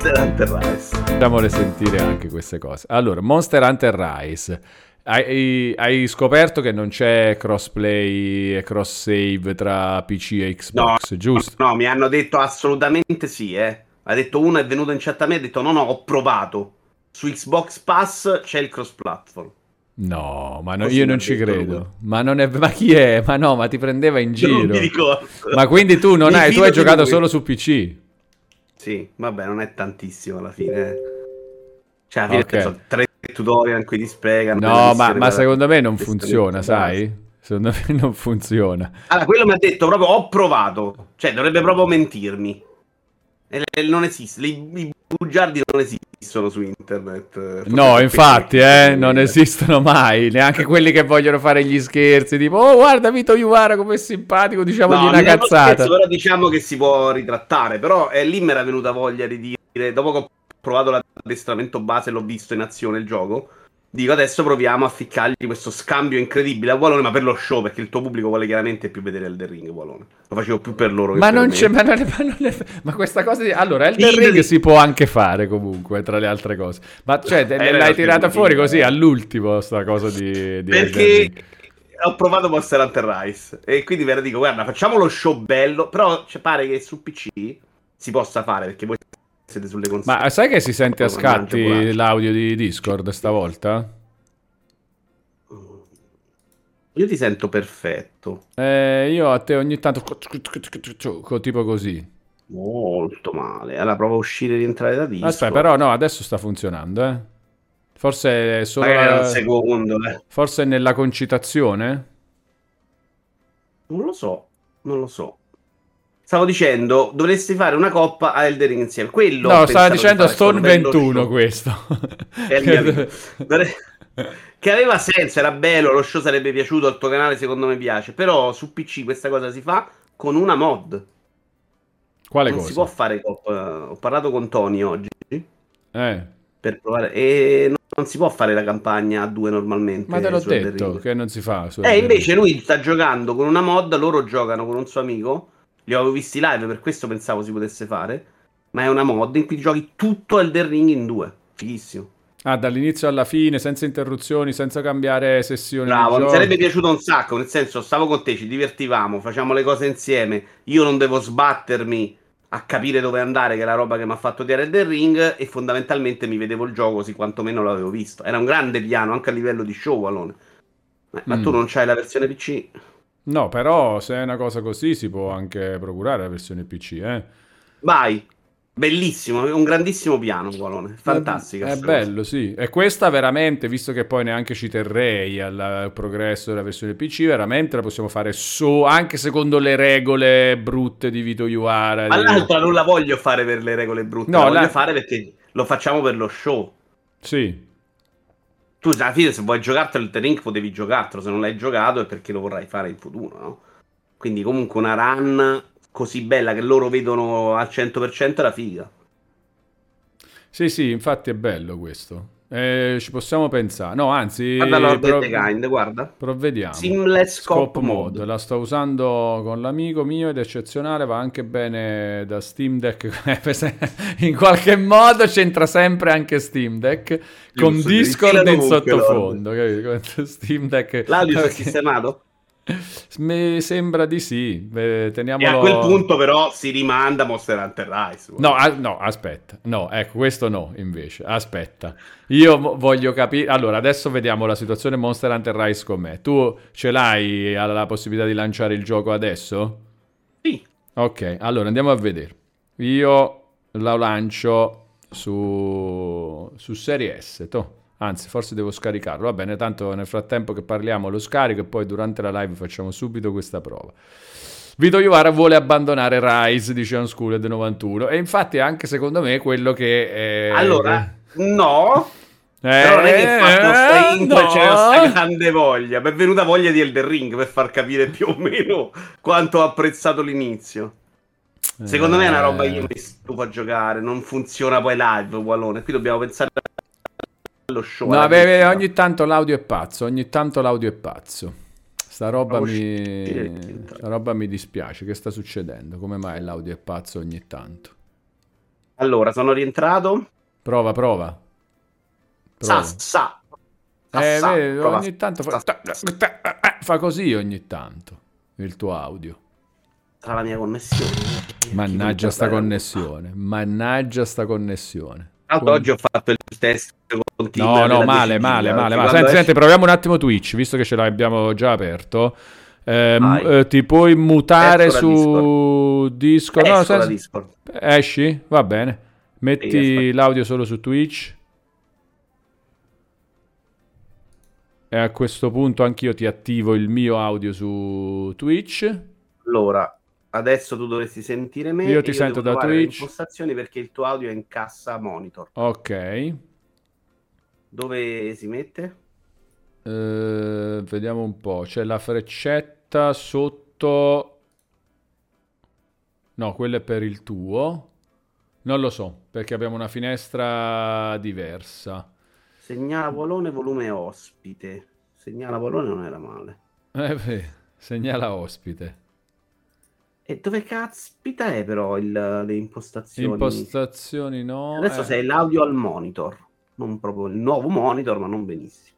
Monster Hunter Rise. Facciamole sentire anche queste cose. Allora, Monster Hunter Rise. Hai, hai scoperto che non c'è crossplay e cross save tra PC e Xbox, no, giusto? No, mi hanno detto assolutamente sì, eh. Ha detto uno è venuto in chat a me e ha detto no, no, ho provato. Su Xbox Pass c'è il cross platform. No, ma no, io non ci credo. Ma, non è, ma chi è? Ma no, ma ti prendeva in giro. Mi. Ma quindi tu non hai, tu hai giocato solo su PC? Sì, vabbè, non è tantissimo alla fine. Cioè, alla fine okay. sono tre tutorial in cui ti spiegano. No, ma, ma secondo me non funziona, sai? Secondo me non funziona. Allora, quello mi ha detto proprio, ho provato. Cioè, dovrebbe proprio mentirmi. Non esiste, i bugiardi non esistono su internet. Forse no, infatti, eh, non esistono mai. Neanche quelli che vogliono fare gli scherzi, tipo, oh, guarda Vito Iuvara come è simpatico, diciamogli no, una cazzata. Scherzo, però diciamo che si può ritrattare. Però eh, lì mi era venuta voglia di dire, dopo che ho provato l'addestramento base e l'ho visto in azione il gioco Dico adesso proviamo a ficcargli questo scambio incredibile a Wallone, ma per lo show, perché il tuo pubblico vuole chiaramente più vedere Elden Ring, Wallone. Lo facevo più per loro. Ma non c'è, ma, non è, ma, non è, ma questa cosa di... Allora, Elden Ring si può anche fare comunque, tra le altre cose. Ma cioè, eh, l'hai tirata fuori così all'ultimo, sta cosa di... di perché ho provato Monster Hunter Rise e quindi ve la dico, guarda, facciamo lo show bello, però cioè, pare che su PC si possa fare, perché voi siete sulle console. Ma sai che si sente a scatti l'audio di Discord stavolta? Io ti sento perfetto. Eh, io a te ogni tanto tipo così. Molto male. Allora prova a uscire e rientrare da Discord. Aspetta, però no, adesso sta funzionando, eh. Forse è solo la... un secondo, eh. Forse è nella concitazione? Non lo so, non lo so. Stavo dicendo, dovresti fare una coppa a Elder Ring insieme. Quello no, stava dicendo Stone 21 questo. che aveva senso, era bello, lo show sarebbe piaciuto, al tuo canale secondo me piace, però su PC questa cosa si fa con una mod. Quale non cosa? si può fare coppa. Ho parlato con Tony oggi. Eh. Per provare. E non si può fare la campagna a due normalmente. Ma te l'ho detto che non si fa. Eh, invece lui sta giocando con una mod, loro giocano con un suo amico li avevo visti live, per questo pensavo si potesse fare. Ma è una mod in cui giochi tutto Elden Ring in due. Fighissimo. Ah, dall'inizio alla fine, senza interruzioni, senza cambiare sessioni. Bravo, mi sarebbe piaciuto un sacco. Nel senso, stavo con te, ci divertivamo, facciamo le cose insieme. Io non devo sbattermi a capire dove andare, che è la roba che mi ha fatto tirare Elden Ring. E fondamentalmente mi vedevo il gioco, così quantomeno l'avevo visto. Era un grande piano anche a livello di show, Alone. Ma, mm. ma tu non c'hai la versione PC? No, però se è una cosa così si può anche procurare la versione PC, eh. Vai. Bellissimo, un grandissimo piano, Qualone. Fantastico. È, è bello, sì. E questa veramente, visto che poi neanche ci terrei al progresso della versione PC, veramente la possiamo fare su, anche secondo le regole brutte di Vito Iuara. Ma l'altra non la voglio fare per le regole brutte, no, la voglio la... fare perché lo facciamo per lo show. Sì, tu alla fine se vuoi giocartelo il Terink potevi giocartelo, se non l'hai giocato è perché lo vorrai fare in futuro, no? Quindi comunque una run così bella che loro vedono al 100% è la figa. Sì, sì, infatti è bello questo. Eh, ci possiamo pensare. No, anzi, guarda Lord pro- kind, guarda. Provvediamo. Seamless Scope mode. mode. La sto usando con l'amico mio ed è eccezionale. Va anche bene da Steam Deck. in qualche modo c'entra sempre anche Steam Deck con Discord in sottofondo. Steam Deck. L'audio è sistemato? Mi sembra di sì. Eh, teniamolo... E a quel punto, però, si rimanda Monster Hunter Rise. No, a- no, aspetta. No, ecco, questo no, invece. Aspetta. Io voglio capire. Allora, adesso vediamo la situazione Monster Hunter Rise com'è. Tu ce l'hai la possibilità di lanciare il gioco adesso? Sì. Ok, allora andiamo a vedere. Io la lancio su, su Serie S. To. Anzi, forse devo scaricarlo. Va bene, tanto nel frattempo che parliamo lo scarico e poi durante la live facciamo subito questa prova. Vito Iovara vuole abbandonare Rise, dice Unschooled 91. E infatti anche secondo me quello che... È... Allora, no... Eh, Però non è che fatto stai in no. c'è questa grande voglia. Mi è venuta voglia di Elder Ring per far capire più o meno quanto ho apprezzato l'inizio. Secondo eh. me è una roba che io mi stufo a giocare. Non funziona poi live, Wallone. Qui dobbiamo pensare lo show. No, beh, ogni tanto l'audio è pazzo, ogni tanto l'audio è pazzo. Sta roba, mi... Sta roba mi dispiace. Che sta succedendo? Come mai l'audio è pazzo ogni tanto? Allora, sono rientrato. Prova, prova. prova. Sa, sa. Eh, sa, vedi, prova. ogni tanto fa... fa così ogni tanto il tuo audio. Tra la mia connessione. Mannaggia sta connessione. Mannaggia sta connessione. Come... Oggi ho fatto il test. No, no, male, male, male, male. Senti, senti, proviamo un attimo Twitch, visto che ce l'abbiamo già aperto. Eh, eh, ti puoi mutare Esco su Discord. Esco no, senza... Discord. Esci? Va bene. Metti l'audio solo su Twitch. E a questo punto anch'io ti attivo il mio audio su Twitch. Allora, adesso tu dovresti sentire me. Io ti sento da Twitch. Le impostazioni perché il tuo audio è in cassa monitor. Ok. Dove si mette? Uh, vediamo un po'. C'è la freccetta sotto. No, quella è per il tuo. Non lo so, perché abbiamo una finestra diversa. Segnala Polone, volume ospite. Segnala Polone non era male. Eh beh, segnala ospite. E dove caspita è però il, le impostazioni? Impostazioni no. Adesso eh. sei l'audio al monitor. Non proprio il nuovo monitor, ma non benissimo.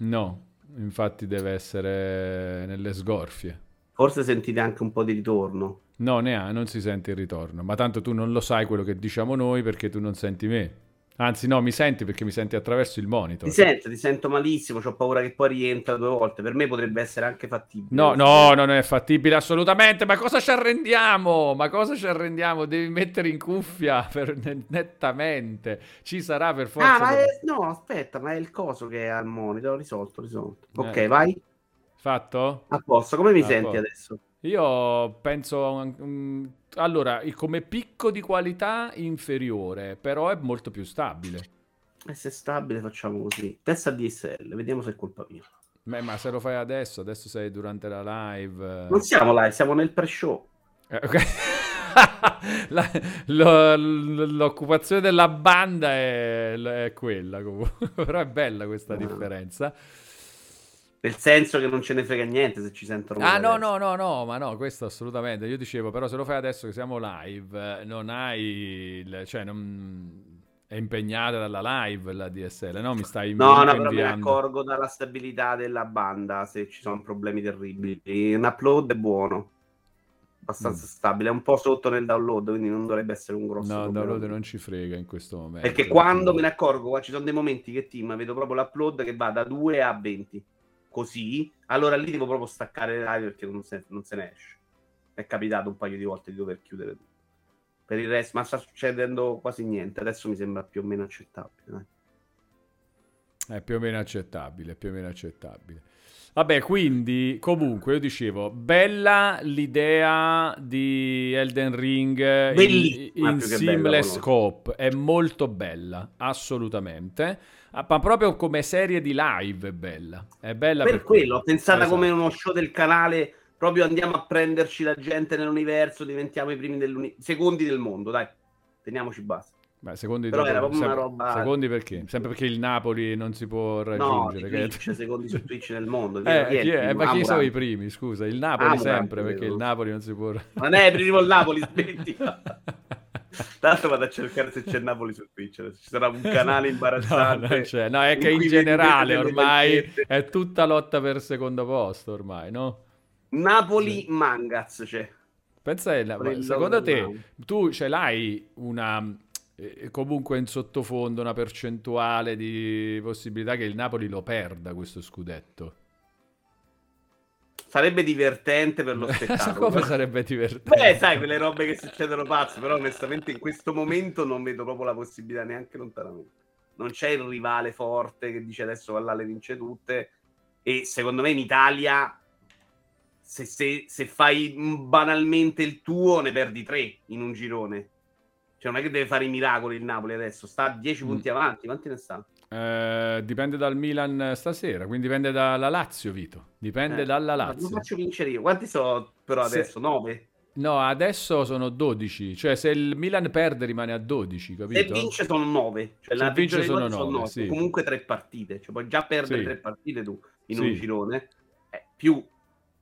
No, infatti deve essere nelle sgorfie. Forse sentite anche un po' di ritorno. No, ne ha, non si sente il ritorno. Ma tanto tu non lo sai quello che diciamo noi perché tu non senti me. Anzi, no, mi senti perché mi senti attraverso il monitor. Ti sento, ti sento malissimo. Ho paura che poi rientra due volte. Per me potrebbe essere anche fattibile. No, no, non è fattibile assolutamente. Ma cosa ci arrendiamo? Ma cosa ci arrendiamo? Devi mettere in cuffia per... nettamente. Ci sarà per forza. Ah, ma è... no, aspetta, ma è il coso che è al monitor. Ho risolto, risolto. Ok, eh. vai. Fatto? A posto. Come mi A senti posto. adesso? Io penso, um, allora, come picco di qualità inferiore, però è molto più stabile. E se è stabile facciamo così. Testa DSL, vediamo se è colpa mia. Beh, ma se lo fai adesso, adesso sei durante la live. Non siamo live, siamo nel pre-show. Eh, okay. la, lo, l'occupazione della banda è, è quella comunque, però è bella questa ah. differenza. Nel senso che non ce ne frega niente se ci sentono. Ah, no, no, no, no, ma no, questo assolutamente. Io dicevo, però, se lo fai adesso che siamo live, non hai. Il, cioè, non. È impegnata dalla live la DSL, no? Mi stai No, no, però mi accorgo dalla stabilità della banda se ci sono problemi terribili. Un upload è buono abbastanza mm. stabile, è un po' sotto nel download, quindi non dovrebbe essere un grosso No, il download non ci frega in questo momento. Perché quando me ne accorgo, ci sono dei momenti che team vedo proprio l'upload che va da 2 a 20 così, allora lì devo proprio staccare le live perché non se, non se ne esce. È capitato un paio di volte di dover chiudere tutto. Per il resto, ma sta succedendo quasi niente. Adesso mi sembra più o meno accettabile. Dai. È più o meno accettabile, più o meno accettabile. Vabbè, quindi comunque io dicevo, bella l'idea di Elden Ring Bellissima, in, in seamless coop, è molto bella, assolutamente. Ah, ma proprio come serie di live è bella. È bella per, per quello, ho pensata esatto. come uno show del canale, proprio andiamo a prenderci la gente nell'universo, diventiamo i primi dell'uni- secondi del mondo, dai. Teniamoci basta. Beh, secondi, Però era proprio una roba... secondi perché? Sempre perché il Napoli non si può raggiungere. No, Twitch, che... secondi su Twitch nel mondo. Eh, chi è? Eh, ma chi sono i primi? Scusa, il Napoli Amura, sempre perché il Napoli non si può... Ma non è primo il Napoli, smetti. Tanto vado a cercare se c'è Napoli su Twitch. Ci sarà un canale imbarazzante. No, no è che in generale ormai è tutta lotta per secondo posto, ormai, no? Napoli sì. Mangaz c'è. Pensa, secondo te, tu ce l'hai una eh, comunque in sottofondo una percentuale di possibilità che il Napoli lo perda questo scudetto? Sarebbe divertente per lo spettacolo. Come sarebbe divertente? Beh, sai, quelle robe che succedono pazze, però onestamente in questo momento non vedo proprio la possibilità neanche lontanamente. Non c'è il rivale forte che dice adesso va le vince tutte e secondo me in Italia se, se, se, fai banalmente il tuo ne perdi tre in un girone. Cioè non è che deve fare i miracoli il Napoli adesso, sta a 10 mm. punti avanti, quanti ne sta? Eh, dipende dal Milan stasera, quindi dipende dalla Lazio, Vito. Dipende eh, dalla Lazio. Lo faccio vincere io. Quanti so però adesso? Se... 9? No, adesso sono 12. Cioè, se il Milan perde rimane a 12, capito? Se vince sono 9. Cioè, se vince sono 9, sono 9. Sì. Comunque tre partite. Cioè, puoi già perdere sì. tre partite tu in sì. un girone. Eh, più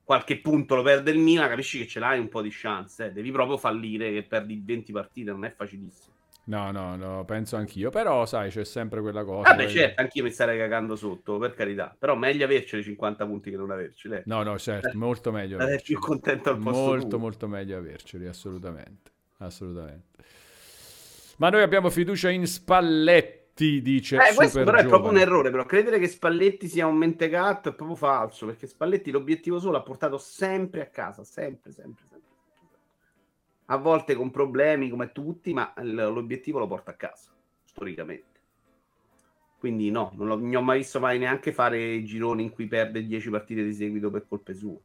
qualche punto lo perde il Milan, capisci che ce l'hai un po' di chance. Eh. Devi proprio fallire che perdi 20 partite, non è facilissimo. No, no, no, penso anch'io. Però, sai, c'è sempre quella cosa. Vabbè, poi... certo, anch'io mi starei cagando sotto, per carità. Però meglio averceli 50 punti che non averceli. No, no, certo, eh, molto meglio. Sarei più contento al posto Molto, tuo. molto meglio averceli, assolutamente. Assolutamente. Ma noi abbiamo fiducia in Spalletti, dice eh, questo però giovane. è proprio un errore, però credere che Spalletti sia un mentecato è proprio falso, perché Spalletti l'obiettivo solo ha portato sempre a casa, sempre, sempre, sempre a volte con problemi come tutti, ma l'obiettivo lo porta a casa, storicamente. Quindi no, non, lo, non ho mai visto mai neanche fare gironi in cui perde 10 partite di seguito per colpe sue.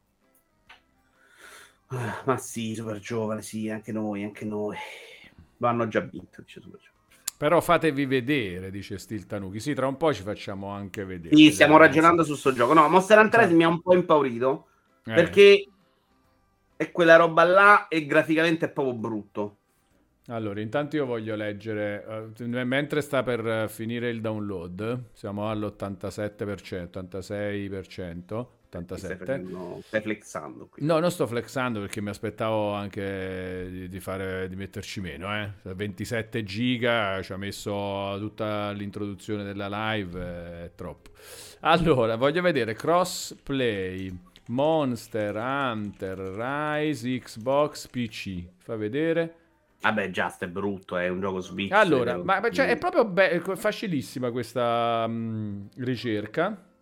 Ah, ma sì, super giovane, sì, anche noi, anche noi. Lo hanno già vinto, dice super giovane. Però fatevi vedere, dice Stil Tanuki. Sì, tra un po' ci facciamo anche vedere. Sì, stiamo ragionando su sto gioco. No, Monster Hunter mi ha un po' impaurito. Eh. Perché è quella roba là e graficamente è proprio brutto. Allora, intanto io voglio leggere, uh, mentre sta per finire il download, siamo all'87%, 86%, 87. Stai, stai flexando qui. No, non sto flexando perché mi aspettavo anche di, di, fare, di metterci meno, eh. 27 giga, ci ha messo tutta l'introduzione della live, è troppo. Allora, voglio vedere crossplay. Monster Hunter Rise Xbox PC. Fa vedere. Vabbè, Just è brutto, è un gioco switch. Allora, ma, cioè, è proprio be- facilissima questa um, ricerca.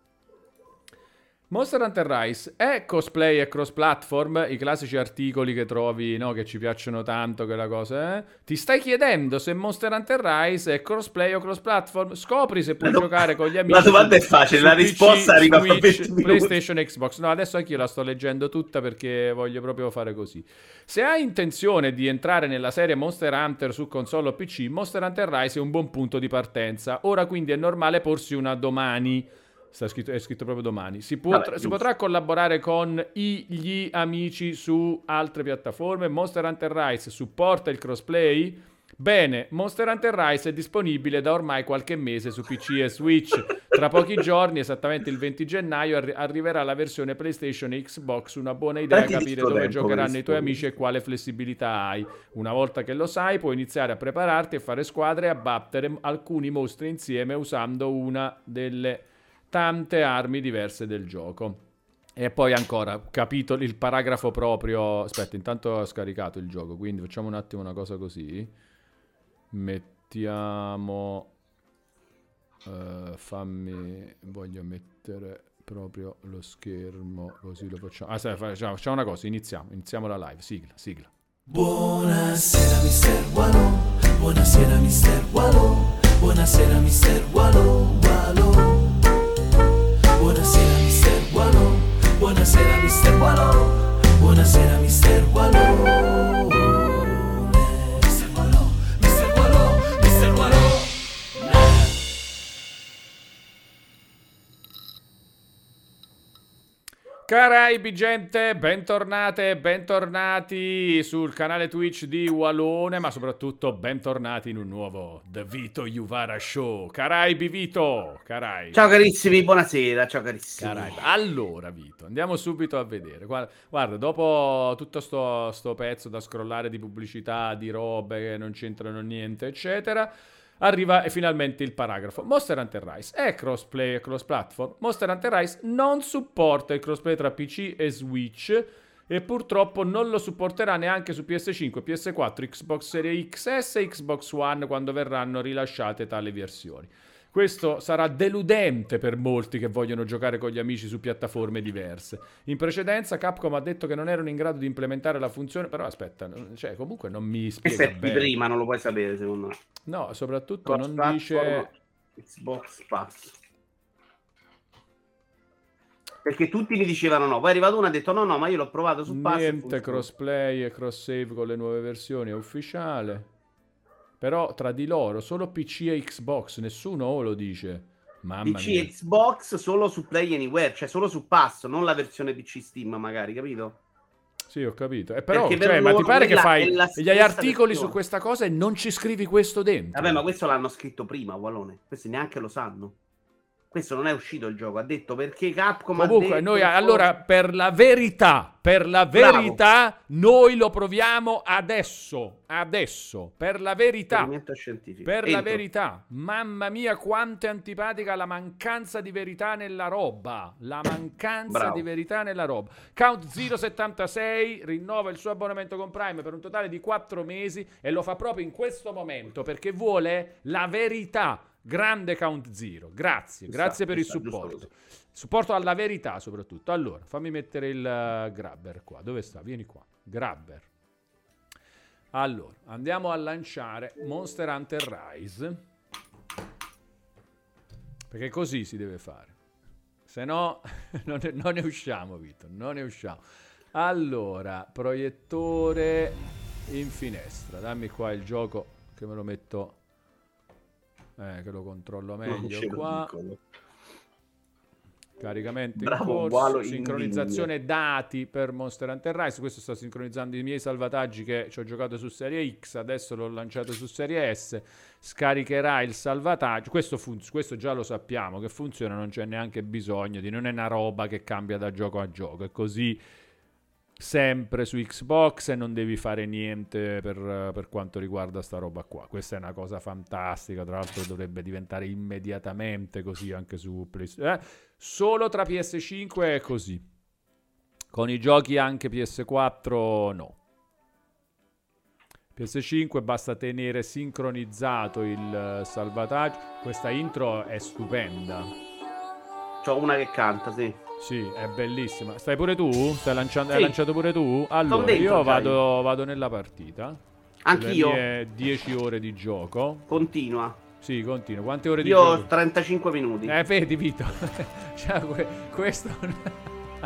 Monster Hunter Rise è cosplay e cross platform, i classici articoli che trovi, no, che ci piacciono tanto, che la cosa eh? Ti stai chiedendo se Monster Hunter Rise è crossplay o cross platform? Scopri se puoi no, giocare con gli amici. La domanda è facile, la risposta PC, arriva Switch, PlayStation e Xbox. No, adesso anch'io la sto leggendo tutta perché voglio proprio fare così. Se hai intenzione di entrare nella serie Monster Hunter su console o PC, Monster Hunter Rise è un buon punto di partenza. Ora quindi è normale porsi una domani Scritto, è scritto proprio domani. Si, Vabbè, si potrà collaborare con i, gli amici su altre piattaforme. Monster Hunter Rise supporta il crossplay? Bene, Monster Hunter Rise è disponibile da ormai qualche mese su PC e Switch. Tra pochi giorni, esattamente il 20 gennaio, arri- arriverà la versione PlayStation e Xbox. Una buona idea Dai, capire dove giocheranno i tuoi amici e quale flessibilità hai. Una volta che lo sai, puoi iniziare a prepararti e fare squadre e a battere alcuni mostri insieme usando una delle tante armi diverse del gioco. E poi ancora, capito il paragrafo proprio. Aspetta, intanto ho scaricato il gioco, quindi facciamo un attimo una cosa così. Mettiamo. Uh, fammi. Voglio mettere proprio lo schermo, così lo facciamo. Ah, sai, facciamo, facciamo una cosa, iniziamo. Iniziamo la live. Sigla, sigla. Buonasera, mister Wallo. Buonasera, mister Wallo. Buonasera, mister. Wallo. Buonasera mister Wallo, buonasera mister Wallo. Caraibi gente, bentornate e bentornati sul canale Twitch di Walone, ma soprattutto bentornati in un nuovo The Vito Juvara Show. Caraibi Vito, Caraibi. Ciao carissimi, buonasera, ciao carissimi. Caraibi. Allora Vito, andiamo subito a vedere. Guarda, guarda dopo tutto sto, sto pezzo da scrollare di pubblicità, di robe che non c'entrano niente, eccetera arriva finalmente il paragrafo. Monster Hunter Rise è crossplay e cross platform. Monster Hunter Rise non supporta il crossplay tra PC e Switch e purtroppo non lo supporterà neanche su PS5, PS4, Xbox Series XS e Xbox One quando verranno rilasciate tali versioni. Questo sarà deludente per molti che vogliono giocare con gli amici su piattaforme diverse. In precedenza Capcom ha detto che non erano in grado di implementare la funzione, però aspetta, cioè comunque non mi spiega bene. prima non lo puoi sapere secondo me. No, soprattutto non dice Xbox Pass. Perché tutti mi dicevano no, poi è arrivato uno e ha detto no, no, ma io l'ho provato su Pass. Niente crossplay e cross save con le nuove versioni, è ufficiale. Però tra di loro solo PC e Xbox, nessuno lo dice. Mamma PC e Xbox solo su Play Anywhere, cioè solo su Pass, non la versione PC Steam magari, capito? Sì, ho capito. Eh, però, cioè, per ma ti pare che fai gli articoli versione. su questa cosa e non ci scrivi questo dentro? Vabbè, ma questo l'hanno scritto prima, Wallone. Questi neanche lo sanno. Questo non è uscito il gioco, ha detto perché Capcom Comunque, noi allora per la verità, per la verità, noi lo proviamo adesso, adesso, per la verità. Per la verità. Mamma mia, quanto è antipatica la mancanza di verità nella roba, la mancanza Bravo. di verità nella roba. Count 076 rinnova il suo abbonamento con Prime per un totale di 4 mesi e lo fa proprio in questo momento perché vuole la verità Grande Count Zero, grazie, grazie per il supporto. Supporto alla verità soprattutto. Allora, fammi mettere il uh, grabber qua. Dove sta? Vieni qua. Grabber. Allora, andiamo a lanciare Monster Hunter Rise. Perché così si deve fare. Se no, non, ne, non ne usciamo, Vito. Non ne usciamo. Allora, proiettore in finestra. Dammi qua il gioco che me lo metto eh, che lo controllo meglio qua. Piccolo. Caricamento Bravo, in corso, sincronizzazione in dati per Monster Hunter Rise. Questo sto sincronizzando i miei salvataggi che ci ho giocato su Serie X, adesso l'ho lanciato su Serie S. Scaricherà il salvataggio. Questo, fun- questo già lo sappiamo che funziona, non c'è neanche bisogno di, non è una roba che cambia da gioco a gioco. È così sempre su Xbox e non devi fare niente per, per, quanto riguarda sta roba qua. Questa è una cosa fantastica, tra l'altro dovrebbe diventare immediatamente così anche su PlayStation. Eh? Solo tra PS5 è così. Con i giochi anche PS4 no. PS5 basta tenere sincronizzato il salvataggio. Questa intro è stupenda. C'ho una che canta, sì. Sì, è bellissima. Stai pure tu? Stai lanciando, sì. Hai lanciato pure tu? Allora, io vado, vado, nella partita. Anch'io. 10 ore di gioco. Continua. Sì, continua. Quante ore di io gioco? Io ho 35 minuti. Eh, vedi, Vito. cioè, questo...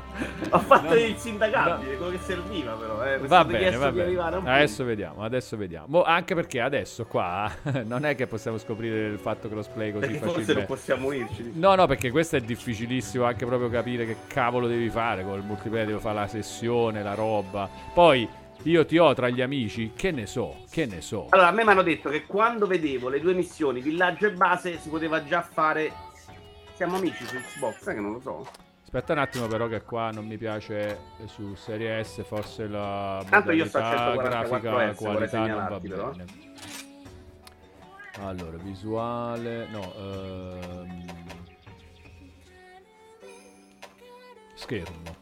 Ho fatto no, il sindacabile, no. quello che serviva però. Eh, va bene, va bene. Adesso vediamo, adesso vediamo. Mo, anche perché adesso qua non è che possiamo scoprire il fatto che lo splay così perché facilmente. Forse non possiamo irci. No, no, perché questo è difficilissimo anche proprio capire che cavolo devi fare con il multiplayer, devo fare la sessione, la roba. Poi io ti ho tra gli amici, che ne so, che ne so. Allora, a me mi hanno detto che quando vedevo le due missioni, villaggio e base, si poteva già fare... Siamo amici su Xbox, eh, che non lo so. Aspetta un attimo però che qua non mi piace su Serie S forse la Tanto io sto grafica S, qualità non va però. bene. Allora, visuale, no, ehm... schermo.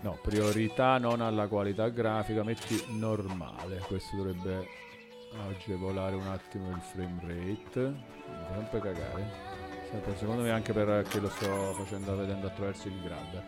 No, priorità non alla qualità grafica, metti normale. Questo dovrebbe agevolare un attimo il frame rate. Mi fa sempre cagare. Sempre, secondo me anche perché lo sto facendo vedendo attraverso il grab.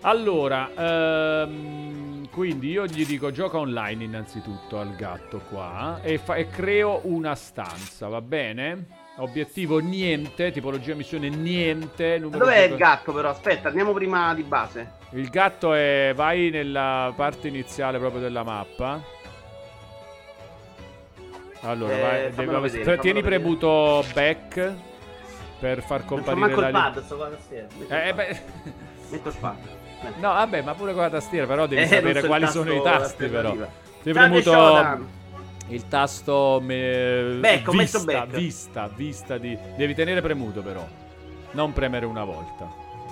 Allora, ehm, quindi io gli dico gioca online innanzitutto al gatto qua e, fa- e creo una stanza, va bene? Obiettivo niente, tipologia missione niente. Dov'è il gatto però? Aspetta, andiamo prima di base. Il gatto è... vai nella parte iniziale proprio della mappa. Allora, eh, vai, devi, vedere, tieni premuto back per far comparire la pad, sto con la tastiera. Eh, eh, beh... Metto spazio. No, vabbè, ma pure con la tastiera, però devi eh, sapere quali sono i tasti, però. Ti premuto il tasto me... back, vista, vista, vista di... Devi tenere premuto però, non premere una volta.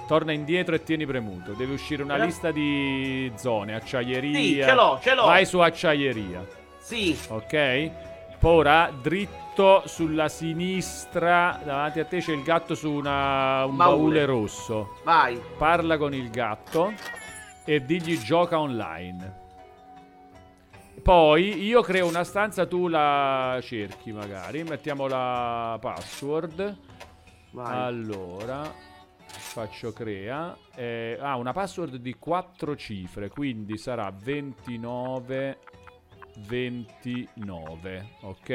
Torna indietro e tieni premuto. Deve uscire una lista di zone, acciaieria. Sì, ce l'ho, ce l'ho. Vai su acciaieria. Sì. Ok? Ora dritto sulla sinistra, davanti a te c'è il gatto su una, un baule. baule rosso. Vai. Parla con il gatto e digli gioca online. Poi io creo una stanza, tu la cerchi magari. Mettiamo la password. Vai. Allora, faccio crea. Eh, ha ah, una password di 4 cifre, quindi sarà 29 29, ok?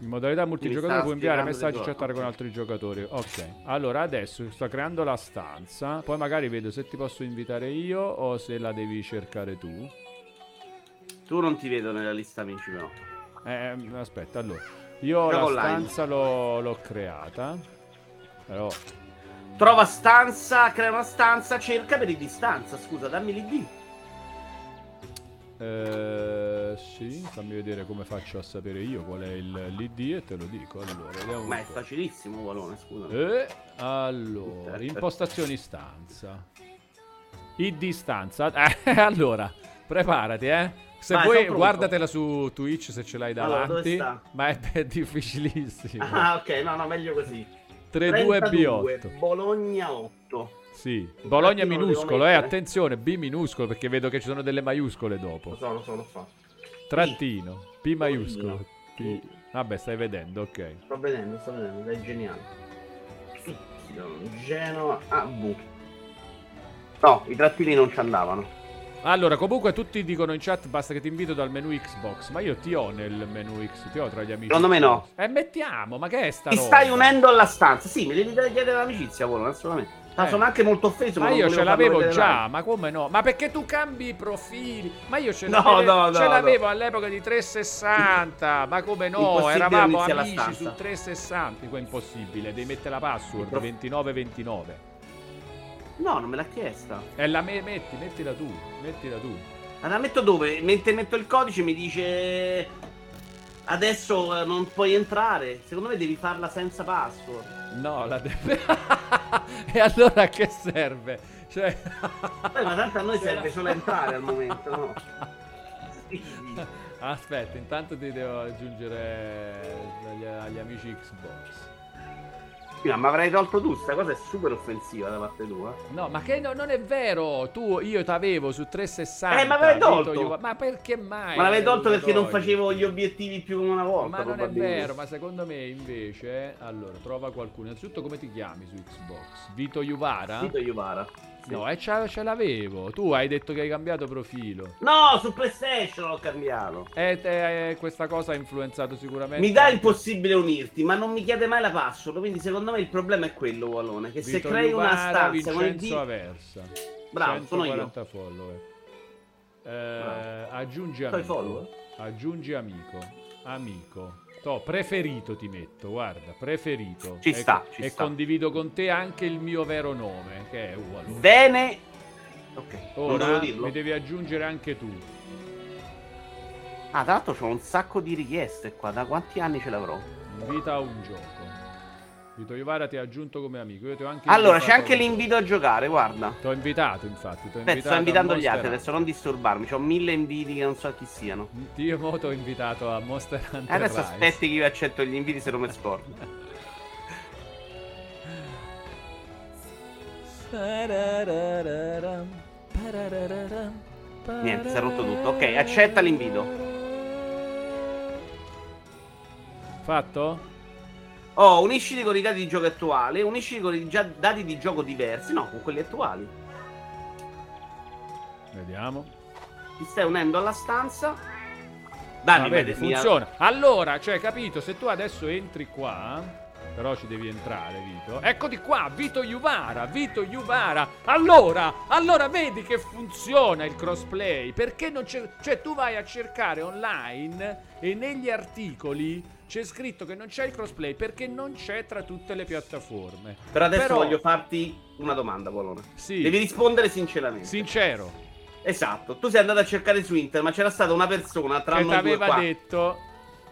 In modalità multigiocatore puoi inviare messaggi e chattare con altri giocatori. Ok, allora adesso sto creando la stanza. Poi magari vedo se ti posso invitare io o se la devi cercare tu. Tu non ti vedo nella lista amici però. Eh, aspetta, allora. Io Gioco la stanza l'ho, l'ho creata. Però... Trova stanza, crea una stanza, cerca per il distanza. Scusa, dammi l'ID. Eh, sì, fammi vedere come faccio a sapere io qual è il, l'ID e te lo dico. Allora, Ma è po'. facilissimo, Valone, scusa. Eh, allora, impostazioni stanza. ID stanza. Eh, allora, preparati, eh. Se Vai, vuoi, guardatela su Twitch se ce l'hai Allora, davanti. sta? ma è, è difficilissimo. Ah, ok, no, no, meglio così. 3-2-B8. Bologna 8. Sì, Bologna minuscolo, eh, attenzione, B minuscolo perché vedo che ci sono delle maiuscole Lo dopo. so, lo so, lo so. Trattino, P maiuscolo. P. Vabbè, stai vedendo, ok. Sto vedendo, sto vedendo, è geniale. Genova, ah, B. No, i trattini non ci andavano. Allora, comunque tutti dicono in chat basta che ti invito dal menu Xbox, ma io ti ho nel menu X, ti ho tra gli amici. Secondo me no. E mettiamo, ma che è sta Ti roba? stai unendo alla stanza. Sì, mi devi chiedere l'amicizia, Volo, assolutamente. Ma Eh. sono anche molto offeso. Ma io ce l'avevo già, ma come no? Ma perché tu cambi i profili? Ma io ce No, l'avevo, no, no, ce l'avevo all'epoca di 360, ma come no? Eravamo amici su 360, dico è impossibile, devi mettere la password prof- 2929. No, non me l'ha chiesta. E la me- metti, mettila tu, mettila tu. Ma la metto dove? Mentre metto il codice mi dice... Adesso eh, non puoi entrare. Secondo me devi farla senza password. No, la deve... e allora a che serve? Cioè... Beh, ma tanto a noi serve solo entrare al momento, no? Aspetta, intanto ti devo aggiungere agli, agli amici Xbox. Sì, ma mi avrai tolto tu, sta cosa è super offensiva da parte tua. No, ma che no- non è vero. Tu, io t'avevo su 360. Eh, ma Vito tolto. Iuva- Ma perché mai? Ma l'avevi tolto perché non facevo gli obiettivi più come una volta. Ma non è vero, ma secondo me invece. Allora, trova qualcuno. Innanzitutto, come ti chiami su Xbox? Vito Juvara? Vito Iuvara. Sì. No, e ce, ce l'avevo. Tu hai detto che hai cambiato profilo. No, su PlayStation l'ho cambiato. E te- questa cosa ha influenzato sicuramente. Mi dà il possibile unirti, ma non mi chiede mai la password. Quindi secondo me il problema è quello, Wallone. Che se Vito crei una Juvara, stanza con il Vincenzo D. Aversa. Bravo, sono io. 140 follower. Eh, Bravo. aggiungi amico. follower? Aggiungi amico. Amico. To, preferito ti metto, guarda, preferito. Ci e, sta, ci e sta. condivido con te anche il mio vero nome, che è uguale. Bene. Ok, non Ora mi devi aggiungere anche tu. Ah, tra l'altro c'ho un sacco di richieste qua. Da quanti anni ce l'avrò? Invita a un gioco. Vito Iovara ti ha aggiunto come amico. Io ti ho anche Allora, c'è anche l'invito a giocare, guarda. Ti ho invitato, infatti. Ti ho Aspetta, invitato sto invitando gli altri, adesso non disturbarmi. C'ho mille inviti che non so chi siano. Io mo ti ho invitato a Monster Hunter E adesso Rise. aspetti che io accetto gli inviti se non mi scordo. Niente, si è rotto tutto. Ok, accetta l'invito. Fatto? Oh, unisciti con i dati di gioco attuali, unisciti con i dati di gioco diversi. No, con quelli attuali. Vediamo. Ti stai unendo alla stanza. Dai, Ah, vedi, vede, mia- funziona. Allora, cioè, capito, se tu adesso entri qua, però ci devi entrare, Vito. Eccoti qua, Vito Juvara, Vito Juvara. Allora, allora vedi che funziona il crossplay, perché non c'è cioè tu vai a cercare online e negli articoli c'è scritto che non c'è il crossplay perché non c'è tra tutte le piattaforme. Però adesso Però- voglio farti una domanda, Polone. Sì. Devi rispondere sinceramente. Sincero, Esatto. Tu sei andato a cercare su internet, ma c'era stata una persona tra che noi due qua detto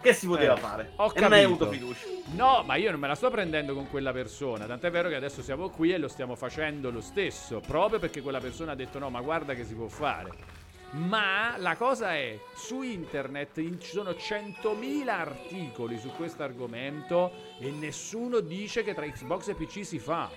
che si poteva Eh, fare. ho e non hai capito. avuto fiducia. No, ma io non me la sto prendendo con quella persona. Tant'è vero che adesso siamo qui e lo stiamo facendo lo stesso. Proprio perché quella persona ha detto: no, ma guarda che si può fare. Ma la cosa è, su internet in- ci sono 100.000 articoli su questo argomento e nessuno dice che tra Xbox e PC si fa.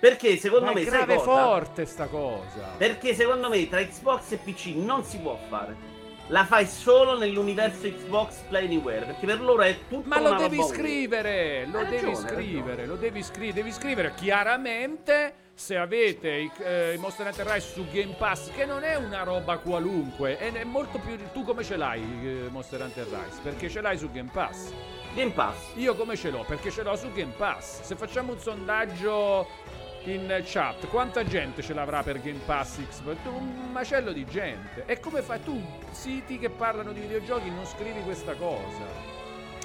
Perché secondo Ma me è grave cosa? forte sta cosa. Perché secondo me tra Xbox e PC non si può fare. La fai solo nell'universo Xbox Play Anywhere. Perché per loro è tutto Ma lo devi scrivere, lo devi ragione, hai scrivere, lo devi scrivere, devi scrivere chiaramente se avete i, eh, i Monster Hunter Rise su Game Pass, che non è una roba qualunque, è, è molto più... Tu come ce l'hai eh, Monster Hunter Rise? Perché ce l'hai su Game Pass. Game Pass. Io come ce l'ho? Perché ce l'ho su Game Pass. Se facciamo un sondaggio in chat, quanta gente ce l'avrà per Game Pass Xbox? Un macello di gente. E come fai tu, siti che parlano di videogiochi, non scrivi questa cosa?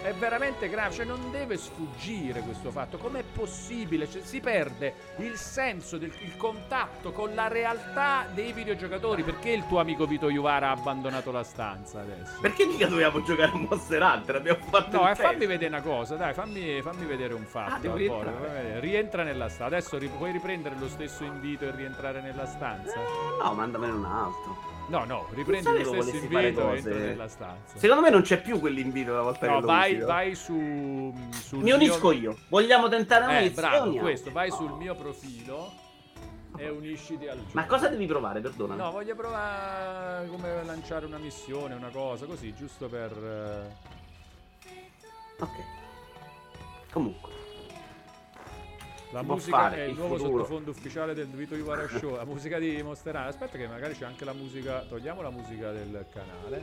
È veramente grave, cioè non deve sfuggire questo fatto. Com'è possibile? Cioè, si perde il senso del il contatto con la realtà dei videogiocatori. Perché il tuo amico Vito Iuvara ha abbandonato la stanza adesso? Perché mica dovevamo giocare a Monster Hunter? Abbiamo fatto No, eh, fammi vedere una cosa, dai, fammi, fammi vedere un fatto. Ah, rientrare. Rientra nella stanza. Adesso ri- puoi riprendere lo stesso invito e rientrare nella stanza? Eh, no, mandamene un altro. No, no, riprendi lo stesso invito e entra nella stanza. Secondo me non c'è più quell'invito una volta no, che vai, lo vai su. Sul Mi unisco mio... io. Vogliamo tentare una eh, bravo, questo, vai sul mio profilo e unisciti al gioco. Ma cosa devi provare, perdona? No, voglio provare come lanciare una missione, una cosa così, giusto per. Ok. Comunque. La Si musica è il, il nuovo futuro. sottofondo ufficiale del Vito Ivara Show. La musica di Monster Hunter. Aspetta, che magari c'è anche la musica. Togliamo la musica del canale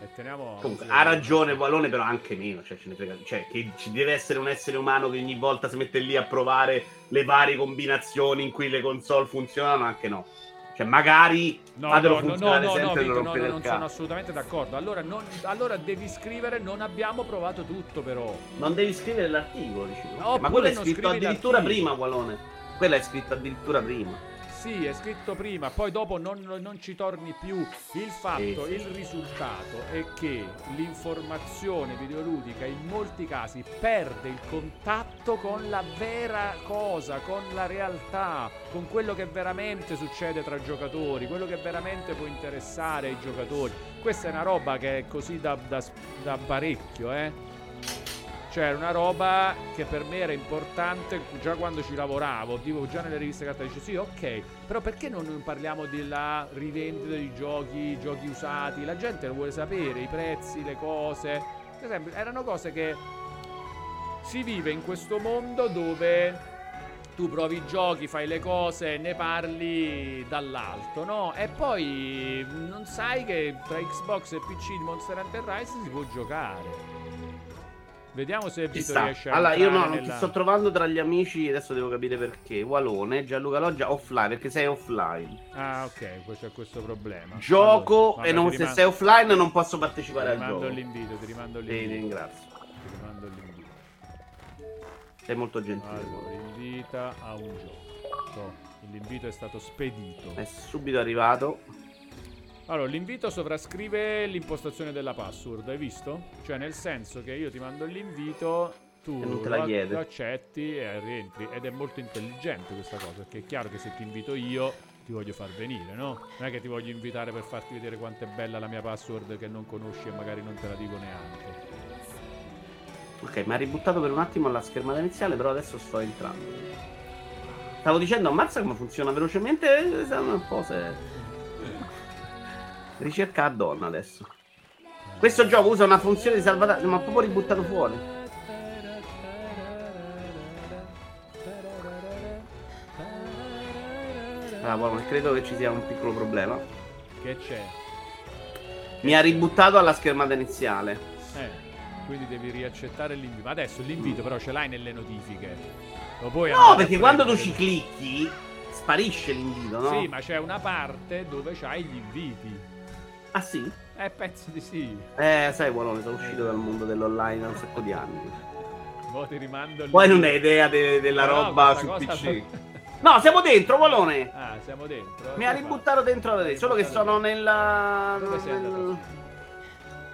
e teniamo. Comunque, ha ragione Wallone, però anche meno. Cioè, ce ne frega. Cioè, che ci deve essere un essere umano che ogni volta si mette lì a provare le varie combinazioni in cui le console funzionano, anche no. Cioè, magari No, fatelo no, no, no, funzionare no, no, Vito, non no, rompere no, il non sono assolutamente d'accordo. Allora, non- allora devi scrivere: Non abbiamo provato tutto, però. Non devi scrivere l'articolo, dicevo. No, Ma quello è scritto addirittura l'articolo. prima, Wallone. Quello è scritto addirittura prima. Sì, è scritto prima, poi dopo non, non ci torni più. Il fatto, Sì. il risultato è che l'informazione videoludica in molti casi perde il contatto con la vera cosa, con la realtà, con quello che veramente succede tra giocatori, quello che veramente può interessare ai giocatori. Questa è una roba che è così da, da- da parecchio, eh. Cioè, una roba che per me era importante già quando ci lavoravo, tipo già nelle riviste carta dice sì, ok, però perché non parliamo della rivendita di giochi, giochi usati? La gente lo vuole sapere, i prezzi, le cose. Per esempio, erano cose che si vive in questo mondo dove tu provi i giochi, fai le cose, ne parli dall'alto, no? E poi non sai che tra Xbox e PC di Monster Hunter Rise si può giocare. Vediamo se Vito riesce a Allora, io no, non ti sto trovando tra gli amici, adesso devo capire perché. Walone, Gianluca Loggia, offline, perché sei offline. Ah, ok, c'è questo problema. Gioco Allora, e non, ti se sei offline non posso partecipare Ti al rimando gioco. l'invito, ti rimando Ti l'invito. ringrazio. Ti rimando l'invito. Sei molto gentile. Allora, invita a un gioco. L'invito è stato spedito. È subito arrivato. Allora, l'invito sovrascrive l'impostazione della password, hai visto? Cioè, nel senso che io ti mando l'invito, tu lo, lo accetti e rientri. Ed è molto intelligente questa cosa, perché è chiaro che se ti invito io, ti voglio far venire, no? Non è che ti voglio invitare per farti vedere quanto è bella la mia password che non conosci e magari non te la dico neanche. Ok, mi ha ributtato per un attimo alla schermata iniziale, però adesso sto entrando. Stavo dicendo, ammazza come funziona velocemente. Siamo un po' se... Ricerca a donna adesso. Questo gioco usa una funzione di salvataggio, ma proprio ributtato fuori. Ah, buono, credo che ci sia un piccolo problema. Che c'è? Mi ha ributtato alla schermata iniziale. Eh, quindi devi riaccettare l'invito. Ma adesso l'invito però ce l'hai nelle notifiche. No, perché quando tu ci clicchi, sparisce l'invito, no? Sì, ma c'è una parte dove c'hai gli inviti. Ah sì? Eh, penso di sì. Eh, sai, Walone, sono uscito dal mondo dell'online da un sacco di anni. Mo ti rimando Poi l'invito. non hai idea de- della No, roba su PC. No, siamo dentro, Walone! ah, siamo dentro. Mi ha ributtato dentro te, solo che sono nella... Dove sei nel-?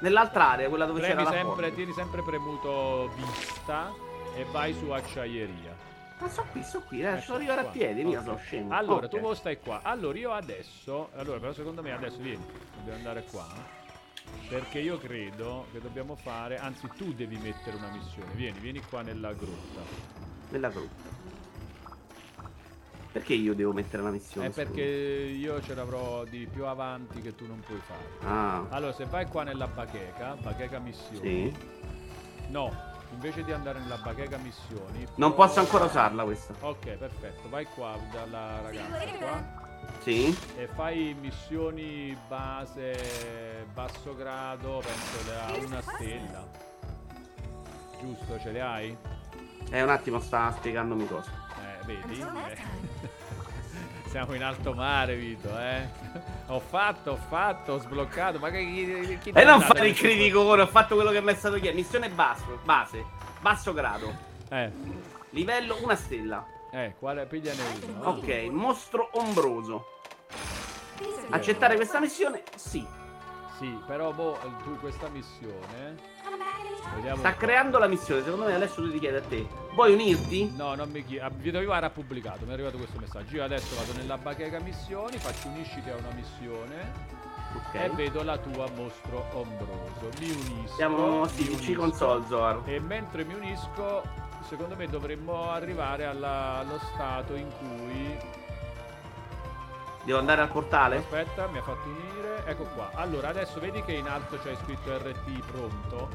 Nell'altra area, quella dove Premi c'era la sempre, porta. tieni sempre premuto vista e vai su acciaieria. Ma sono qui, sono qui, eh, ci sono arrivare a piedi, mica Ok. sono scemo. Allora, Ok. tu stai qua. Allora, io adesso. Allora, però secondo me adesso vieni. Dobbiamo andare qua. Perché io credo che dobbiamo fare. Anzi, tu devi mettere una missione. Vieni, vieni qua nella grotta. Nella gruppa. Perché io devo mettere la missione? È perché io ce l'avrò di più avanti che tu non puoi fare. Ah, Allora, se vai qua nella bacheca, bacheca missioni. sì. No, invece di andare nella bacheca missioni. Non prova- posso ancora usarla questa. Ok, perfetto. Vai qua dalla ragazza qua. Sì? E fai missioni base basso grado, penso ha una stella. Giusto, ce le hai? Eh, un attimo, sta spiegandomi cosa. Eh, vedi? Eh. siamo in alto mare, Vito, eh. Ho fatto, ho fatto, ho sbloccato. Ma che chi, chi E non fare il critico ora, ho fatto quello che mi è stato chiesto. Missione basso, base, basso grado. Eh. Livello una stella. Eh, quale pigliane uno? Ok, mostro ombroso. Accettare questa missione? Sì. Sì, però boh, tu questa missione Vediamo Sta creando la missione, secondo me adesso lui ti chiede a te. Vuoi unirti? No, non mi chiede. Vito Vivara ha pubblicato, mi è arrivato questo messaggio. Io adesso vado nella bacheca missioni, faccio unisciti a una missione. Okay. E vedo la tua mostro ombroso. Mi unisco. Siamo sì, PC console Zoar. E mentre mi unisco, secondo me dovremmo arrivare alla, allo stato in cui Devo andare al portale? Aspetta, mi ha fatto unire. Ecco qua. Allora, adesso vedi che in alto c'è scritto RT pronto.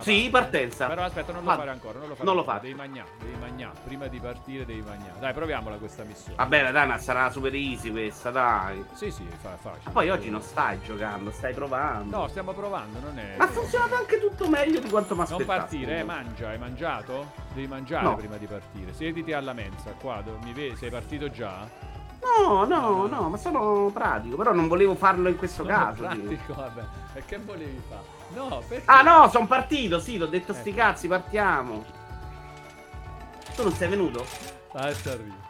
Sì, partenza. Però aspetta, non lo ah, fare ancora. Non lo fare. Non lo fa. Devi mangiare, devi mangiare. Prima di partire devi mangiare. Dai, proviamola questa missione. Vabbè, dai, ma sarà super easy questa, dai. Sì, sì, fa, facile. Ma poi oggi non stai giocando, stai provando. No, stiamo provando, non è. Ma ha funzionato anche tutto meglio di quanto mi aspettavo. Non partire, eh, mangia, hai mangiato? Devi mangiare no. prima di partire. Siediti alla mensa, qua, mi vedi, sei partito già? No, no, no, ma sono pratico, però non volevo farlo in questo sono caso. Pratico, vabbè. E che volevi fare? No, perché? Ah no, sono partito, sì, t'ho detto ecco. sti cazzi, partiamo. Tu non sei venuto? Adesso arrivo.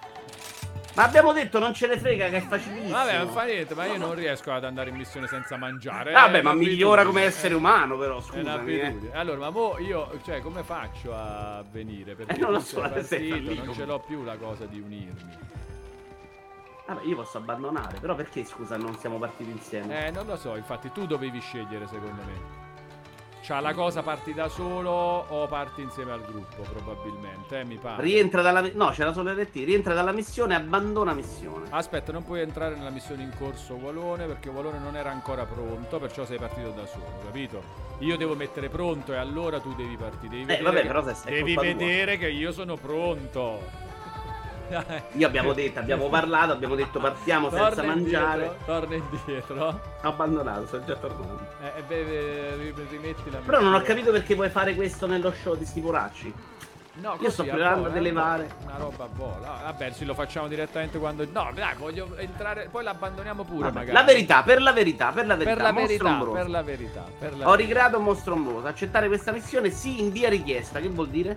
Ma abbiamo detto non ce ne frega che è facilissimo. Vabbè, non fa niente, ma io non riesco ad andare in missione senza mangiare. Vabbè, eh, ma migliora come essere umano, però, scusami. Eh. Allora, ma mo io, cioè, come faccio a venire? Perché eh, non lo so, partito, non ce l'ho più la cosa di unirmi. Vabbè, io posso abbandonare, però perché scusa non siamo partiti insieme? Eh, non lo so, infatti tu dovevi scegliere secondo me. Cioè, la cosa parti da solo o parti insieme al gruppo, probabilmente, eh, mi pare. Rientra dalla... No, c'era solo RT. Rientra dalla missione, abbandona missione. Aspetta, non puoi entrare nella missione in corso Walone perché Walone non era ancora pronto, perciò sei partito da solo, capito? Io devo mettere pronto e allora tu devi partire. Devi eh, vabbè, che... però se Devi vedere tua. che io sono pronto. Io abbiamo detto, abbiamo parlato, abbiamo detto partiamo torna senza indietro, mangiare. Torna indietro. Abbandonato, sono già tornato. Eh, beh, rimetti la Però non ho capito perché vuoi fare questo nello show di sti poracci. No, Io sto provando a elevare. Una roba a vola. Vabbè, sì, lo facciamo direttamente quando. No, dai, voglio entrare. Poi l'abbandoniamo pure, Vabbè, magari. La verità, per la verità, per la verità. Per la verità, per la verità, per la Ho ricreato un mostro ombroso. Accettare questa missione, sì, in via richiesta. Che vuol dire?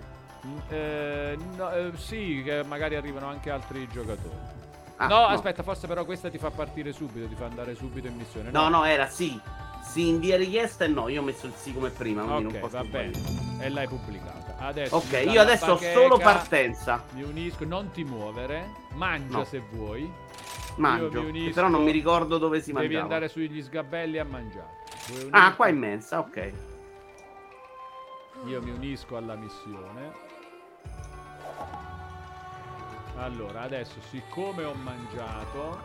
Eh, no, eh, sì, che magari arrivano anche altri giocatori. Ah, no, no, aspetta, forse però questa ti fa partire subito, ti fa andare subito in missione. No, no, no era sì. Sì, in via richiesta e no, io ho messo il sì come prima, quindi Ok, va bene. E l'hai pubblicata. Adesso ok, io adesso ho solo partenza. Mi unisco, non ti muovere, mangia no. se vuoi. Mangio, unisco, però non mi ricordo dove si mangia. Devi andare sugli sgabelli a mangiare. Ah, qua in mensa, ok. Io mi unisco alla missione. Allora, adesso siccome ho mangiato,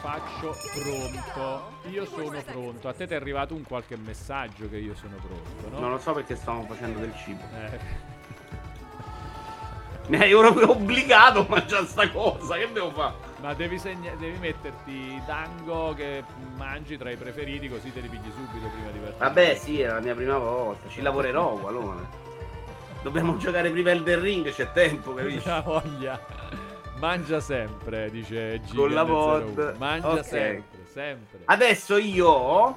faccio pronto. Io sono pronto. A te ti è arrivato un qualche messaggio che io sono pronto, no? Non lo so perché stavamo facendo del cibo. Eh. Mi hai proprio obbligato a mangiare sta cosa, che devo fare? Ma devi, segna- devi metterti dango che mangi tra i preferiti così te li pigli subito prima di partire. Vabbè sì, è la mia prima volta, ci lavorerò qualora. Dobbiamo giocare prima del ring, c'è tempo, capisci? La voglia. Mangia sempre, dice Giga Con la mod. Mangia okay. sempre, sempre. Adesso io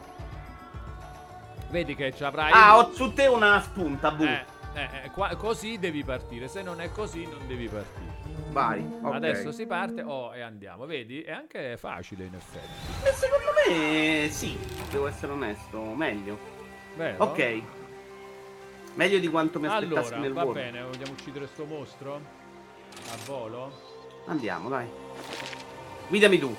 Vedi che ci avrai. Ah, ho su te una spunta, bu. Eh, eh, eh, qua, così devi partire. Se non è così, non devi partire. Vai. Okay. Adesso si parte oh, e andiamo. Vedi? È anche facile in effetti. E secondo me sì, devo essere onesto, meglio. Vero? Ok. Meglio di quanto mi aspettassi allora, nel va volo. bene, vogliamo uccidere sto mostro? A volo? Andiamo, dai. Guidami tu.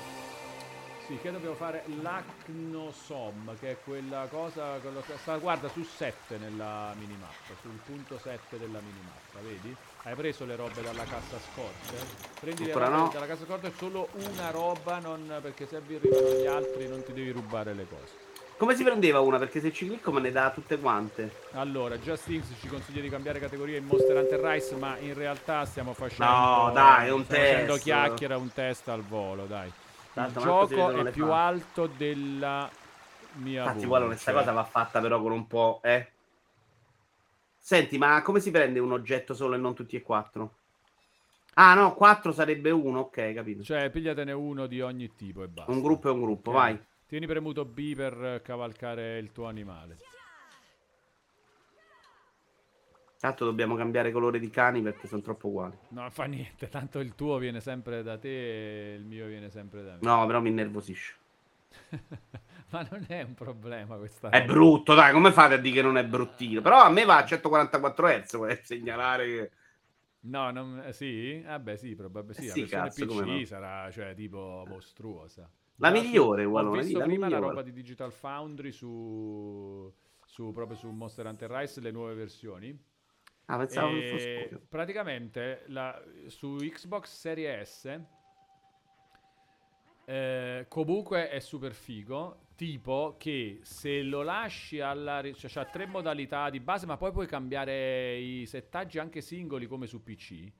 Sì, che dobbiamo fare l'Acnosom, che è quella cosa, quello, sta, guarda, su 7 nella minimappa, sul punto 7 della minimappa, vedi? Hai preso le robe dalla cassa scorte? Prendi Ancora le robe no. dalla cassa scorte, è solo una roba, non, perché se arrivano gli altri non ti devi rubare le cose. Come si prendeva una? Perché se ci clicco me ne dà tutte quante. Allora, Just Inks ci consiglia di cambiare categoria in Monster Hunter Rise, ma in realtà stiamo facendo... No, dai, è un test. facendo chiacchiera, un test al volo, dai. Tanto Il gioco è più fa. alto della mia Infatti, vuole questa cosa va fatta però con un po', eh? Senti, ma come si prende un oggetto solo e non tutti e quattro? Ah no, 4 sarebbe uno, ok, capito. Cioè, pigliatene uno di ogni tipo e basta. Un gruppo è un gruppo, Ok. vai. Tieni premuto B per cavalcare il tuo animale. Tanto dobbiamo cambiare colore di cani perché sono troppo uguali. No, fa niente, tanto il tuo viene sempre da te e il mio viene sempre da me. No, però mi innervosisce. Ma non è un problema questa È roba. brutto, dai, come fate a dire che non è bruttino? Però a me va a 144 Hz, vuoi segnalare che... No, non, eh, sì? Vabbè, sì, probabilmente sì. Eh La sì, versione cazzo, PC no. sarà, cioè, tipo mostruosa. La migliore, guarda, Ho visto vita prima la migliore. roba di Digital Foundry su, su proprio su Monster Hunter Rise, le nuove versioni. Ah, pensavo E fosse... praticamente la- su Xbox Series S eh, comunque è super figo. Tipo che se lo lasci alla. cioè c'ha tre modalità di base, ma poi puoi cambiare i settaggi anche singoli come su PC.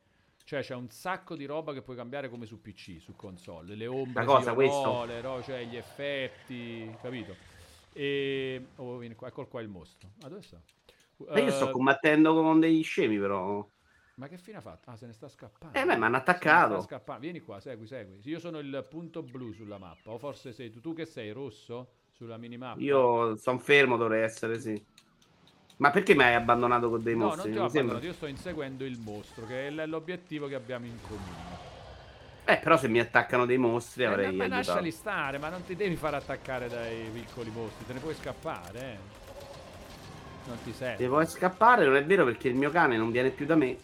Cioè c'è un sacco di roba che puoi cambiare come su PC, su console. Le ombre, cosa, no, le ro- cioè gli effetti, capito? E... Oh, qua, eccolo qua il mostro. Ah, dove sta? E io sto Eh, combattendo con degli scemi, però... ma che fine ha fatto? Ah, se ne sta scappando. Eh, beh, mi hanno attaccato. scappando. Vieni qua, segui, segui. Io sono il punto blu sulla mappa. O forse sei tu. Tu che sei? Rosso? Sulla minimappa? Io sono fermo, dovrei essere, sì. Ma perché mi hai abbandonato con dei No, mostri? non ti ho abbandonato. Io sto inseguendo il mostro, che è l'obiettivo che abbiamo in comune. Eh, però se mi attaccano dei mostri Eh, avrei ma aiutato. lasciali stare, ma non ti devi far attaccare dai piccoli mostri. Te ne puoi scappare, eh. Non ti serve. Se vuoi scappare, non è vero perché il mio cane non viene più da me.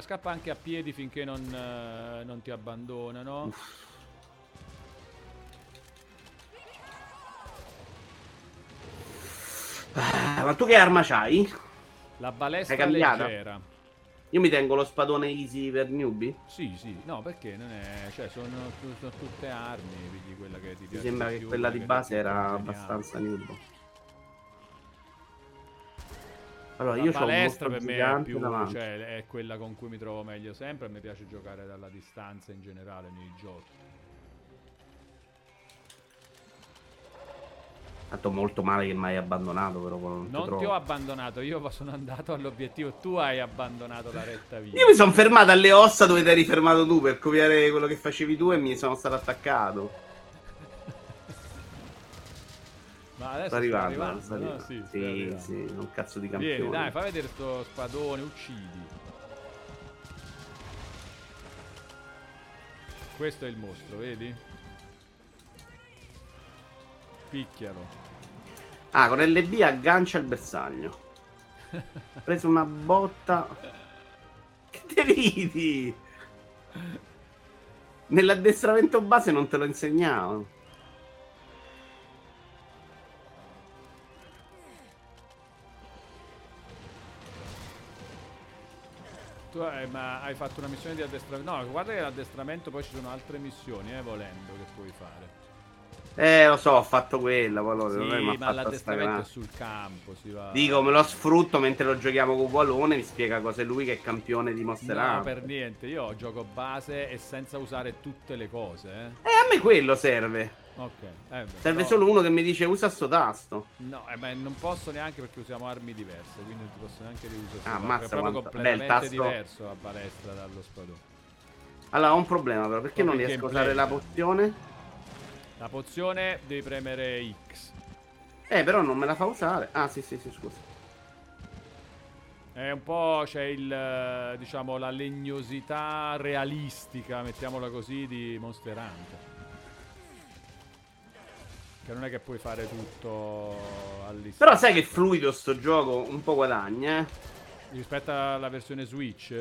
Scappa anche a piedi finché non, eh, non ti abbandonano. Ah, ma tu che arma c'hai? La balestra È cambiata? leggera. Io mi tengo lo spadone easy per newbie. Sì, sì, no, perché non è. Cioè, sono, sono tutte armi, vedi quella che ti Mi piace sembra di che più, quella di base era abbastanza noob. Allora, La io ho palestra mostro per me è più, cioè, è quella con cui mi trovo meglio sempre. A me piace giocare dalla distanza in generale nei giochi. Fatto molto male che mi hai abbandonato, però non, Non trovo. ti ho abbandonato, io sono andato all'obiettivo. Tu hai abbandonato la retta via. Io mi sono fermato alle ossa dove ti eri fermato tu per copiare quello che facevi tu e mi sono stato attaccato. Ma adesso Sta arrivando, arrivando, sta no? arrivando. Sì, sta Sì, arrivando. sì, un cazzo di campione. Vieni, dai, fai vedere sto spadone, uccidi. Questo è il mostro, vedi? Picchialo. Ah, con LB aggancia il bersaglio. Preso una botta. Che te ridi? Nell'addestramento base non te lo insegnavo. Tu hai, ma hai fatto una missione di addestramento. No, guarda che l'addestramento poi ci sono altre missioni, eh, volendo, che puoi fare. Eh, lo so, ho fatto quella. Non è ha Sì, ma l'addestramento è sul campo, si va... Dico, me lo sfrutto mentre lo giochiamo con Wallone. Mi spiega cosa è lui che è campione di Monster No, per niente, io gioco base e senza usare tutte le cose, eh. Eh, a me quello serve. Ok. eh, beh, Serve no. solo uno che mi dice usa sto tasto. No, eh, beh, non posso neanche perché usiamo armi diverse, quindi non ti posso neanche riusare. Ah, è ammazza proprio quanto- completamente beh, tasto- diverso la palestra dallo spadone. Allora, ho un problema però. Perché non Proprio riesco a usare la pozione? La pozione devi premere X. Eh, però non me la fa usare. Ah, sì, sì, sì, scusa. È un po' c'è il eh, diciamo la legnosità realistica, mettiamola così, di Monster Hunter. Che non è che puoi fare tutto all'istante. Però sai che fluido sto gioco un po' guadagna, eh? rispetto alla versione Switch?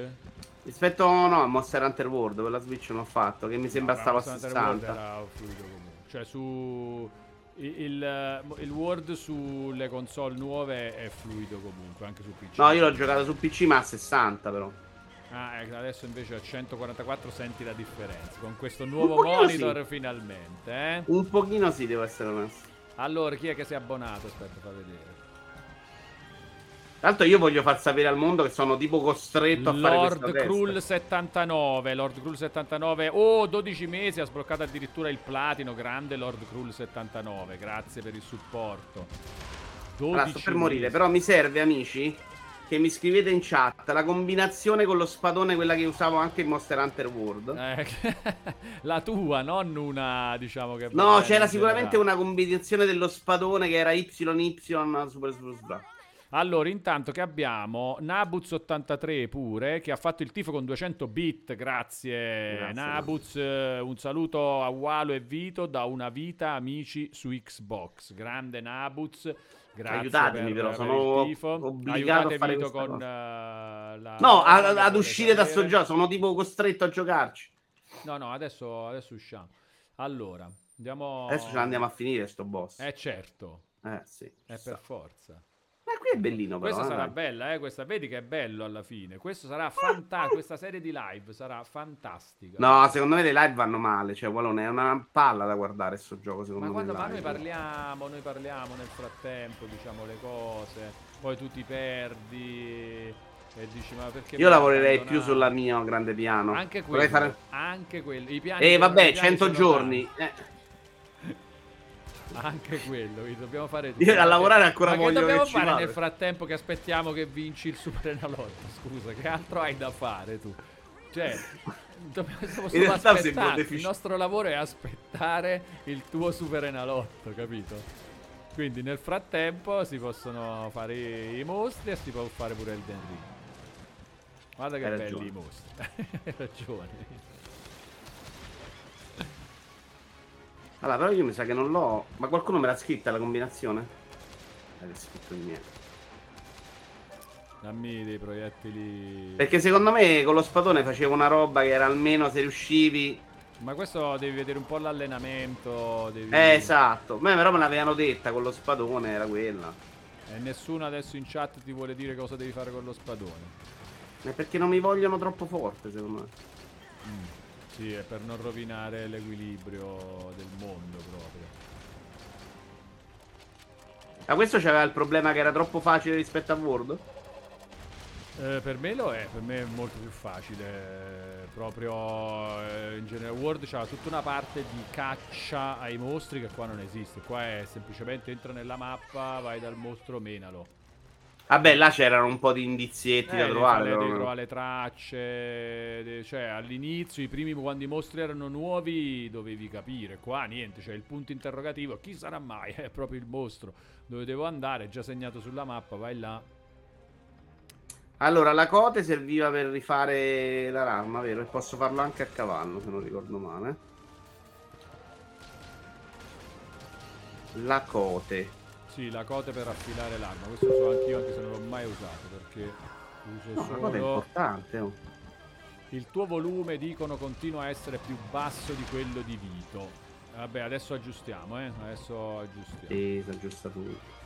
Rispetto no, a Monster Hunter World, quella Switch non ho fatto, che mi sembra No, stava a Monster Hunter World 60. Era fluido comunque. Cioè su il, il, World sulle console nuove è fluido comunque, anche su PC. No, io l'ho giocato su PC ma a 60 però. Ah, ecco, adesso invece a 144 senti la differenza. Con questo nuovo monitor sì. finalmente, eh? Un pochino sì, devo essere onesto. Allora, chi è che si è abbonato? Aspetta, fa vedere. L'altro io voglio far sapere al mondo che sono tipo costretto a fare Lord questa Krull testa. 79, Lord Krull 79. Oh, 12 mesi ha sbloccato addirittura il platino, grande Lord Krull 79. Grazie per il supporto. 12 Allora, sto per morire, mesi. però mi serve, amici, che che mi scrivete in chat la combinazione con lo spadone, quella che usavo anche in Monster Hunter World. Eh, la tua, non una, diciamo che... No, c'era sicuramente una combinazione dello spadone che era YY Super Super Super. Allora, intanto che abbiamo Nabuz83 pure, che ha fatto il tifo con 200 bit, grazie, grazie Nabuz, eh, un saluto a Walo e Vito da una vita amici su Xbox, grande Nabuz. Grazie Aiutatemi, per, però sono obbligato Aiutate a fare Vito con uh, la... No, a, ad uscire da sto gioco, sono tipo costretto a giocarci. No, no, adesso, adesso usciamo. Allora, andiamo... Adesso ce l'andiamo a finire sto boss. Eh certo. Eh sì. È per forza. Ma qui è bellino però. Questa eh, sarà dai. bella, eh, questa. Vedi che è bello alla fine. Questo sarà fantastico, questa serie di live sarà fantastica. No, secondo me le live vanno male, cioè Wallone è una palla da guardare sto gioco, secondo Ma me. quando ma noi parliamo, noi parliamo nel frattempo, diciamo le cose, poi tu ti perdi e dici ma perché Io lavorerei abbandonato? più sulla mia grande piano. Anche quello, fare... anche quello. I piani Eh i vabbè, piani 100 sono giorni. Eh. Anche quello, dobbiamo fare Io a lavorare ancora Ma che voglio dobbiamo che ci fare vada. nel frattempo che aspettiamo che vinci il Super Enalotto? Scusa, che altro hai da fare tu? Cioè, dobbiamo solo aspettare. Il nostro lavoro è aspettare il tuo Super Enalotto, capito? Quindi nel frattempo si possono fare i mostri e si può fare pure il Den Ring. Guarda che Hai belli ragione. i mostri. Hai ragione. Allora, però io mi sa che non l'ho. Ma qualcuno me l'ha scritta la combinazione? Avete scritto di niente. Dammi dei proiettili. Perché secondo me con lo spadone facevo una roba che era almeno se riuscivi. Ma questo devi vedere un po' l'allenamento. Devi... Eh, esatto. Ma però me l'avevano detta con lo spadone, era quella. E nessuno adesso in chat ti vuole dire cosa devi fare con lo spadone. È perché non mi vogliono troppo forte, secondo me. Mm. Sì, è per non rovinare l'equilibrio del mondo proprio. Ma questo c'aveva il problema che era troppo facile rispetto a World? Eh, per me lo è, per me è molto più facile. Proprio eh, in genere World c'ha tutta una parte di caccia ai mostri che qua non esiste. Qua è semplicemente entra nella mappa, vai dal mostro, menalo. Vabbè, là c'erano un po' di indizietti Eh, da devi trovare. devi no. trovare le tracce, cioè all'inizio, i primi quando i mostri erano nuovi, dovevi capire. Qua niente, c'è il punto interrogativo, chi sarà mai? È proprio il mostro. Dove devo andare? È già segnato sulla mappa, vai là. Allora, la cote serviva per rifare la ramma, vero? E posso farlo anche a cavallo, se non ricordo male. La cote. Sì, la cote per affilare l'arma. Questo so anch'io, anche se non l'ho mai usato, perché uso No, la cote è solo... importante. oh. Il tuo volume, dicono, continua a essere più basso di quello di Vito. Vabbè, adesso aggiustiamo, eh. Adesso aggiustiamo. Sì, si aggiusta tutto.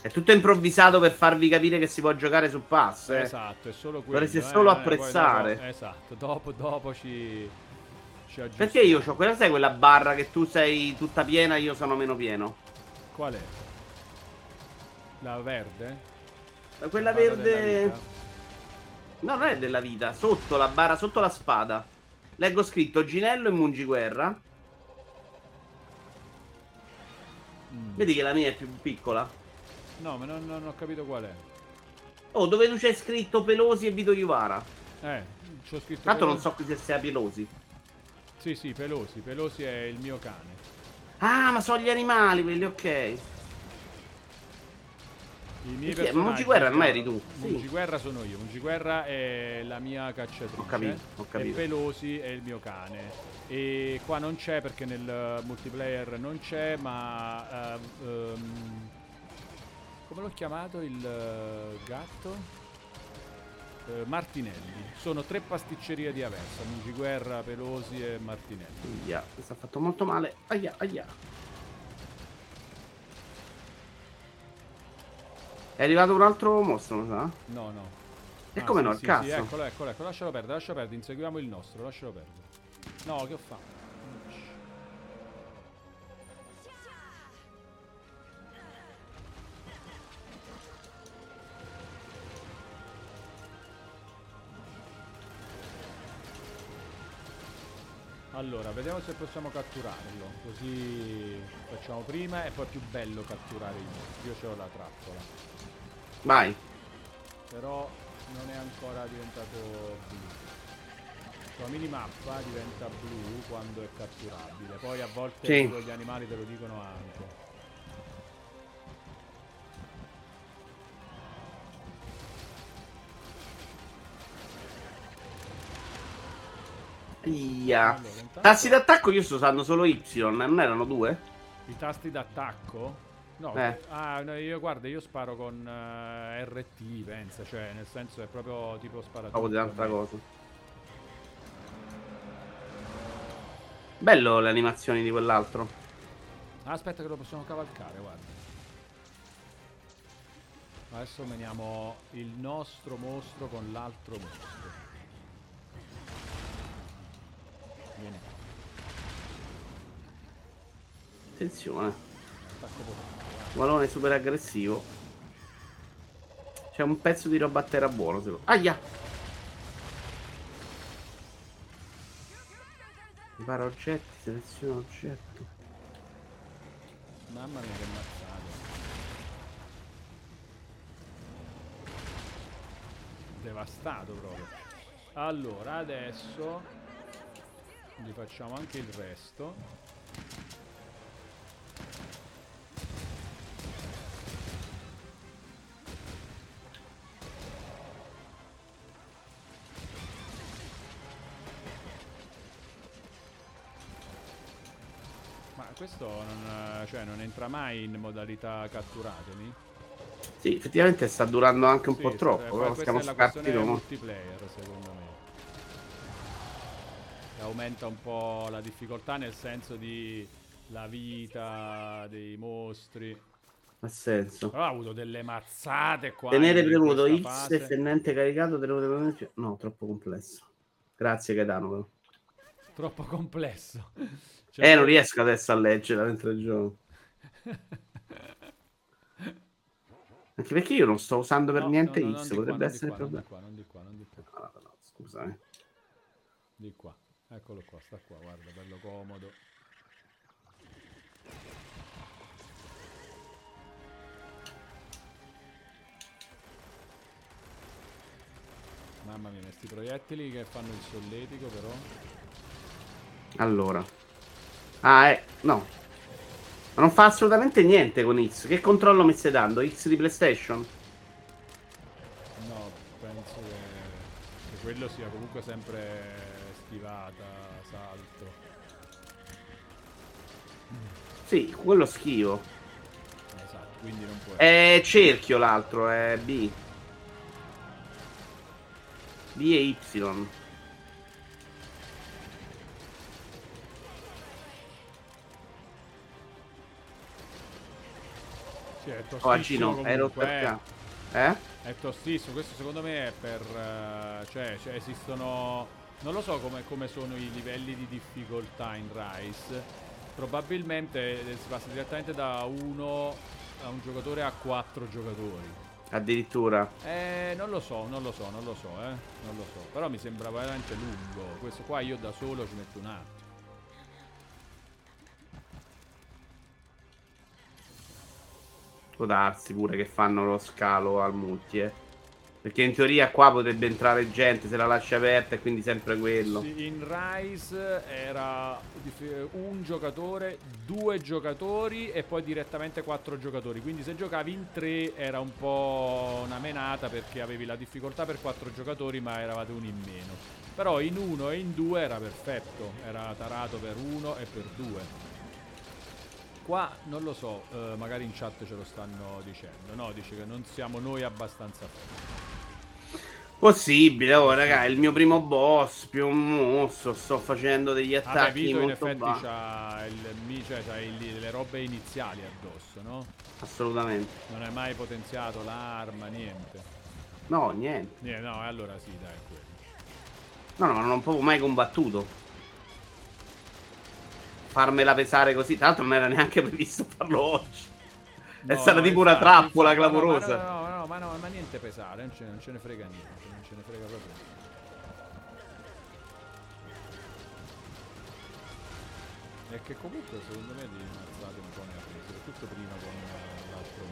È tutto improvvisato per farvi capire che si può giocare su pass. Eh. Esatto, è solo quello. Dovreste eh, solo eh, apprezzare. dopo- esatto, dopo, dopo ci. Perché io ho quella sai quella barra che tu sei tutta piena e io sono meno pieno? Qual è? La verde? Quella La barra della verde. No, non è della vita. Sotto la barra, sotto la spada. Leggo scritto Ginello e Mungiguerra. Mm. Vedi che la mia è più piccola. No, ma non, non ho capito qual è. Oh, dove tu c'è scritto Pelosi e Vito Iuvara. Eh, c'ho scritto... Tanto non Pelosi. so se sia Pelosi. Sì, sì, Pelosi. Pelosi è il mio cane. Ah, ma sono gli animali quelli, ok. I miei Chi è? personaggi Mungiguerra sono- eri tu? Sì. Mungiguerra sono io. Mungiguerra è la mia cacciatrice. Ho capito, ho capito. E Pelosi è il mio cane. E qua non c'è perché nel eh, multiplayer non c'è, ma... eh, ehm, come l'ho chiamato il eh, gatto? Eh, Martinelli. Sono tre pasticcerie di Aversa. Mungiguerra, Pelosi e Martinelli. Aia, questo ha fatto molto male. Aia, aia. È arrivato un altro mostro, mi sa? No, no. E Ah, come sì, no, sì, il cazzo? Sì, eccolo, eccolo, eccolo. Lascialo perdere, lascialo perdere. Inseguiamo il nostro, lascialo perdere. No, che ho fatto? Allora, vediamo se possiamo catturarlo. Così facciamo prima e poi è più bello catturare i mostri. Io ho la trappola. Vai. Però non è ancora diventato blu. La minimappa diventa blu quando è catturabile. Poi a volte Sì. gli animali te lo dicono anche. Ia. Allora, intanto- Tassi d'attacco io sto usando solo Y, non erano due? I tasti d'attacco? No, Eh. ah, no, io guarda, io sparo con eh, RT, pensa, cioè nel senso è proprio tipo sparato. Stavo di un'altra cosa. Bello le animazioni di quell'altro. Ah, aspetta che lo possiamo cavalcare, guarda. Adesso meniamo il nostro mostro con l'altro mostro. Vieni, Attenzione. Valone super aggressivo. C'è un pezzo di roba a terra buono, secondo Aia! Prepara oggetti, seleziona oggetto. Mamma mia che mazzata. Devastato proprio. Allora, adesso gli facciamo anche il resto. Ma questo non, cioè, non entra mai in modalità catturatemi? Sì, effettivamente sta durando anche un Sì, po' troppo, però siamo no? multiplayer secondo me. Aumenta un po' la difficoltà nel senso di la vita dei mostri. Ha senso. Però ha avuto delle mazzate qua. Tenere premuto X fase. e fennente caricato, tenere. No, troppo complesso. Grazie Gaetano. però. Troppo complesso. Cioè, Eh, non riesco adesso a leggere mentre gioco. Anche perché io non sto usando per no, niente no, no, X, qua, potrebbe di essere il qua, non di problema. qua, non di qua, non di qua. No, no, scusami. Di qua. Eccolo qua, sta qua, guarda, bello comodo. Mamma mia, questi proiettili che fanno il solletico però. Allora. Ah, eh, no. Ma non fa assolutamente niente con X. Che controllo mi stai dando? X di PlayStation? No, penso che, che quello sia comunque sempre schivata, salto. Sì, quello schivo. Esatto, quindi non può È cerchio l'altro, è B. B e Y. Sì, è Oh, comunque, il eh. cazzo. Eh? È tostissimo, questo secondo me è per... eh, cioè, cioè, esistono... Non lo so come, come sono i livelli di difficoltà in Rise. Probabilmente eh, si passa direttamente da uno a un giocatore a quattro giocatori. Addirittura. Eh, non lo so, non lo so, non lo so, eh. Non lo so. Però mi sembra veramente lungo. Questo qua io da solo ci metto un attimo. Può darsi pure che fanno lo scalo al multi, eh. Perché in teoria qua potrebbe entrare gente se la lascia aperta e quindi sempre quello. In Rise era un giocatore, due giocatori e poi direttamente quattro giocatori. Quindi se giocavi in tre era un po' una menata perché avevi la difficoltà per quattro giocatori ma eravate uno in meno. Però in uno e in due era perfetto, era tarato per uno e per due. Qua non lo so, eh, magari in chat ce lo stanno dicendo. No, dice che non siamo noi abbastanza forti. Possibile, oh raga, è il mio primo boss, più un mostro, sto facendo degli Vabbè, attacchi Vito in molto effetti bassi. c'ha, il, cioè, c'ha il- le robe iniziali addosso, no? Assolutamente. Non è mai potenziato l'arma, niente. No, niente. Niente, no, allora sì, dai, quello. No, no, non ho proprio mai combattuto. Farmela pesare così, tra l'altro non era neanche previsto farlo oggi. È No, stata no, tipo una infatti, trappola clamorosa. No, no, no, ma, no, ma niente pesare, non ce, non ce ne frega niente, non ce ne frega proprio. niente. è che comunque secondo me di mazzate un po' ne ha prese, soprattutto prima con eh, l'altro.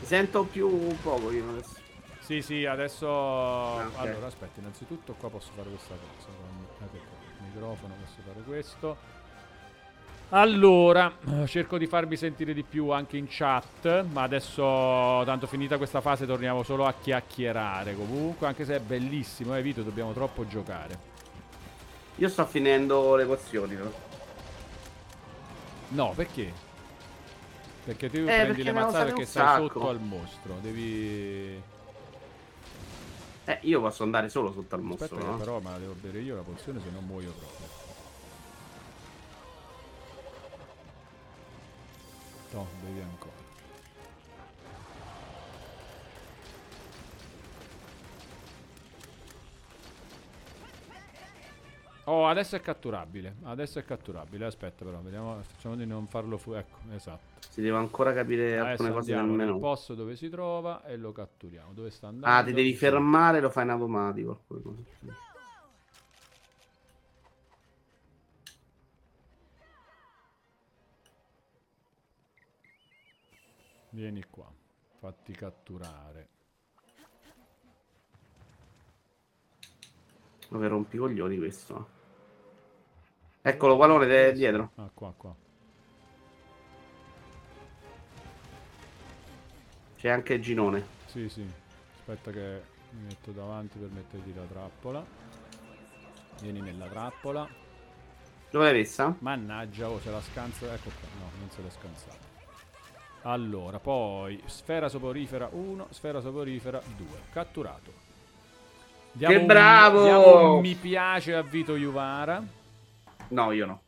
Mi sento più poco io adesso. Sì, sì, adesso... Ah, ok. Allora, aspetta, innanzitutto qua posso fare questa cosa. Con... Ecco qua, il microfono posso fare questo. Allora, eh, cerco di farvi sentire di più anche in chat, ma adesso, tanto finita questa fase, torniamo solo a chiacchierare comunque, anche se è bellissimo, eh Vito, dobbiamo troppo giocare. Io sto finendo le equazioni, però. No, perché? Perché tu Eh, prendi perché le mazzate un stai sacco. sotto al mostro, devi... Eh, io posso andare solo sotto al mostro, Aspetta che no? però me la devo bere io la pozione, se no muoio proprio. No, bevi ancora. Oh, adesso è catturabile. Adesso è catturabile. Aspetta, però, vediamo. Facciamo di non farlo fuori. Ecco, esatto. Si deve ancora capire Adesso alcune cose andiamo nel menu. posto dove si trova e lo catturiamo. Dove sta andando? Ah, ti devi fermare, lo fai in automatico. alcune Vieni qua. Fatti catturare. Dove rompi coglioni questo? Eccolo, Qualone, de- dietro. Ah, qua, qua. C'è anche il Ginone. Sì, sì. Aspetta che mi metto davanti per metterti la trappola. Vieni nella trappola. Dove l'hai messa? Mannaggia, oh, se la scansa. Ecco qua. No, non se l'è scansata. Allora, poi sfera soporifera 1, sfera soporifera 2. Catturato. Diamo un- bravo! diamo un mi piace a Vito Juvara. No, io no.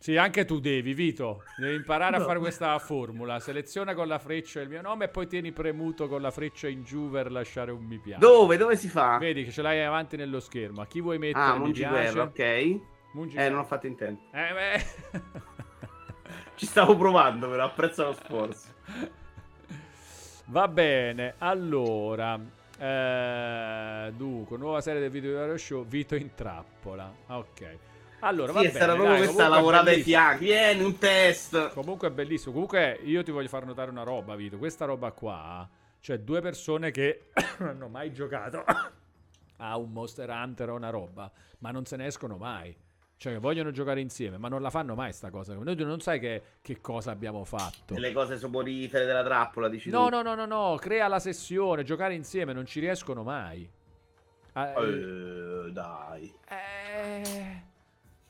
Sì, anche tu devi, Vito. Devi imparare a No. fare questa formula. Seleziona con la freccia il mio nome e poi tieni premuto con la freccia in giù per lasciare un mi piace. Dove? Dove si fa? Vedi che ce l'hai avanti nello schermo. A chi vuoi mettere Ah, mi piace? Guerra, ok. Mungi Eh, non ho fatto in tempo. Eh, beh. Ci stavo provando, però apprezzo lo sforzo. Va bene, allora. eh, dunque, nuova serie del video Video show, Vito in trappola. Ok. Allora, va Sì, è bene, proprio dai, questa lavorata ai fianchi. Vieni, un test. Comunque è bellissimo. Comunque io ti voglio far notare una roba, Vito. Questa roba qua, cioè due persone che non hanno mai giocato a un Monster Hunter o una roba, ma non se ne escono mai. Cioè, che vogliono giocare insieme, ma non la fanno mai sta cosa. Noi tu non sai che, che cosa abbiamo fatto. Le cose soporifere della trappola, dici No, tu. no, no, no, no, crea la sessione, giocare insieme, non ci riescono mai. Ah, eh, Eh, dai. eh,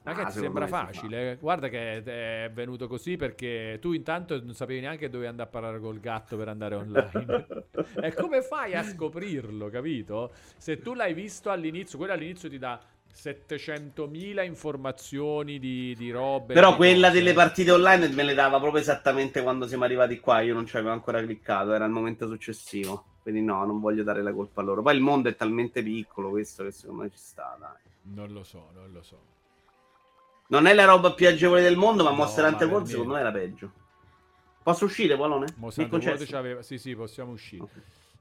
Ah, Ragazzi, secondo sembra facile. Guarda che è venuto così perché tu intanto non sapevi neanche dove andare a parlare col gatto per andare online. e come fai a scoprirlo, capito? Se tu l'hai visto all'inizio, quello all'inizio ti dà 700.000 informazioni di, di robe. Però di quella cose. delle partite online me le dava proprio esattamente quando siamo arrivati qua. Io non ci avevo ancora cliccato, era il momento successivo. Quindi no, non voglio dare la colpa a loro. Poi il mondo è talmente piccolo questo che secondo me ci sta, dai. Non lo so, non lo so. Non è la roba più agevole del mondo, ma No, Monster Hunter World secondo me niente. era peggio. Posso uscire, Polone? Monster Hunter World. Sì, sì, possiamo uscire. Ok.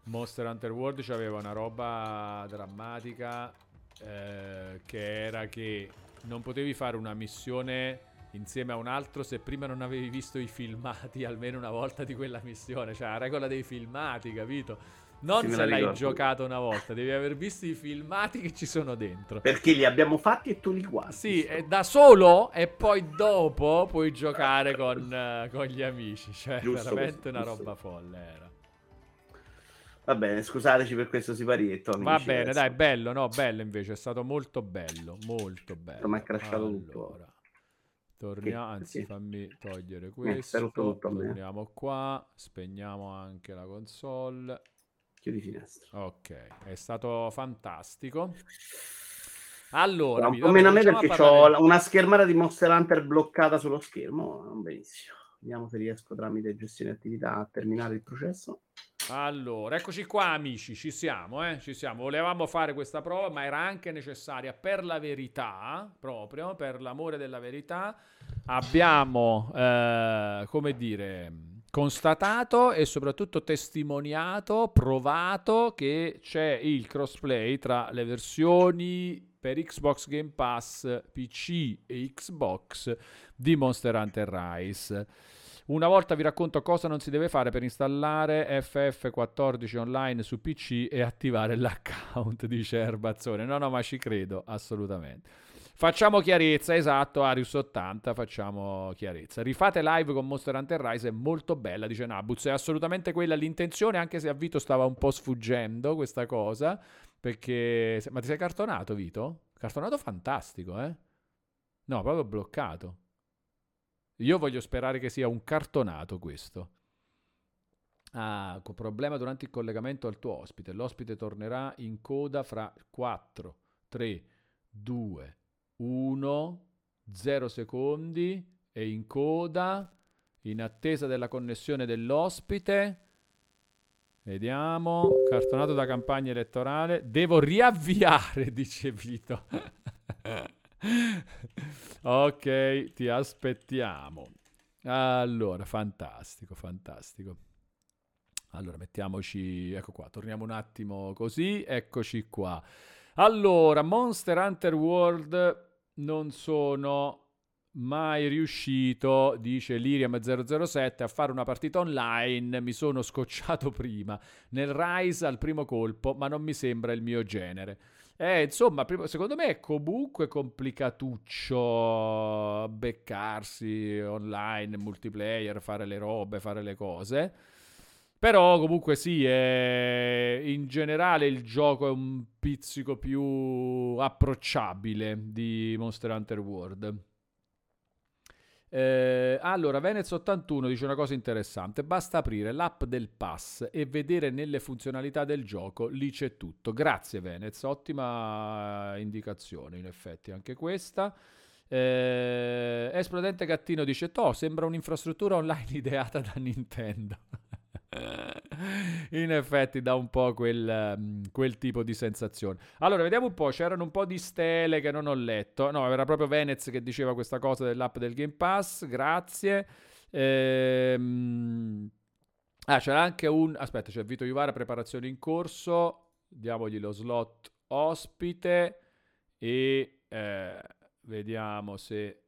Monster Hunter World c'aveva una roba drammatica eh, che era che non potevi fare una missione insieme a un altro se prima non avevi visto i filmati almeno una volta di quella missione, cioè la regola dei filmati, capito? Non Sì, se l'hai ricordo. giocato una volta, devi aver visto i filmati che ci sono dentro. Perché li abbiamo fatti e tu li guardi. Sì, è da solo e poi dopo puoi giocare con, eh, con gli amici. Cioè, Giusto veramente così, una giusto roba folle era. Va bene, scusateci per questo siparietto. amici, Va bene, adesso. dai, bello, no, bello invece, è stato molto bello, molto bello. Ma è crashato tutto. Allora, Torniamo, Che- anzi fammi togliere Eh, questo, rotto tutto torniamo qua, spegniamo anche la console. Chiudi finestra. Ok, è stato fantastico. Allora, un vi- po' vabbè, meno a me perché ho una schermata di Monster Hunter bloccata sullo schermo. Benissimo. Vediamo se riesco tramite gestione attività a terminare il processo. Allora, eccoci qua amici, ci siamo, eh? ci siamo. Volevamo fare questa prova, ma era anche necessaria per la verità, proprio per l'amore della verità. Abbiamo, eh, come dire, constatato e soprattutto testimoniato, provato che c'è il crossplay tra le versioni per Xbox Game Pass, PC e Xbox di Monster Hunter Rise. Una volta vi racconto cosa non si deve fare per installare FF14 online su PC e attivare l'account, dice Erbazzone. No, no, ma ci credo, assolutamente. Facciamo chiarezza, esatto, Arius 80, facciamo chiarezza. Rifate live con Monster Hunter Rise, è molto bella, dice Nabuz, è assolutamente quella l'intenzione, anche se a Vito stava un po' sfuggendo questa cosa, perché... Ma ti sei cartonato, Vito? Cartonato fantastico, eh? No, proprio bloccato. Io voglio sperare che sia un cartonato questo. Ah, problema durante il collegamento al tuo ospite. L'ospite tornerà in coda fra 4, 3, 2, 1, 0 secondi e in coda in attesa della connessione dell'ospite. Vediamo, cartonato da campagna elettorale. Devo riavviare, dice Vito. Ok, ti aspettiamo. Allora, fantastico, fantastico. Allora, mettiamoci, ecco qua, torniamo un attimo così, eccoci qua. Allora, Monster Hunter World non sono mai riuscito, dice Liriam007, a fare una partita online, mi sono scocciato prima nel Rise al primo colpo, ma non mi sembra il mio genere. Eh, insomma, secondo me è comunque complicatuccio beccarsi online, multiplayer, fare le robe, fare le cose. Però comunque sì, è... in generale il gioco è un pizzico più approcciabile di Monster Hunter World. Eh, allora, Venez81 dice una cosa interessante: basta aprire l'app del pass e vedere nelle funzionalità del gioco, lì c'è tutto. Grazie, Venez, ottima indicazione, in effetti, anche questa. Eh, Esplodente Gattino dice: To, sembra un'infrastruttura online ideata da Nintendo. In effetti dà un po' quel, mm, quel, tipo di sensazione. Allora, vediamo un po'. C'erano un po' di stele che non ho letto. No, era proprio Venez che diceva questa cosa dell'app del Game Pass. Grazie. Ehm... Ah, c'era anche un... Aspetta, c'è Vito Iuvara, preparazione in corso. Diamogli lo slot ospite e eh, vediamo se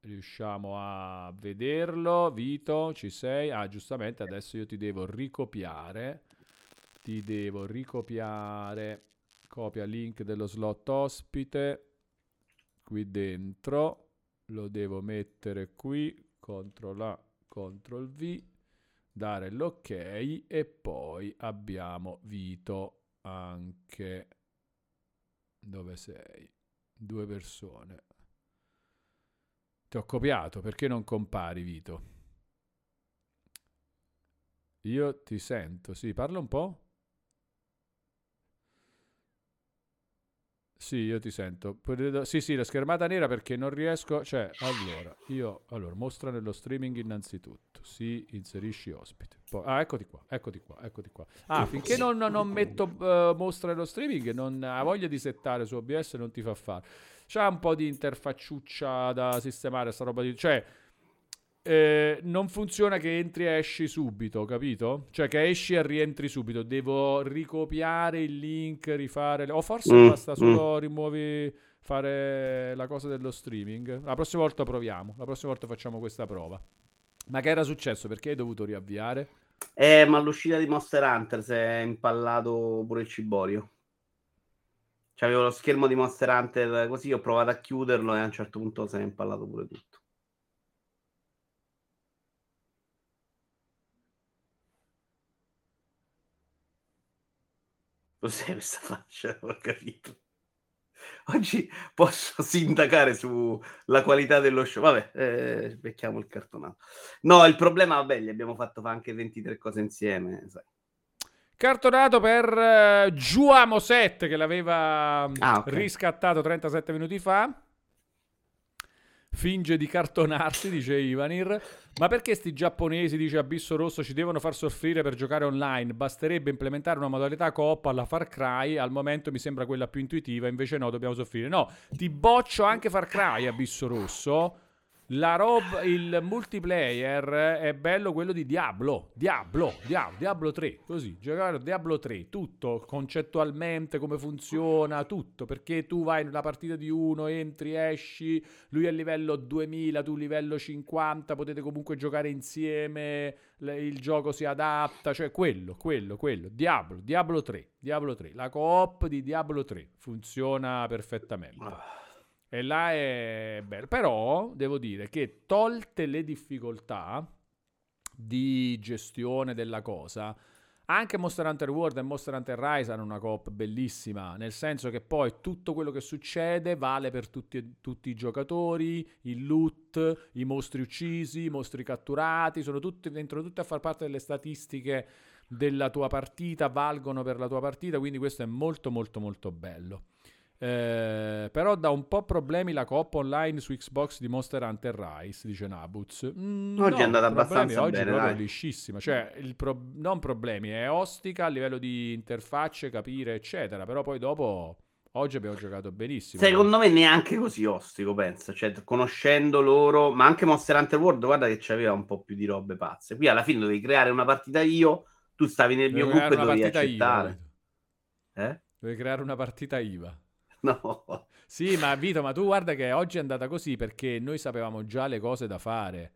riusciamo a vederlo. Vito, ci sei? Ah, giustamente adesso io ti devo ricopiare. Ti devo ricopiare. Copia link dello slot ospite. Qui dentro. Lo devo mettere qui. CTRL A, CTRL V. Dare l'ok e poi abbiamo Vito anche. Dove sei? Due persone. Ti ho copiato, perché non compari, Vito? Io ti sento, sì, parla un po'. Sì, io ti sento. Sì, sì, la schermata nera perché non riesco... Cioè, allora, io... Allora, mostra nello streaming innanzitutto. Sì, inserisci ospite. Poi, ah, eccoti qua, eccoti qua, eccoti qua. Ah, finché non, non metto uh, mostra nello streaming, non ha voglia di settare su OBS non ti fa fare. C'ha un po' di interfacciuccia da sistemare, sta roba di... Cioè, eh, non funziona che entri e esci subito, capito? Cioè che esci e rientri subito. Devo ricopiare il link, rifare... O forse mm, basta solo mm. rimuovi... Fare la cosa dello streaming. La prossima volta proviamo. La prossima volta facciamo questa prova. Ma che era successo? Perché hai dovuto riavviare? Eh, ma all'uscita di Monster Hunter si è impallato pure il ciborio. C'avevo lo schermo di Monster Hunter così, ho provato a chiuderlo e a un certo punto se ne è impallato pure tutto. Cos'è questa faccia? Non ho capito. Oggi posso sindacare sulla qualità dello show. Vabbè, eh, il cartonato. No, il problema, vabbè, gli abbiamo fatto anche 23 cose insieme, sai. Cartonato per uh, Giuamo 7 che l'aveva ah, okay. riscattato 37 minuti fa. Finge di cartonarsi, dice Ivanir. Ma perché sti giapponesi, dice Abisso Rosso, ci devono far soffrire per giocare online? Basterebbe implementare una modalità coop alla Far Cry. Al momento mi sembra quella più intuitiva, invece no, dobbiamo soffrire. No, ti boccio anche Far Cry, Abisso Rosso La roba, il multiplayer è bello quello di Diablo, Diablo, Diablo, Diablo 3, così, giocare Diablo 3, tutto concettualmente, come funziona, tutto, perché tu vai nella partita di uno, entri, esci, lui è a livello 2000, tu livello 50, potete comunque giocare insieme, il gioco si adatta, cioè quello, quello, quello, Diablo, Diablo 3, Diablo 3, la coop di Diablo 3 funziona perfettamente. E là è bello. Però devo dire che tolte le difficoltà di gestione della cosa, anche Monster Hunter World e Monster Hunter Rise hanno una coop bellissima, nel senso che poi tutto quello che succede vale per tutti, tutti i giocatori, il loot, i mostri uccisi, i mostri catturati, sono tutti, entrano tutti a far parte delle statistiche della tua partita, valgono per la tua partita, quindi questo è molto molto molto bello. Eh, però dà un po' problemi la coppa online su Xbox di Monster Hunter Rise, dice Nabuz. Mm, oggi no, è andata abbastanza oggi bene. Oggi è liscissima, cioè pro- non problemi, è ostica a livello di interfacce, capire, eccetera. Però poi dopo, oggi abbiamo giocato benissimo. Secondo me neanche così ostico, penso. Cioè, conoscendo loro, ma anche Monster Hunter World, guarda che c'aveva un po' più di robe pazze. Qui alla fine dovevi creare una partita io, tu stavi nel mio gruppo e dovevi accettare. IVA, eh? Dovevi creare una partita IVA. No. Sì, ma Vito, ma tu guarda che oggi è andata così perché noi sapevamo già le cose da fare.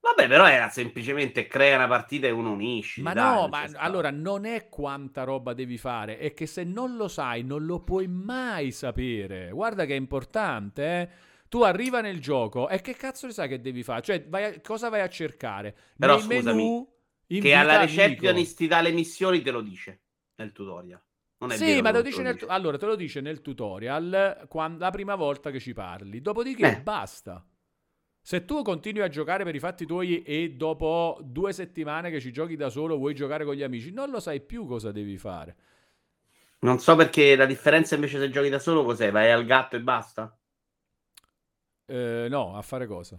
Vabbè, però era semplicemente crea una partita e uno unisci. Ma dai, no, ma allora non è quanta roba devi fare, è che se non lo sai non lo puoi mai sapere. Guarda che è importante, eh. Tu arriva nel gioco e che cazzo ne sai che devi fare? Cioè, vai a, cosa vai a cercare? Però Nei scusami, menu, che alla receptionist ti dà le missioni te lo dice nel tutorial. Non è sì, vero, ma te lo dice nel, dice. allora te lo dice nel tutorial quando, la prima volta che ci parli. Dopodiché eh. basta. Se tu continui a giocare per i fatti tuoi e dopo due settimane che ci giochi da solo vuoi giocare con gli amici, non lo sai più cosa devi fare. Non so perché la differenza invece se giochi da solo cos'è? Vai al gatto e basta? Eh, no, a fare cosa?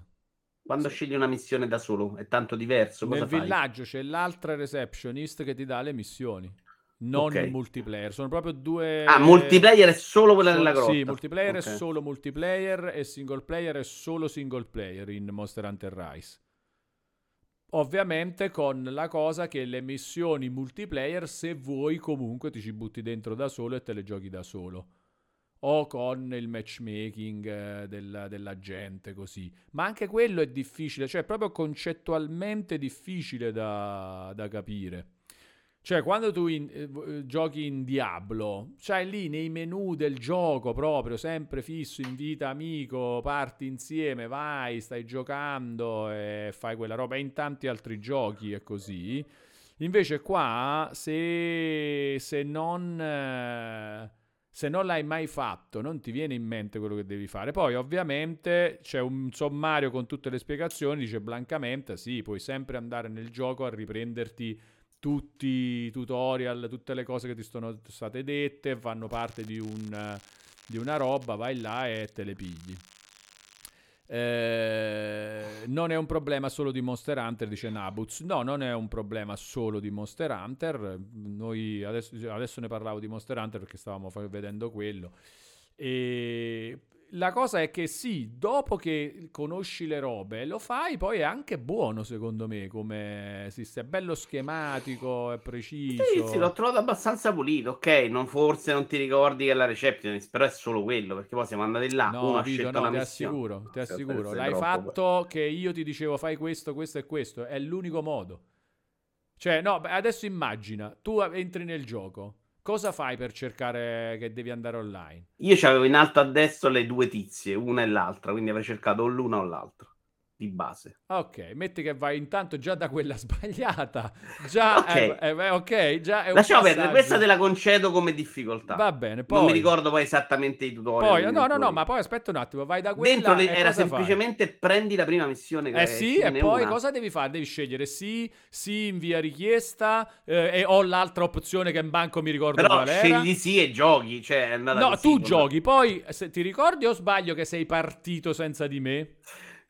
Quando sì. scegli una missione da solo è tanto diverso. Nel villaggio c'è l'altra receptionist che ti dà le missioni non okay. multiplayer. Sono proprio due. Ah, multiplayer è solo quella solo, della grotta. Sì, multiplayer okay. è solo multiplayer e single player è solo single player in Monster Hunter Rise. Ovviamente con la cosa che le missioni multiplayer, se vuoi, comunque ti ci butti dentro da solo e te le giochi da solo. O con il matchmaking eh, della, della gente, così. Ma anche quello è difficile, cioè proprio concettualmente difficile da, da capire. Cioè, quando tu in, eh, eh, giochi in Diablo, c'hai lì nei menu del gioco proprio, sempre fisso, invita amico, parti insieme, vai, stai giocando e fai quella roba. E in tanti altri giochi è così. Invece qua, se, se non... Eh, se non l'hai mai fatto, non ti viene in mente quello che devi fare. Poi, ovviamente, c'è un sommario con tutte le spiegazioni, dice blancamente, sì, puoi sempre andare nel gioco a riprenderti tutti i tutorial, tutte le cose che ti sono state dette, fanno parte di, un, di una roba, vai là e te le pigli. Eh, non è un problema solo di Monster Hunter, dice Nabuz. No, non è un problema solo di Monster Hunter. Noi adesso, adesso ne parlavo di Monster Hunter perché stavamo vedendo quello. E la cosa è che sì, dopo che conosci le robe, lo fai, poi è anche buono secondo me come sistema, è bello schematico, è preciso. Sì, sì, l'ho trovato abbastanza pulito, ok, non, forse non ti ricordi che è la receptionist, però è solo quello, perché poi siamo andati là, no, uno Vito, no, ti assicuro, ti assicuro, l'hai troppo, fatto poi. che io ti dicevo fai questo, questo e questo, è l'unico modo. Cioè, no, adesso immagina, tu entri nel gioco, Cosa fai per cercare che devi andare online? Io avevo in alto a destra le due tizie, una e l'altra, quindi avrei cercato l'una o l'altra di base. Ok, metti che vai intanto già da quella sbagliata. Già ok, è, è, okay, già è Lasciamo perdere, questa te la concedo come difficoltà. Va bene, poi... Non mi ricordo poi esattamente i tutorial. Poi, no, no, no, ma poi aspetta un attimo, vai da quella Dentro le, era semplicemente fai? prendi la prima missione che Eh sì, e poi una. cosa devi fare? Devi scegliere sì, sì, invia richiesta eh, e ho l'altra opzione che in banco mi ricordo Però qual era. scegli sì e giochi, cioè No, tu giochi, poi se ti ricordi o sbaglio che sei partito senza di me?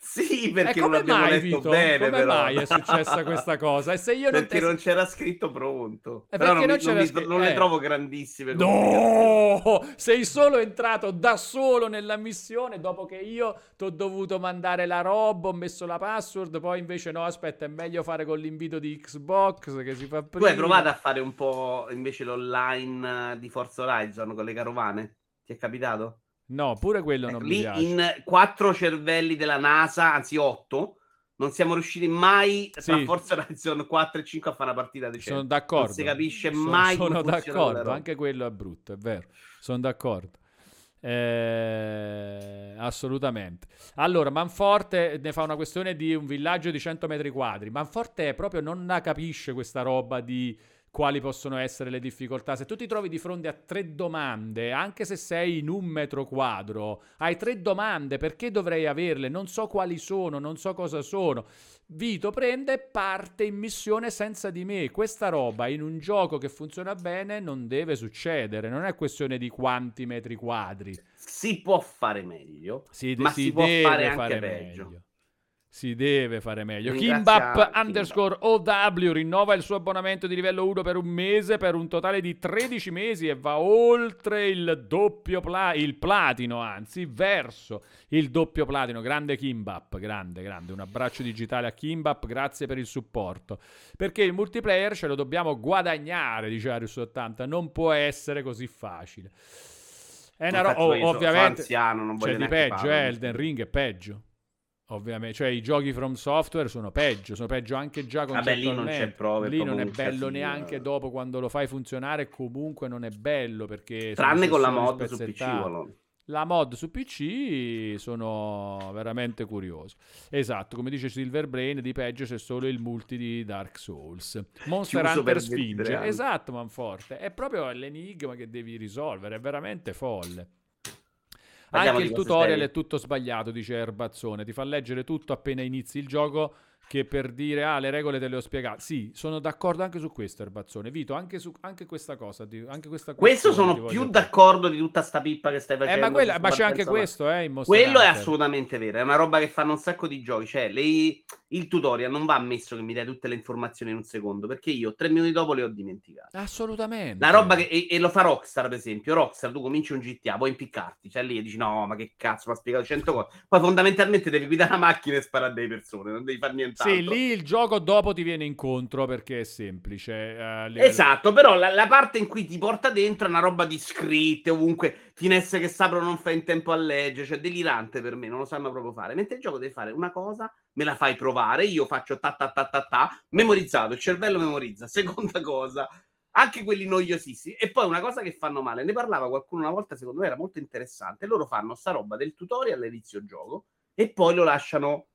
Sì, perché e non abbiamo mai, letto Vito? bene, come però. mai è successa questa cosa? E se io non Perché te... non c'era scritto pronto. Eh, Però perché non, non mi- c'era non non le eh. trovo grandissime. No! Sei solo entrato da solo nella missione dopo che io ti ho dovuto mandare la roba, ho messo la password, poi invece no, aspetta, è meglio fare con l'invito di Xbox che si fa Tu prima. hai provato a fare un po' invece l'online eh, di Forza Horizon con le carovane? Ti è capitato? No, pure quello Ecco, non mi lì piace. in quattro cervelli della NASA, anzi otto, non siamo riusciti mai tra Sì. Forza Horizon 4 e 5 a fare una partita decente. Sono d'accordo. Non si capisce So- mai Sono d'accordo, anche quello è brutto, è vero. Sono d'accordo. Eh, assolutamente. Allora, Manforte ne fa una questione di un villaggio di 100 metri quadri. Manforte proprio non la capisce questa roba di quali possono essere le difficoltà. Se tu ti trovi di fronte a tre domande, anche se sei in un metro quadro, hai tre domande, perché dovrei averle? Non so quali sono, non so cosa sono. Vito prende e parte in missione senza di me. Questa roba in un gioco che funziona bene non deve succedere. Non è questione di quanti metri quadri. Si può fare meglio, Si, ma si si, può deve fare anche fare peggio. Si deve fare meglio. Kimbap underscore OW rinnova il suo abbonamento di livello 1 per un mese per un totale di 13 mesi e va oltre il doppio pla- il platino, anzi, verso il doppio platino. Grande Kimbap, grande, grande. Un abbraccio digitale a Kimbap, grazie per il supporto. Perché il multiplayer ce lo dobbiamo guadagnare, dice Arius 80, non può essere così facile. È una ro- Infatti oh, sono ovviamente anziano, non voglio di neanche peggio, eh, mi Elden. Ring è peggio. Ovviamente, cioè i giochi from software sono peggio, sono peggio anche già Vabbè, lì non c'è è Lì non è bello casino. neanche dopo quando lo fai funzionare, comunque non è bello perché Tranne con la mod su PC. La mod su PC sono veramente curioso. Esatto, come dice Silver Brain, di peggio c'è solo il multi di Dark Souls. Monster Chiuso Hunter per 23 spinge. anni. Esatto, Manforte. È proprio l'enigma che devi risolvere, è veramente folle. Parliamo Anche il tutorial serie. è tutto sbagliato, dice Erbazzone. Ti fa leggere tutto appena inizi il gioco che per dire ah le regole te le ho spiegate. Sì, sono d'accordo anche su questo Erbazzone. Vito, anche su anche questa cosa, anche questa Questo sono più dire. d'accordo di tutta sta pippa che stai Eh, facendo. ma, quella- ma c'è anche questo, eh, Quello è assolutamente vero, è una roba che fanno un sacco di giochi. Cioè, le- il tutorial non va ammesso che mi dai tutte le informazioni in un secondo, perché io tre minuti dopo le ho dimenticate. Assolutamente. La roba che, e, e lo fa Rockstar, ad esempio. Rockstar, tu cominci un GTA, vuoi impiccarti, cioè lì e dici no, ma che cazzo, mi ha spiegato 100 cose. Poi fondamentalmente devi guidare la macchina e sparare a delle persone, non devi fare nient'altro. Sì, lì il gioco dopo ti viene incontro perché è semplice. eh, Esatto, però la, la parte in cui ti porta dentro è una roba di scritte ovunque, finestre che s'aprono non fai in tempo a leggere, cioè delirante per me, non lo sanno proprio fare. Mentre il gioco deve fare una cosa, me la fai provare, io faccio ta ta ta ta ta, memorizzato, il cervello memorizza. Seconda cosa, anche quelli noiosissimi. E poi una cosa che fanno male, ne parlava qualcuno una volta, secondo me era molto interessante, loro fanno sta roba del tutorial all'inizio gioco e poi lo lasciano...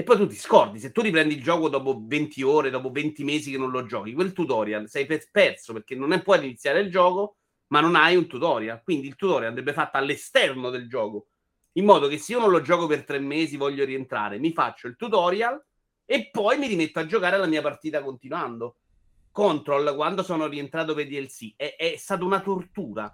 E poi tu ti scordi, se tu riprendi il gioco dopo 20 ore, dopo 20 mesi che non lo giochi, quel tutorial sei per- perso perché non è, puoi iniziare il gioco, ma non hai un tutorial. Quindi il tutorial andrebbe fatto all'esterno del gioco, in modo che se io non lo gioco per tre mesi, voglio rientrare, mi faccio il tutorial e poi mi rimetto a giocare la mia partita continuando. Control, quando sono rientrato per DLC, è, è stata una tortura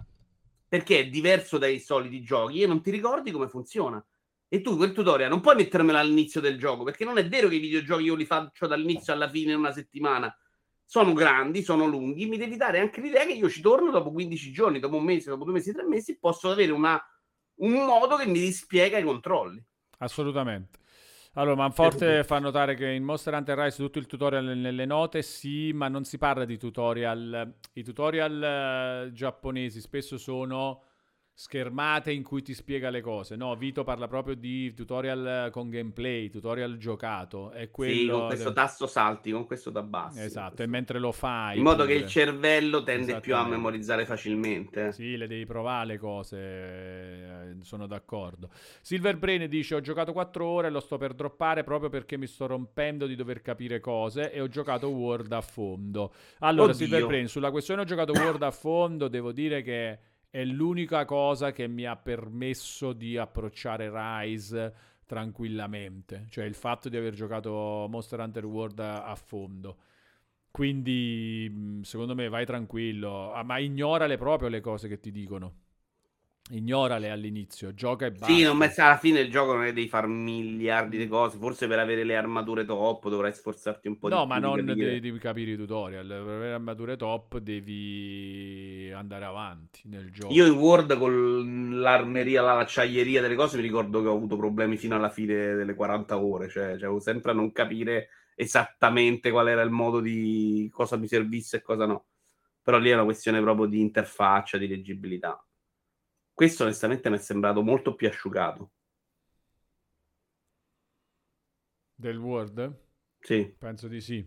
perché è diverso dai soliti giochi e non ti ricordi come funziona. E tu quel tutorial non puoi mettermelo all'inizio del gioco, perché non è vero che i videogiochi io li faccio dall'inizio alla fine in una settimana. Sono grandi, sono lunghi, mi devi dare anche l'idea che io ci torno dopo 15 giorni, dopo un mese, dopo due mesi, tre mesi, posso avere una, un modo che mi rispiega i controlli. Assolutamente. Allora, Manforte fa notare che in Monster Hunter Rise tutto il tutorial nelle note, sì, ma non si parla di tutorial. I tutorial eh, giapponesi spesso sono schermate in cui ti spiega le cose. No, Vito parla proprio di tutorial con gameplay, tutorial giocato. È quello Sì, con questo del- tasto salti, con questo da basso. Esatto, e mentre lo fai... In modo che pure. il cervello tende più a memorizzare facilmente. Sì, le devi provare le cose, eh, sono d'accordo. Silver Brain dice: Ho giocato 4 ore, lo sto per droppare proprio perché mi sto rompendo di dover capire cose e ho giocato Word a fondo. Allora, Oddio. Silver Brain, sulla questione ho giocato Word a fondo, devo dire che è l'unica cosa che mi ha permesso di approcciare Rise tranquillamente, cioè il fatto di aver giocato Monster Hunter World a, a fondo. Quindi, mh, secondo me, vai tranquillo, ah, ma ignorale proprio le cose che ti dicono. Ignorale all'inizio, gioca e basta. Sì, non me- alla fine il gioco non è devi fare miliardi di cose. Forse per avere le armature top dovrai sforzarti un po' No, di ma più. di non capire. devi, devi capire i tutorial. Per avere armature top devi andare avanti nel gioco. Io in Word con l'armeria, la- l'acciaieria delle cose mi ricordo che ho avuto problemi fino alla fine delle 40 ore. Cioè, avevo sempre a non capire esattamente qual era il modo di cosa mi servisse e cosa no. Però lì è una questione proprio di interfaccia, di leggibilità. Questo onestamente mi è sembrato molto più asciugato. Del Word? Sì. Penso di sì.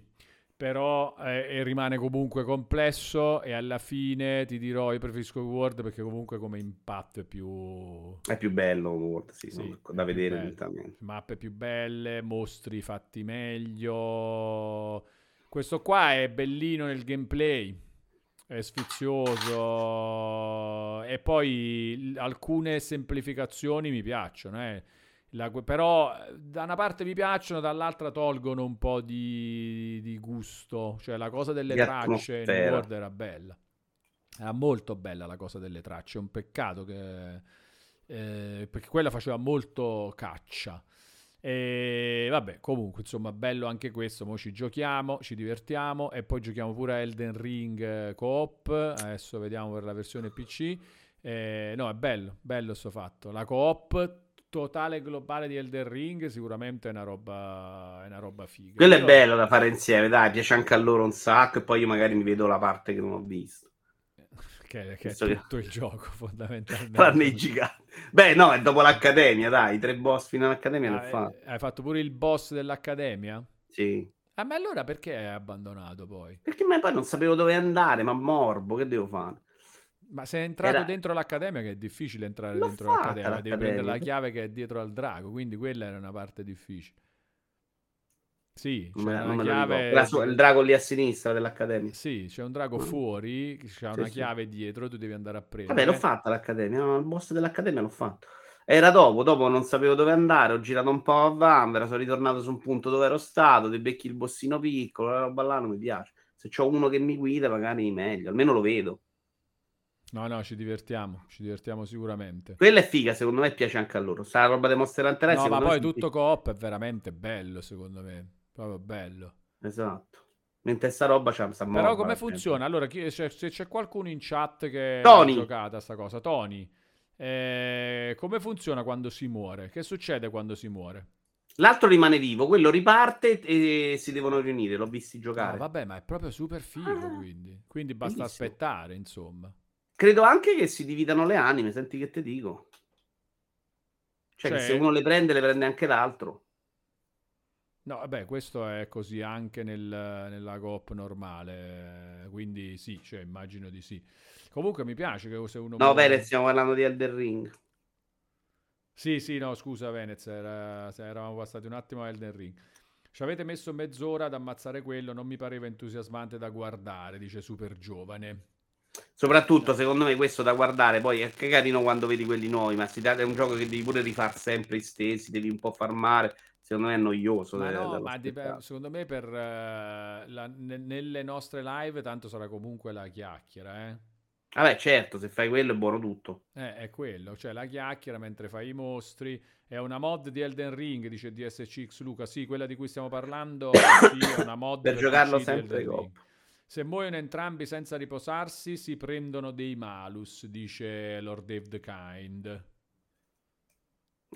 Però eh, rimane comunque complesso e alla fine ti dirò io preferisco il Word perché comunque come impatto è più... È più bello Word, sì, Sì, da vedere mappe più belle, mostri fatti meglio. Questo qua è bellino nel gameplay, è sfizioso e poi alcune semplificazioni mi piacciono, eh. La- però da una parte mi piacciono, dall'altra tolgono un po' di, di gusto, cioè la cosa delle Di tracce in. Word era bella. Era molto bella la cosa delle tracce, è un peccato che... eh, perché quella faceva molto caccia. E vabbè, comunque, insomma, bello anche questo. Mo ci giochiamo, ci divertiamo e poi giochiamo pure a Elden Ring eh, co-op. Adesso vediamo per la versione PC. Eh, no, è bello, bello sto fatto. La co-op totale globale di Elden Ring sicuramente è una roba, è una roba figa. Quello è Io- bello da fare insieme, dai, piace anche a loro un sacco e poi io magari mi vedo la parte che non ho visto. Che, che è tutto il gioco, fondamentalmente. Tranne i giganti. Beh, no, è dopo l'Accademia, dai, i tre boss fino all'Accademia Ah, eh, hai fatto pure il boss dell'Accademia? Sì. Ah, ma allora perché hai abbandonato poi? Perché ma poi non sapevo dove andare, ma morbo, che devo fare? Ma sei entrato Era- dentro l'accademia, che è difficile entrare L'ho dentro fatta l'accademia, devi l'accademia. prendere la chiave che è dietro al drago, quindi quella era una parte difficile. Sì, c'è me, una chiave... Era su- il drago lì a sinistra dell'Accademia. Sì, c'è un drago Mm. fuori, c'è una sì. chiave dietro, tu devi andare a prendere. Vabbè, l'ho fatta l'Accademia, il boss dell'Accademia l'ho fatto. Era dopo, dopo non sapevo dove andare, ho girato un po' a Vanvera, sono ritornato su un punto dove ero stato, ti becchi il bossino piccolo, la roba là non mi piace. Se c'ho uno che mi guida, magari meglio, almeno lo vedo. No, no, ci divertiamo, ci divertiamo sicuramente. Quella è figa, secondo me piace anche a loro. Sta roba di Monster Hunter No, ma poi tutto coop è veramente bello, secondo me. Proprio bello. Esatto. Mentre sta roba c'ha sta Però come funziona? Allora, chi- c'è- se c'è qualcuno in chat che Tony. ha giocato a sta cosa, Tony, eh, come funziona quando si muore? Che succede quando si muore? L'altro rimane vivo, quello riparte e si devono riunire, l'ho visti Ah, giocare. vabbè, ma è proprio super figo, Ah, quindi. Quindi basta bellissimo. aspettare, insomma. Credo anche che si dividano le anime, senti che te dico. Cioè, che Cioè- se uno le prende, le prende anche l'altro. No, vabbè, questo è così anche nel- nella coop normale, eh, quindi sì, cioè, immagino di sì. Comunque mi piace che se uno No, muore- Perez, stiamo parlando di Elden Ring. Sì, sì, no, scusa Venez, era- eravamo passati un attimo a Elden Ring. Ci avete messo mezz'ora ad ammazzare quello, non mi pareva entusiasmante da guardare, dice super giovane. Soprattutto, secondo me, questo da guardare. Poi è che carino quando vedi quelli nuovi, ma si tratta di un gioco che devi pure rifare sempre i stessi, devi un po' farmare. Secondo me è noioso. Ma no, ma di- secondo me per eh, la- ne- nelle nostre live tanto sarà comunque la chiacchiera, eh. Vabbè, certo, se fai quello è buono tutto. Eh, è quello, cioè la chiacchiera mentre fai i mostri. È una mod di Elden Ring, dice DSCX Luca. Sì, quella di cui stiamo parlando sì, è una mod Per giocarlo PC sempre. Ring. Se muoiono entrambi senza riposarsi, si prendono dei malus, dice Lord Dave the Kind.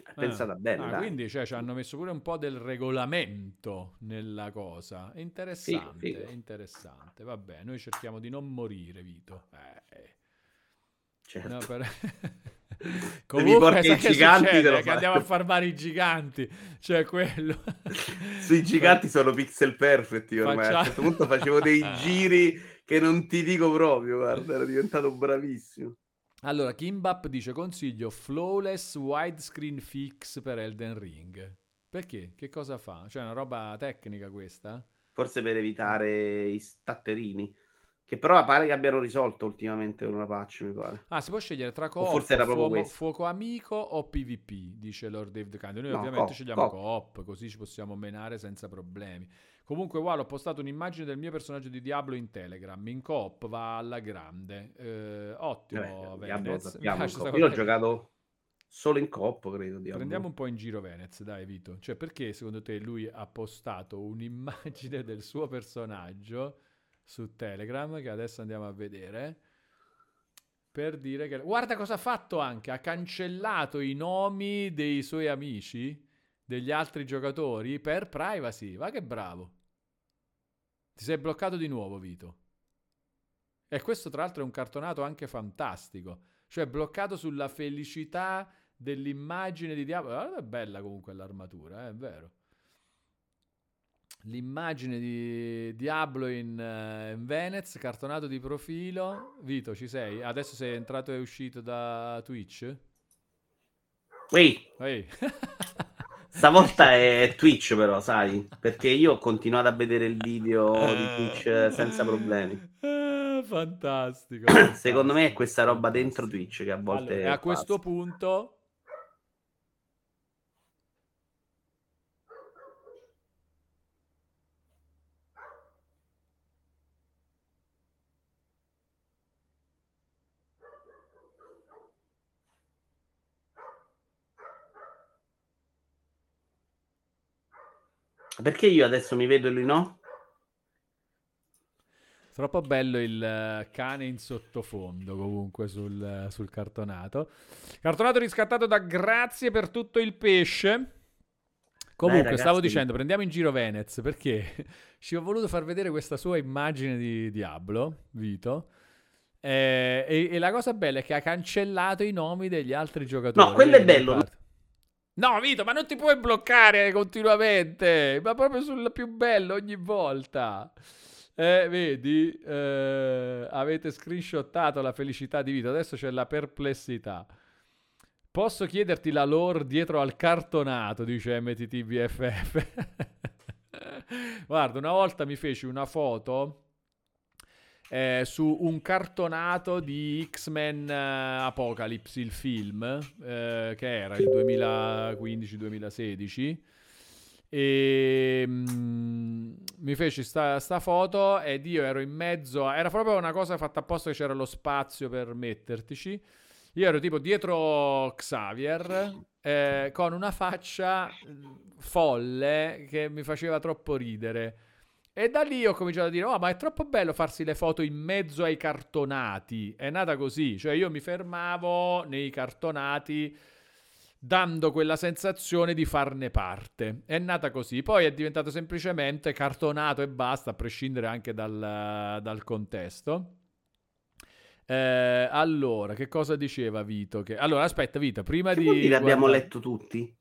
È pensata bene, Ah, quindi cioè, ci hanno messo pure un po' del regolamento nella cosa. È Interessante, Figo, figo. interessante. Vabbè, noi cerchiamo di non morire, Vito. Eh, Certo. no, per... Comunque, i giganti, succede? Che andiamo a farmare i giganti. Cioè, quello... Sui giganti sono pixel perfect. Ormai Faccia- a un certo punto facevo dei giri che non ti dico proprio. Guarda, ero diventato bravissimo. Allora, Kimbap dice consiglio flawless widescreen fix per Elden Ring. Perché? Che cosa fa? Cioè, è una roba tecnica questa? Forse per evitare i statterini. Che però pare che abbiano risolto ultimamente una patch, mi pare. Ah, si può scegliere tra coop, forse era fuoco, questo. fuoco amico o PvP, dice Lord Dave the Kind. Noi No, ovviamente coop, scegliamo coop. coop, così ci possiamo menare senza problemi. Comunque, qua ho postato un'immagine del mio personaggio di Diablo in Telegram. In coop va alla grande. Eh, ottimo, Eh, Diablo, Venez. sta Io ho giocato solo in coop, credo. Diablo. Prendiamo un po' in giro Venez, dai Vito. Cioè, perché secondo te lui ha postato un'immagine del suo personaggio su Telegram, che adesso andiamo a vedere, per dire che... Guarda cosa ha fatto anche, ha cancellato i nomi dei suoi amici, degli altri giocatori, per privacy. Va che bravo. Ti sei bloccato di nuovo, Vito. E questo tra l'altro è un cartonato anche fantastico. Cioè, bloccato sulla felicità dell'immagine di Diablo. Guarda, è bella comunque l'armatura, eh, è vero. L'immagine di Diablo in, eh, in Venez, cartonato di profilo. Vito, ci sei? Adesso sei entrato e uscito da Twitch? Ehi, Ehi. stavolta è Twitch però, sai? Perché io ho continuato a vedere il video di Twitch senza problemi. Ah, fantastico. Secondo me è fantastico, questa roba fantastico. dentro Twitch che a volte... Allora, a questo punto Perché io adesso mi vedo e lui no? Troppo bello il eh, cane in sottofondo comunque sul, eh, sul cartonato. Cartonato riscattato da Grazie per tutto il pesce. Comunque, ragazzi. stavo dicendo, prendiamo in giro Venez perché ci ho voluto far vedere questa sua immagine di Diablo, Vito. Eh, e, e la cosa bella è che ha cancellato i nomi degli altri giocatori. No, quello è bello. part- No, Vito, ma non ti puoi bloccare continuamente, ma proprio sul più bello ogni volta. Eh, vedi, eh, avete screenshottato la felicità di Vito, adesso c'è la perplessità. Posso chiederti la lore dietro al cartonato, dice MTTBFF. Guarda, una volta mi feci una foto eh, su un cartonato di X-Men eh, Apocalypse, il film, eh, che era il 2015-2016. E mm, mi feci sta, sta foto ed io ero in mezzo, a- era proprio una cosa fatta apposta che c'era lo spazio per mettertici. Io ero tipo dietro Xavier eh, con una faccia mm, folle che mi faceva troppo ridere. E da lì ho cominciato a dire: Oh, ma è troppo bello farsi le foto in mezzo ai cartonati. È nata così, cioè io mi fermavo nei cartonati dando quella sensazione di farne parte. È nata così, poi è diventato semplicemente cartonato e basta, a prescindere anche dal, dal contesto. Eh, allora, che cosa diceva Vito? Che... Allora, aspetta, Vito, prima Che di... dire abbiamo guarda- letto tutti?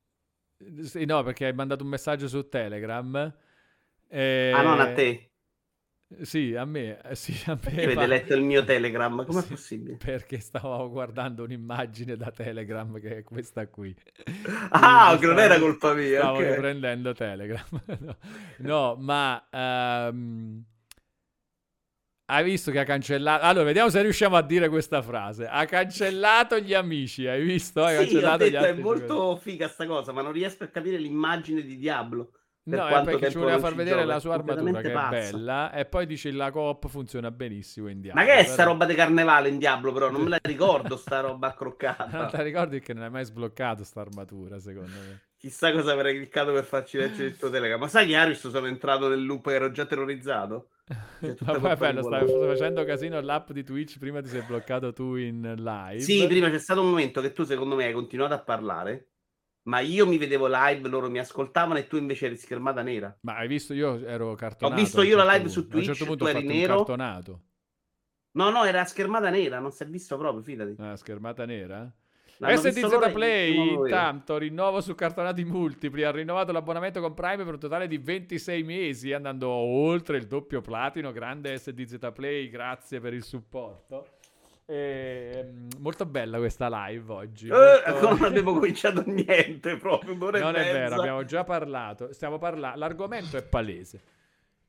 Sì, no, perché hai mandato un messaggio su Telegram. Eh, Ah, non a te. Sì, a me. eh, Sì, a me Perché avete letto il mio Telegram? Com'è Sì, possibile? Perché stavo guardando un'immagine da Telegram che è questa qui. Ah, che non era colpa mia. Stavo ok. riprendendo Telegram. no, no, ma ehm, hai visto che ha cancellato. Allora, vediamo se riusciamo a dire questa frase. Ha cancellato gli amici. Hai visto? Ha Sì, cancellato gli detto, è molto figa sta cosa, ma non riesco a capire l'immagine di Diablo. Per No, è perché ci voleva non far vedere la è sua armatura che è pazza. bella. E poi dice la coop funziona benissimo in Diablo. Ma che è sta però- roba di carnevale in Diablo, però? Non me la ricordo sta roba Non accroccata. te la ricordi che non hai mai sbloccato sta armatura, secondo me. Chissà cosa avrei cliccato per farci leggere il tuo Telegram. Ma sai che Arius sono entrato nel loop e ero già terrorizzato? Ma poi è bello, stavi facendo casino l'app di Twitch, prima ti sei bloccato tu in live. Sì, prima c'è stato un momento che tu, secondo me, hai continuato a parlare, ma io mi vedevo live, loro mi ascoltavano e tu invece eri schermata nera. Ma hai visto, io ero cartonato. visto a un io la certo live su punto. A un certo Twitch, punto tu ho eri nero. cartonato. No, no, era schermata nera, non si è visto proprio, fidati. Ah, schermata nera? Visto SDZ Play, intanto, rinnovo su cartonati multipli. Ha rinnovato l'abbonamento con Prime per un totale di 26 mesi, andando oltre il doppio platino. Grande SDZ Play, grazie per il supporto. Ehm, molto bella questa live oggi. Eh, molto- non abbiamo cominciato niente proprio. e Non è vero, mezza. abbiamo già parlato. Stiamo parlando. L'argomento è palese.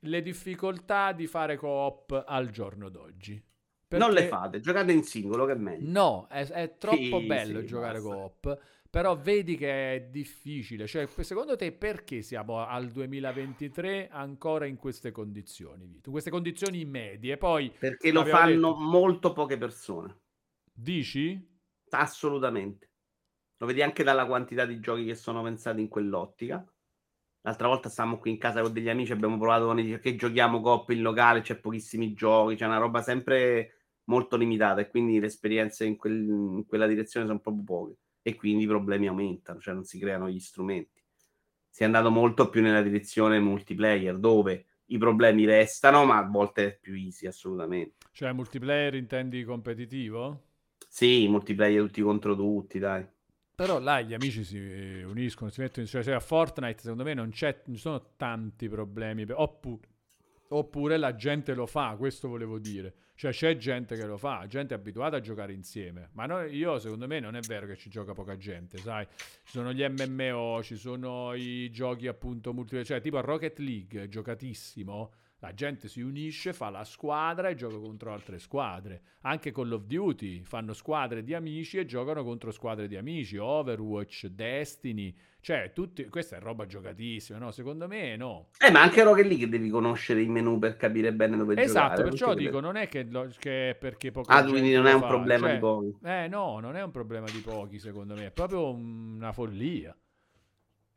Le difficoltà di fare co-op al giorno d'oggi. Non le Perché- fate, giocate in singolo che è meglio. No, è, è troppo Sì, bello sì, giocare basta. co-op. Però vedi che è difficile. Cioè, secondo te perché siamo al 2023 ancora in queste condizioni, Vito? In queste condizioni medie? Poi, perché lo fanno detto... molto poche persone. Dici? Assolutamente. Lo vedi anche dalla quantità di giochi che sono pensati in quell'ottica. L'altra volta stavamo qui in casa con degli amici, abbiamo provato con i che giochiamo cop in locale, c'è pochissimi giochi, c'è una roba sempre molto limitata e quindi le esperienze in, quel, in quella direzione sono proprio poche e quindi i problemi aumentano, cioè non si creano gli strumenti. Si è andato molto più nella direzione multiplayer, dove i problemi restano, ma a volte è più easy, assolutamente. Cioè, multiplayer intendi competitivo? Sì, multiplayer tutti contro tutti, dai. Però là gli amici si uniscono, si mettono insieme. Cioè, a Fortnite, secondo me, non, c'è, non ci sono tanti problemi. Oppure, oppure, la gente lo fa, questo volevo dire. Cioè, c'è gente che lo fa, gente abituata a giocare insieme. Ma noi, io, secondo me, non è vero che ci gioca poca gente, sai? Ci sono gli MMO, ci sono i giochi appunto multiplayer. Cioè, tipo Rocket League, giocatissimo la gente si unisce, fa la squadra e gioca contro altre squadre. Anche Call of Duty fanno squadre di amici e giocano contro squadre di amici. Overwatch, Destiny, cioè tutti, questa è roba giocatissima, no? Secondo me no. Eh, ma anche Rocket League devi conoscere i menu per capire bene dove esatto, giocare. Esatto, perciò dico, non è che, lo, che perché pochi. Ah, quindi non è un fa. problema cioè, di pochi. Eh no, non è un problema di pochi, secondo me, è proprio una follia.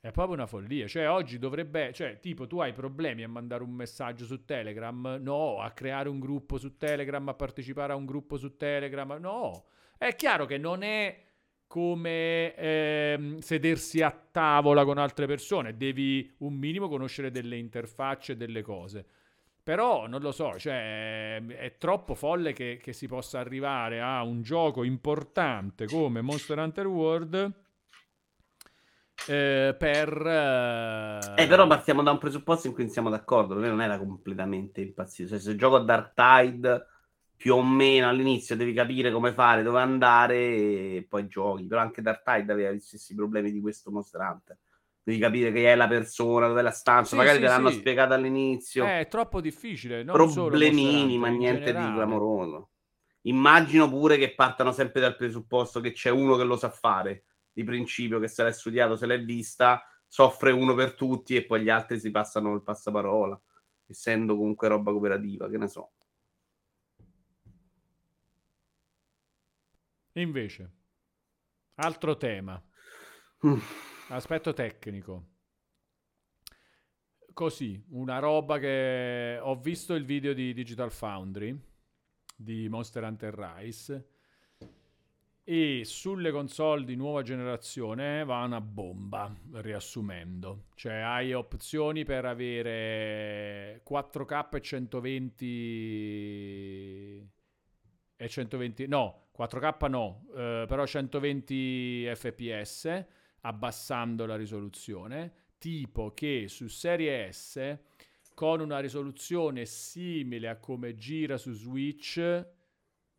È proprio una follia. Cioè, oggi dovrebbe. Cioè, tipo, tu hai problemi a mandare un messaggio su Telegram? No. A creare un gruppo su Telegram, a partecipare a un gruppo su Telegram? No. È chiaro che non è come ehm, sedersi a tavola con altre persone. Devi un minimo conoscere delle interfacce e delle cose. Però non lo so, cioè, è troppo folle che, che si possa arrivare a un gioco importante come Monster Hunter World eh, per... Eh... eh... però partiamo da un presupposto in cui siamo d'accordo, me non era completamente impazzito, cioè, se gioco a Dark Tide più o meno all'inizio devi capire come fare, dove andare e poi giochi, però anche Dark Tide aveva gli stessi problemi di questo Monster Hunter. Devi capire chi è la persona, dove è la stanza, sì, magari sì, te l'hanno sì. spiegato all'inizio. Eh, è troppo difficile, non Problemini, ma niente di clamoroso. Immagino pure che partano sempre dal presupposto che c'è uno che lo sa fare di principio che se l'è studiato, se l'è vista, soffre uno per tutti e poi gli altri si passano il passaparola, essendo comunque roba cooperativa, che ne so. Invece, altro tema, mm. aspetto tecnico. Così, una roba che ho visto il video di Digital Foundry di Monster Hunter Rise e sulle console di nuova generazione va una bomba, riassumendo. Cioè hai opzioni per avere 4K e 120 e 120 no, 4K no, eh, però 120 fps abbassando la risoluzione, tipo che su serie S con una risoluzione simile a come gira su Switch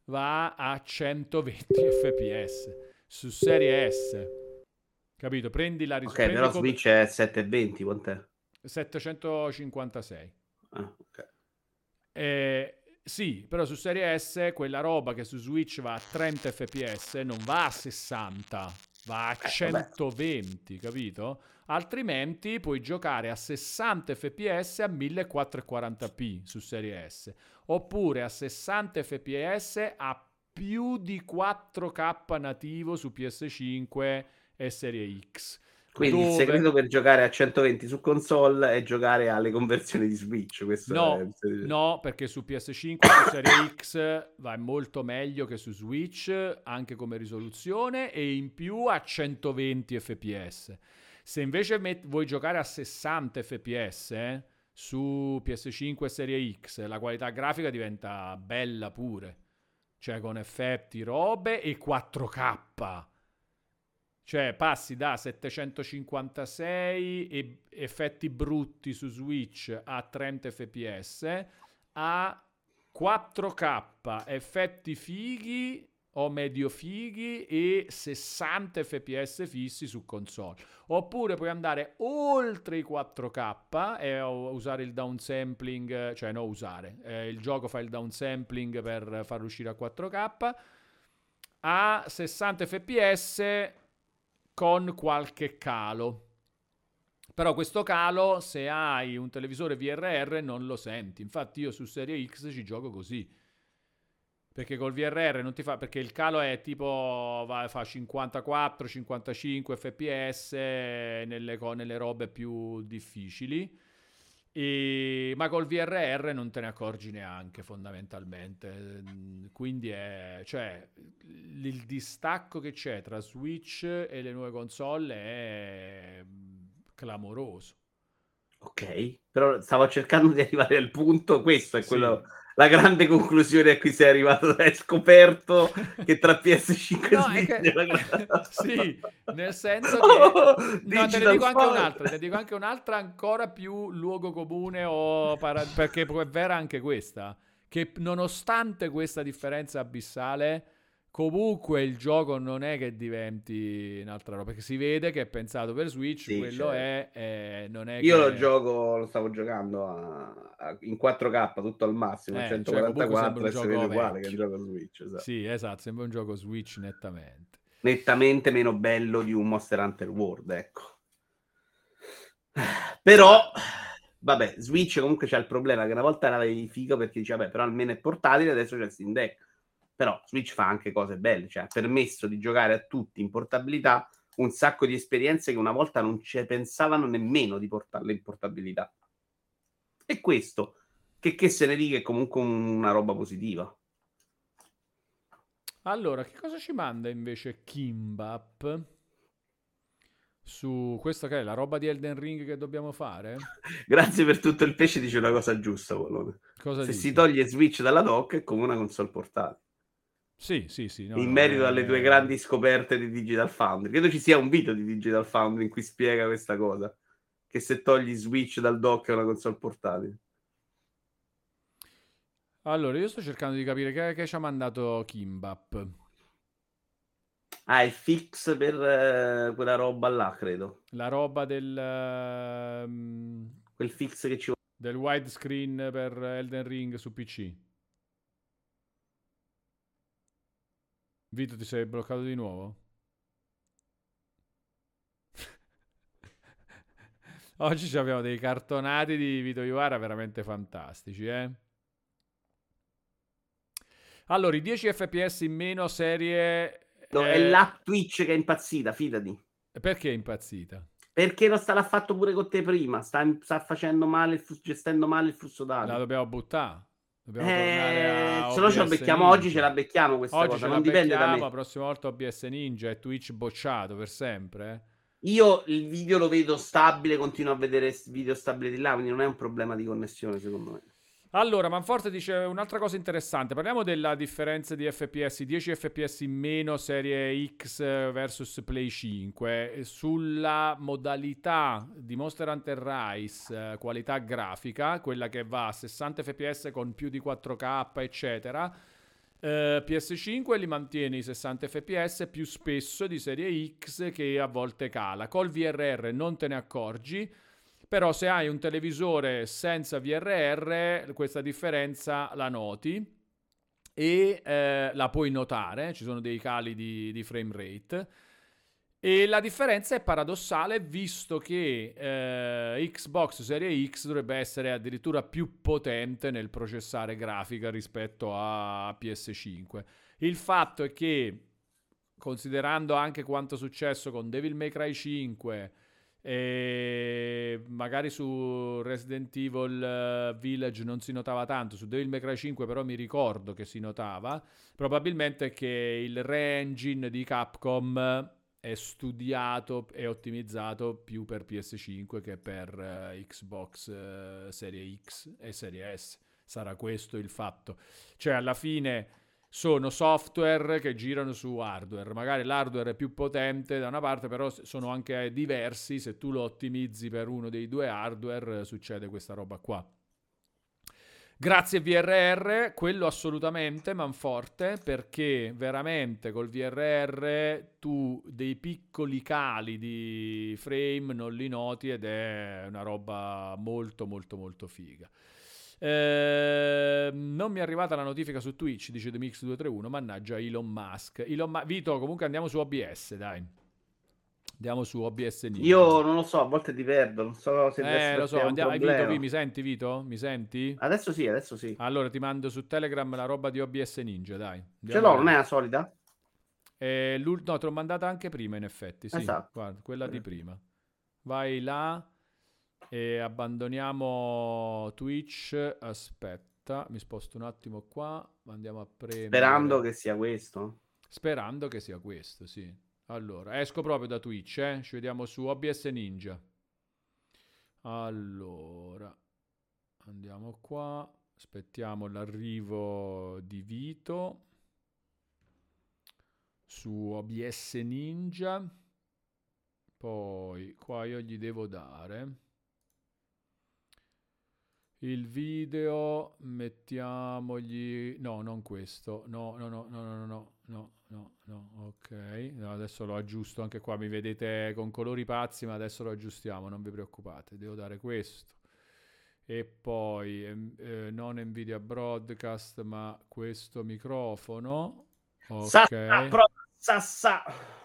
va a 120 fps su serie S. Capito? Prendi la risoluzione. Ok, però come... Switch è 720, quant'è? 756. Ah, ok. Eh, sì, però su serie S quella roba che su Switch va a 30 fps non va a 60, va a eh, 120, vabbè. capito? Altrimenti puoi giocare a 60 fps a 1440p su serie S oppure a 60 fps a più di 4K nativo su PS5 e Serie X. Quindi dove... il segreto per giocare a 120 su console è giocare alle conversioni di Switch. No, è... no, perché su PS5 su Serie X va molto meglio che su Switch, anche come risoluzione, e in più a 120 fps. Se invece met- vuoi giocare a 60 fps, eh, su PS5 e Serie X la qualità grafica diventa bella pure, cioè con effetti, robe e 4K. Cioè passi da 756 e effetti brutti su Switch a 30 fps a 4K, effetti fighi o medio fighi e 60 fps fissi su console. Oppure puoi andare oltre i 4K e usare il downsampling, cioè no usare, eh, il gioco fa il downsampling per far uscire a 4K a 60 fps con qualche calo. Però questo calo, se hai un televisore VRR, non lo senti. Infatti io su Serie X ci gioco così. Perché col VRR non ti fa... Perché il calo è tipo... Va, fa 54-55 fps nelle, nelle robe più difficili. E, ma col VRR non te ne accorgi neanche fondamentalmente. Quindi è... Cioè, il distacco che c'è tra Switch e le nuove console è clamoroso. Ok, però stavo cercando di arrivare al punto, questo è quello, sì. La grande conclusione a cui sei arrivato, hai scoperto che tra PS5 no, e Switch... Che... sì, nel senso che... Oh, no, te ne dico anche un'altra, te ne dico anche un'altra ancora più luogo comune o para... perché è vera anche questa, che nonostante questa differenza abissale Comunque il gioco non è che diventi un'altra roba, perché si vede che è pensato per Switch, sì, quello certo. è, eh, non è Io che... lo gioco, lo stavo giocando a, a, in 4K tutto al massimo, eh, 144, cioè, è uguale che il gioco Switch. Esatto. Sì, esatto, sembra un gioco Switch nettamente. Nettamente meno bello di un Monster Hunter World, ecco. Però, vabbè, Switch comunque c'è il problema che una volta l'avevi figo perché dice, vabbè, però almeno è portatile, adesso c'è il Steam Deck però Switch fa anche cose belle, cioè ha permesso di giocare a tutti in portabilità un sacco di esperienze che una volta non ci pensavano nemmeno di portarle in portabilità. E questo, che, che se ne dica, è comunque una roba positiva. Allora, che cosa ci manda invece Kimbap? Su questo che è la roba di Elden Ring che dobbiamo fare? Grazie per tutto il pesce, dice una cosa giusta, Polone. Cosa Se dici? si toglie Switch dalla dock è come una console portatile. Sì, sì, sì. No, in merito alle tue grandi scoperte di Digital Foundry. Credo ci sia un video di Digital Foundry in cui spiega questa cosa. Che se togli Switch dal dock è una console portatile. Allora, io sto cercando di capire che, che ci ha mandato Kimbap. Ah, il fix per uh, quella roba là, credo. La roba del... Uh, Quel fix che ci vuole. Del widescreen per Elden Ring su PC. Vito, ti sei bloccato di nuovo? Oggi abbiamo dei cartonati di Vito Iuvara veramente fantastici, eh? Allora, i 10 fps in meno serie... No, eh... è la Twitch che è impazzita, fidati. Perché è impazzita? Perché non sta l'ha fatto pure con te prima, sta, sta facendo male, gestendo male il flusso dati. La dobbiamo buttare. Dobbiamo eh, se no ce la becchiamo Ninja. oggi, ce la becchiamo questa oggi cosa, non dipende da me. La prossima volta OBS Ninja e Twitch bocciato per sempre. Io il video lo vedo stabile, continuo a vedere video stabile di là, quindi non è un problema di connessione secondo me. Allora, Manforte dice un'altra cosa interessante. Parliamo della differenza di FPS, 10 FPS in meno serie X versus Play 5. Sulla modalità di Monster Hunter Rise, eh, qualità grafica, quella che va a 60 FPS con più di 4K, eccetera. Eh, PS5 li mantiene i 60 fps più spesso di serie X che a volte cala. Col VRR non te ne accorgi però se hai un televisore senza VRR, questa differenza la noti e eh, la puoi notare, ci sono dei cali di, di, frame rate. E la differenza è paradossale visto che eh, Xbox Serie X dovrebbe essere addirittura più potente nel processare grafica rispetto a PS5. Il fatto è che, considerando anche quanto è successo con Devil May Cry 5, e magari su Resident Evil eh, Village non si notava tanto, su Devil May Cry 5 però mi ricordo che si notava. Probabilmente che il re-engine di Capcom è studiato e ottimizzato più per PS5 che per uh, Xbox uh, Serie X e Serie S. Sarà questo il fatto. Cioè alla fine sono software che girano su hardware. Magari l'hardware è più potente da una parte, però sono anche diversi. Se tu lo ottimizzi per uno dei due hardware, succede questa roba qua. Grazie VRR, quello assolutamente manforte, perché veramente col VRR tu dei piccoli cali di frame non li noti ed è una roba molto molto molto figa. Eh, non mi è arrivata la notifica su Twitch, dice TheMix231, mannaggia Elon Musk. Elon Ma- Vito, comunque andiamo su OBS, dai. Andiamo su OBS Ninja. Io non lo so, a volte ti perdo, non so se Eh, lo so, andiamo, Vito, vi- mi senti Vito? Mi senti? Adesso sì, adesso sì. Allora ti mando su Telegram la roba di OBS Ninja, dai. Ce Andiamo l'ho, a non è la solita? Eh, no, te l'ho mandata anche prima, in effetti. Sì, Esatto. guarda, quella di prima. Vai là e abbandoniamo Twitch. Aspetta, mi sposto un attimo qua. Andiamo a premere. Sperando che sia questo. Sperando che sia questo, sì. Allora, esco proprio da Twitch, eh. Ci vediamo su OBS Ninja. Allora, andiamo qua. Aspettiamo l'arrivo di Vito su OBS Ninja. Poi qua io gli devo dare il video, mettiamogli... No, non questo. No, no, no, no, no, no, no, no, no, ok. No, adesso lo aggiusto anche qua. Mi vedete con colori pazzi, ma adesso lo aggiustiamo, non vi preoccupate. Devo dare questo. E poi eh, non Nvidia Broadcast, ma questo microfono. Ok. sa, pro- sa, sa.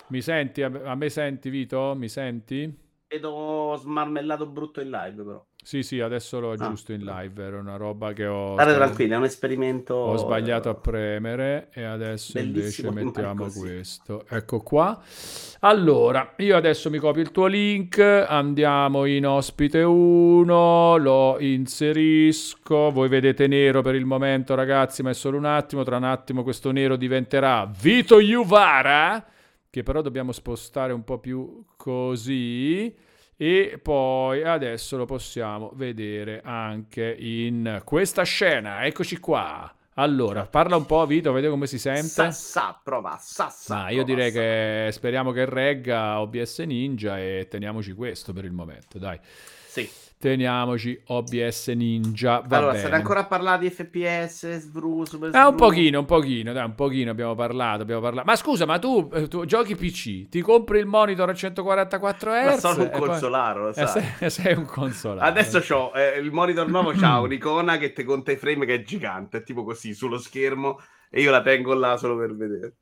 Mi senti? A a me senti, Vito? Mi senti? Vedo smarmellato brutto in live, però. Sì, sì, adesso lo Ah, aggiusto in live. Era una roba che ho. State sbagliato- tranquilli, è un esperimento. Ho sbagliato a premere e adesso Bellissimo, invece mettiamo questo. Ecco qua. Allora, io adesso mi copio il tuo link, andiamo in ospite 1, lo inserisco. Voi vedete nero per il momento, ragazzi, ma è solo un attimo. Tra un attimo questo nero diventerà Vito Juvara, che però dobbiamo spostare un po' più così. E poi adesso lo possiamo vedere anche in questa scena. Eccoci qua. Allora, parla un po', Vito, vedi come si sente. Sa, sa, prova, sa, sa. Ma io prova, direi sa. che speriamo che regga OBS Ninja e teniamoci questo per il momento, dai. Sì. Teniamoci OBS Ninja, va allora, bene. state ancora a parlare di FPS, SVR, Super Eh, un pochino, un pochino, dai, un pochino abbiamo parlato, abbiamo parlato. Ma scusa, ma tu, eh, tu giochi PC, ti compri il monitor a 144 Hz? Ma sono un e poi- consolaro, lo Eh, sai. sei, sei un consolare. Adesso c'ho eh, il monitor nuovo, c'ha un'icona che ti conta i frame che è gigante, è tipo così sullo schermo e io la tengo là solo per vedere.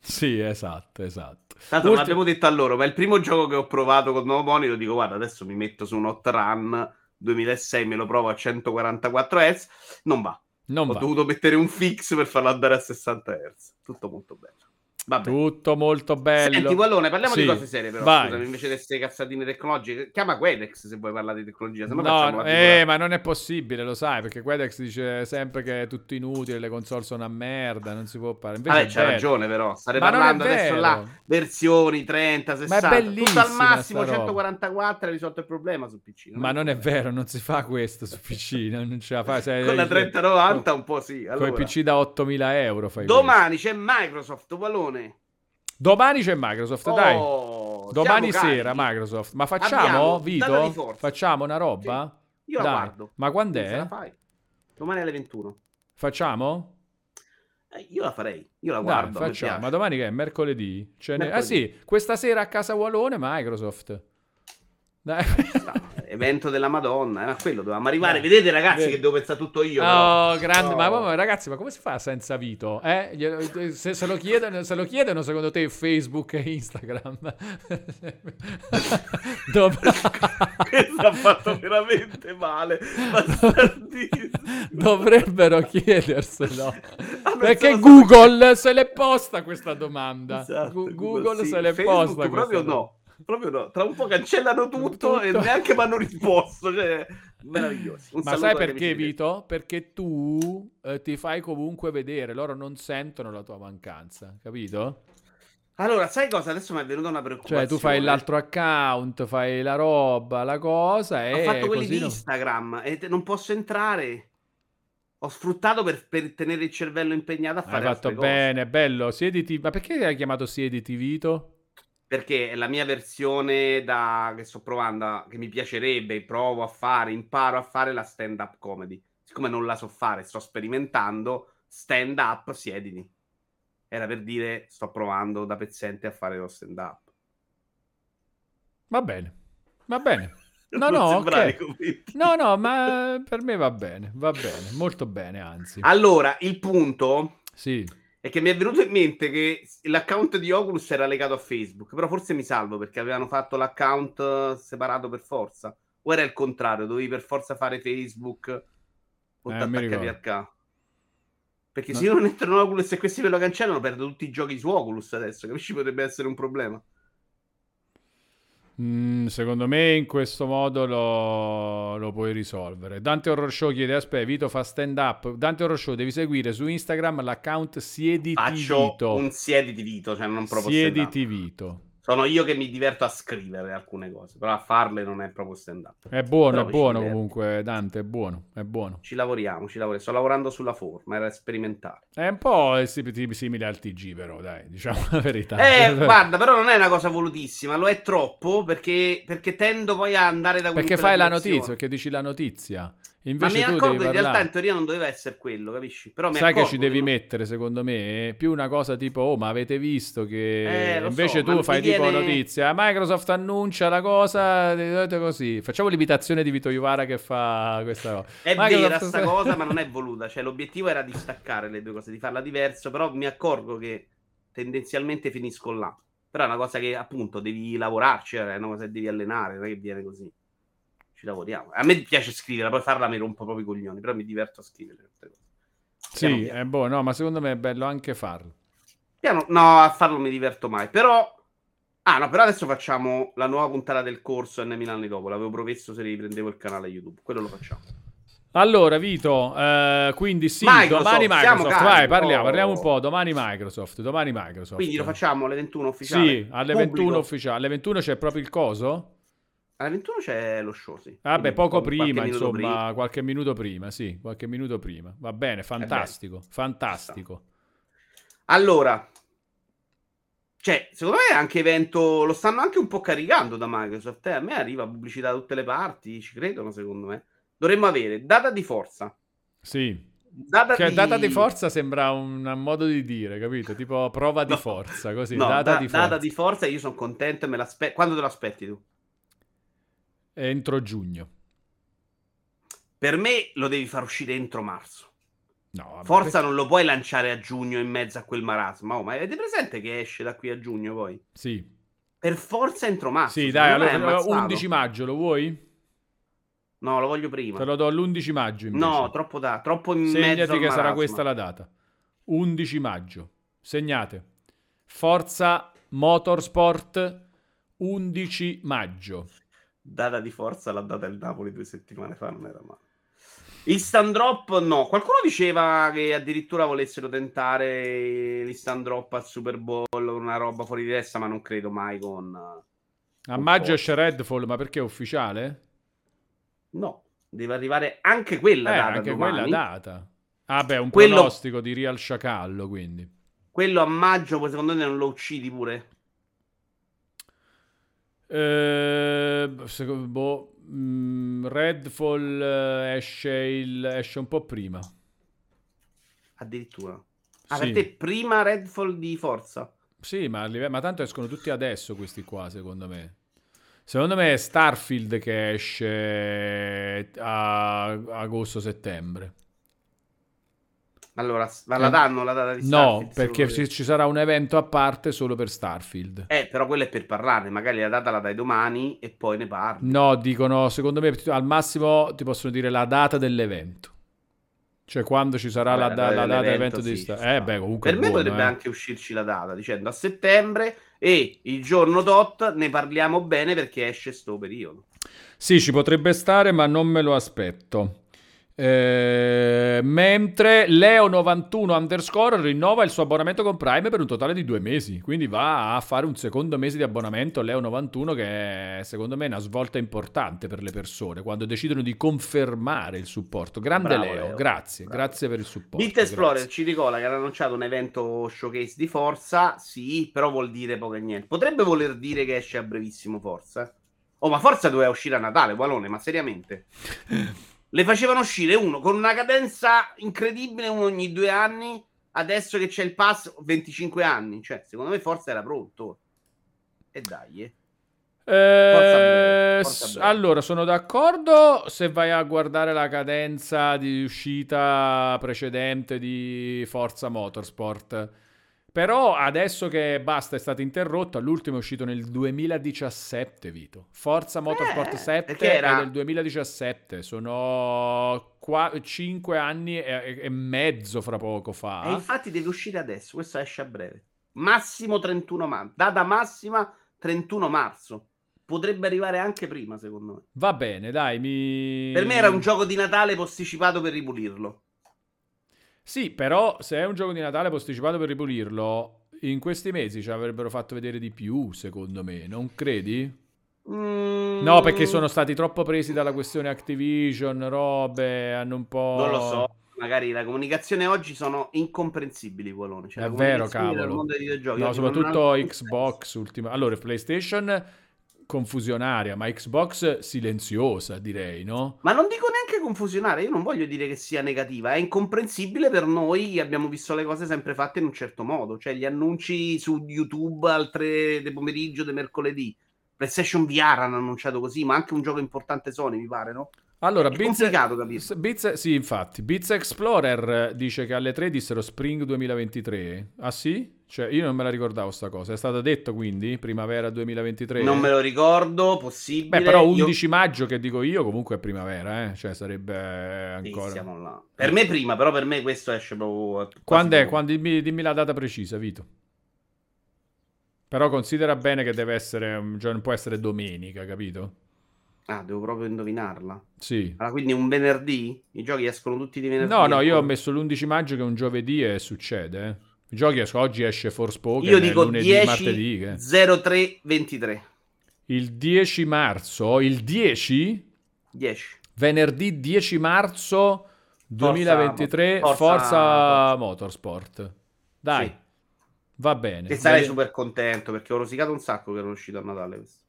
Sì, esatto, esatto. Tanto non Ulti- abbiamo detto a loro, ma il primo gioco che ho provato con nuovo monitor, dico guarda, adesso mi metto su un hot run 2006, me lo provo a 144 Hz, non va. Non ho va. dovuto mettere un fix per farlo andare a 60 Hz. Tutto molto bello. Vabbè. Tutto molto bello. Senti, Pallone, parliamo Sì, di cose serie però, vai. scusami, invece di queste cazzatine tecnologiche. Chiama Quedex se vuoi parlare di tecnologia, no, eh, ma non è possibile, lo sai, perché Quedex dice sempre che è tutto inutile, le console sono una merda, non si può parlare. Invece Vabbè, è c'ha bello. ragione però, stare Ma non è parlando adesso vero. là, versioni 30, 60, tutto bellissima al massimo sta roba. 144 hai risolto il problema su PC. Ma non è vero, non si fa questo su PC, non non ce la fai. Se, Con la 3090 un po' sì. Con Allora, i PC da 8000 euro fai domani c'è Microsoft, Pallone. Domani c'è Microsoft, dai. Oh, Domani siamo sera carichi. Microsoft. Ma facciamo, Abbiamo Vito? Facciamo una roba? Io la Dai. guardo. Ma quando la è? Domani alle 21. Facciamo? Eh, io la farei. Io la Dai, guardo. mi facciamo. Ma domani che è? Mercoledì? Ah Mercoledì. sì, questa sera a casa Walone Microsoft. Dai. Evento della Madonna, era quello dovevamo arrivare. Vedete, ragazzi, Vedi. che devo pensare tutto io. però. Oh, grande, ma, Oh. ma- ragazzi, ma come si fa senza Vito? Eh? Se, se lo chiedono, se lo chiedono, secondo te Facebook e Instagram? Dov- Questo ha fatto veramente male. Dovrebbero chiederselo. Ah, Perché Google se l'è posta questa domanda. Esatto, Gu- Google sì. se l'è Facebook posta questa proprio domanda. no. Proprio no. Tra un po' cancellano tutto, Tutto. e neanche mi hanno risposto. Cioè, meraviglioso. Ma sai perché, Vito? Perché tu eh, ti fai comunque vedere, loro non sentono la tua mancanza, capito? Allora, sai cosa? Adesso mi è venuta una preoccupazione. Cioè, tu fai l'altro account, fai la roba, la cosa, e Ho fatto quelli di Instagram e te- non posso entrare. Ho sfruttato per, per tenere il cervello impegnato a Hai fare fatto altre cose. bene, bello. Siediti, ma perché hai chiamato Siediti Vito? Perché è la mia versione da, che sto provando, a- che mi piacerebbe, provo a fare, imparo a fare la stand-up comedy. Siccome non la so fare, sto sperimentando, stand-up, siediti. Era per dire, sto provando da pezzente a fare lo stand-up. Va bene, va bene. No, no, sembrare ok. convinti. No, no, ma per me va bene, va bene, molto bene, anzi. Allora, il punto Sì, è che mi è venuto in mente che l'account di Oculus era legato a Facebook, però forse mi salvo perché avevano fatto l'account eh, separato per forza. O era il contrario, dovevi per forza fare Facebook o eh, t'attaccavi al K. Perché no. se io non entro in Oculus e questi me lo cancellano, perdo tutti i giochi su Oculus adesso, capisci? Potrebbe essere un problema. Mm, secondo me in questo modo lo, lo, puoi risolvere. Dante Horror Show chiede: Aspetta, Vito fa stand up. Dante Horror Show devi seguire su Instagram l'account Siediti Faccio Vito. un Siediti Vito, cioè non proprio Siediti Vito. Sono io che mi diverto a scrivere alcune cose, però a farle non è proprio stand up. È buono, però è buono comunque, Dante, è buono, è buono. Ci lavoriamo, ci lavoriamo. Sto lavorando sulla forma, era sperimentale. È un po' simile al TG però, dai, diciamo la verità. Eh, guarda, però non è una cosa volutissima, lo è troppo perché, perché tendo poi a andare da Perché fai la notizia, perché dici la notizia. Invece ma mi accorgo in realtà in teoria non doveva essere quello, capisci? Però Sai che ci devi non... mettere, secondo me, più una cosa tipo, oh, ma avete visto che... Eh, invece so, tu fai tipo viene... notizia, Microsoft annuncia la cosa, così. Facciamo l'imitazione di Vito Iuvara che fa questa cosa. È Microsoft... vera sta cosa, ma non è voluta. Cioè, l'obiettivo era di staccare le due cose, di farla diverso, però mi accorgo che tendenzialmente finisco là. Però è una cosa che, appunto, devi lavorarci, è una cosa che devi allenare, non è che viene così lavoriamo. A me piace scrivere, poi farla mi rompo proprio i coglioni, però mi diverto a scrivere. Sì, è buono, no, ma secondo me è bello anche farlo. Piano, no, a farlo mi diverto mai, però... Ah, no, però adesso facciamo la nuova puntata del corso N anni dopo. L'avevo promesso se riprendevo il canale YouTube. Quello lo facciamo. Allora, Vito, eh, quindi sì, Microsoft, domani Microsoft, vai, parliamo, parliamo un po', domani Microsoft, domani Microsoft. Quindi lo facciamo alle 21 ufficiali? Sì, alle Pubblico. 21 ufficiali. Alle 21 c'è proprio il coso? Alle 21 c'è lo show, sì. Vabbè, poco prima, insomma, prima. qualche minuto prima, sì, qualche minuto prima. Va bene, fantastico, fantastico. Allora, cioè, secondo me è anche evento, lo stanno anche un po' caricando da Microsoft. Eh? A me arriva pubblicità da tutte le parti, ci credono secondo me. Dovremmo avere data di forza. Sì. Data, cioè, di... data di forza sembra un modo di dire, capito? Tipo prova di no. forza, così. No, data, da, di forza. data di forza, io sono contento me l'aspetto. Quando te lo aspetti tu? Entro giugno. Per me lo devi far uscire entro marzo. No, Forza non lo puoi lanciare a giugno in mezzo a quel marasma. Oh, ma avete presente che esce da qui a giugno poi? Sì. Per forza entro marzo. Sì, dai, allora 11 maggio lo vuoi? No, lo voglio prima. Te lo do l'11 maggio invece. No, troppo da, troppo in Segnati mezzo che sarà questa la data. 11 maggio. Segnate. Forza Motorsport 11 maggio data di forza l'ha data il Napoli due settimane fa, non era male. Instant drop no, qualcuno diceva che addirittura volessero tentare l'instant drop al Super Bowl, una roba fuori di testa, ma non credo mai con... A maggio esce Redfall, ma perché è ufficiale? No, deve arrivare anche quella eh, data anche domani. quella data. Ah beh, un quello... pronostico di Real Sciacallo, quindi. Quello a maggio, poi secondo me non lo uccidi pure? Eh, boh, mm, Redfall eh, esce, il, esce, un po' prima. Addirittura. Ah, sì. per te prima Redfall di Forza? Sì, ma, ma tanto escono tutti adesso questi qua, secondo me. Secondo me è Starfield che esce a agosto-settembre. Allora, ma la eh, danno la data di Starfield? No, perché ci, ci, sarà un evento a parte solo per Starfield. Eh, però quello è per parlarne. Magari la data la dai domani e poi ne parli. No, dicono, secondo me, al massimo ti possono dire la data dell'evento. Cioè, quando ci sarà Vabbè, la, la, data dell'evento sì, di Starfield. Eh, beh, comunque. Per me buono, potrebbe eh. anche uscirci la data dicendo a settembre e il giorno tot ne parliamo bene perché esce sto periodo. Sì, ci potrebbe stare, ma non me lo aspetto. Eh, mentre Leo91 underscore rinnova il suo abbonamento con Prime per un totale di due mesi. Quindi va a fare un secondo mese di abbonamento Leo91, che è secondo me una svolta importante per le persone quando decidono di confermare il supporto. Grande Bravo, Leo, Leo, grazie, Bravo. grazie per il supporto. Bit Explorer ci ricola che hanno annunciato un evento showcase di Forza. Sì, però vuol dire poco e niente. Potrebbe voler dire che esce a brevissimo Forza. Oh, ma Forza doveva uscire a Natale, Walone, ma seriamente. le facevano uscire uno con una cadenza incredibile, uno ogni due anni. Adesso che c'è il pass, 25 anni. Cioè, secondo me, forse era pronto. E dai, eh. Eh, allora, sono d'accordo se vai a guardare la cadenza di uscita precedente di Forza Motorsport. Però adesso che basta è stato interrotto, l'ultimo è uscito nel 2017, Vito. Forza Motorsport Eh, 7 perché è era- del 2017, sono 5 anni e, e mezzo fra poco fa. E infatti deve uscire adesso, questo esce a breve. Massimo 31 marzo, data massima 31 marzo. Potrebbe arrivare anche prima, secondo me. Va bene, dai, mi... Per me era un gioco di Natale posticipato per ripulirlo. Sì, però se è un gioco di Natale posticipato per ripulirlo, in questi mesi ci avrebbero fatto vedere di più, secondo me, non credi? Mm, No, perché sono stati troppo presi dalla questione Activision, robe, hanno un po'... Non lo so, magari la comunicazione oggi sono incomprensibili, Polone. Cioè, È vero, cavolo. No, soprattutto Xbox ultima. Allora, PlayStation confusionaria, ma Xbox silenziosa, direi, no? Ma non dico neanche confusionare, io non voglio dire che sia negativa, è incomprensibile per noi abbiamo visto le cose sempre fatte in un certo modo, cioè gli annunci su YouTube al 3 del pomeriggio di mercoledì. PlayStation VR hanno annunciato così, ma anche un gioco importante Sony, mi pare, no? Allora, È Beats, complicato capire. Beats- sì, infatti, Beats Explorer dice che alle 3 dissero Spring 2023. Ah sì? Cioè, io non me la ricordavo sta cosa. È stato detto quindi, primavera 2023? Non me lo ricordo, possibile. Beh, però Io- 11 maggio che dico io comunque è primavera, eh? Cioè sarebbe Sì, ancora... siamo là. Per me prima, però per me questo esce proprio... Quando è? Quando- dimmi, dimmi la data precisa, Vito. Però considera bene che deve essere, cioè non può essere domenica, capito? Ah, devo proprio indovinarla. Sì. Allora, quindi un venerdì? I giochi escono tutti di venerdì? No, no, io ho messo l'11 maggio che è un giovedì e succede, eh. I giochi escono, oggi esce Forspoken, Io dico lunedì, 10 martedì. che- 03 23. Il 10 marzo, il 10? 10. Venerdì 10 marzo 2023, Forza, Forza- Forza- Motorsport. Dai, Sì. va bene. E sarei super contento perché ho rosicato un sacco che era uscito a Natale questo.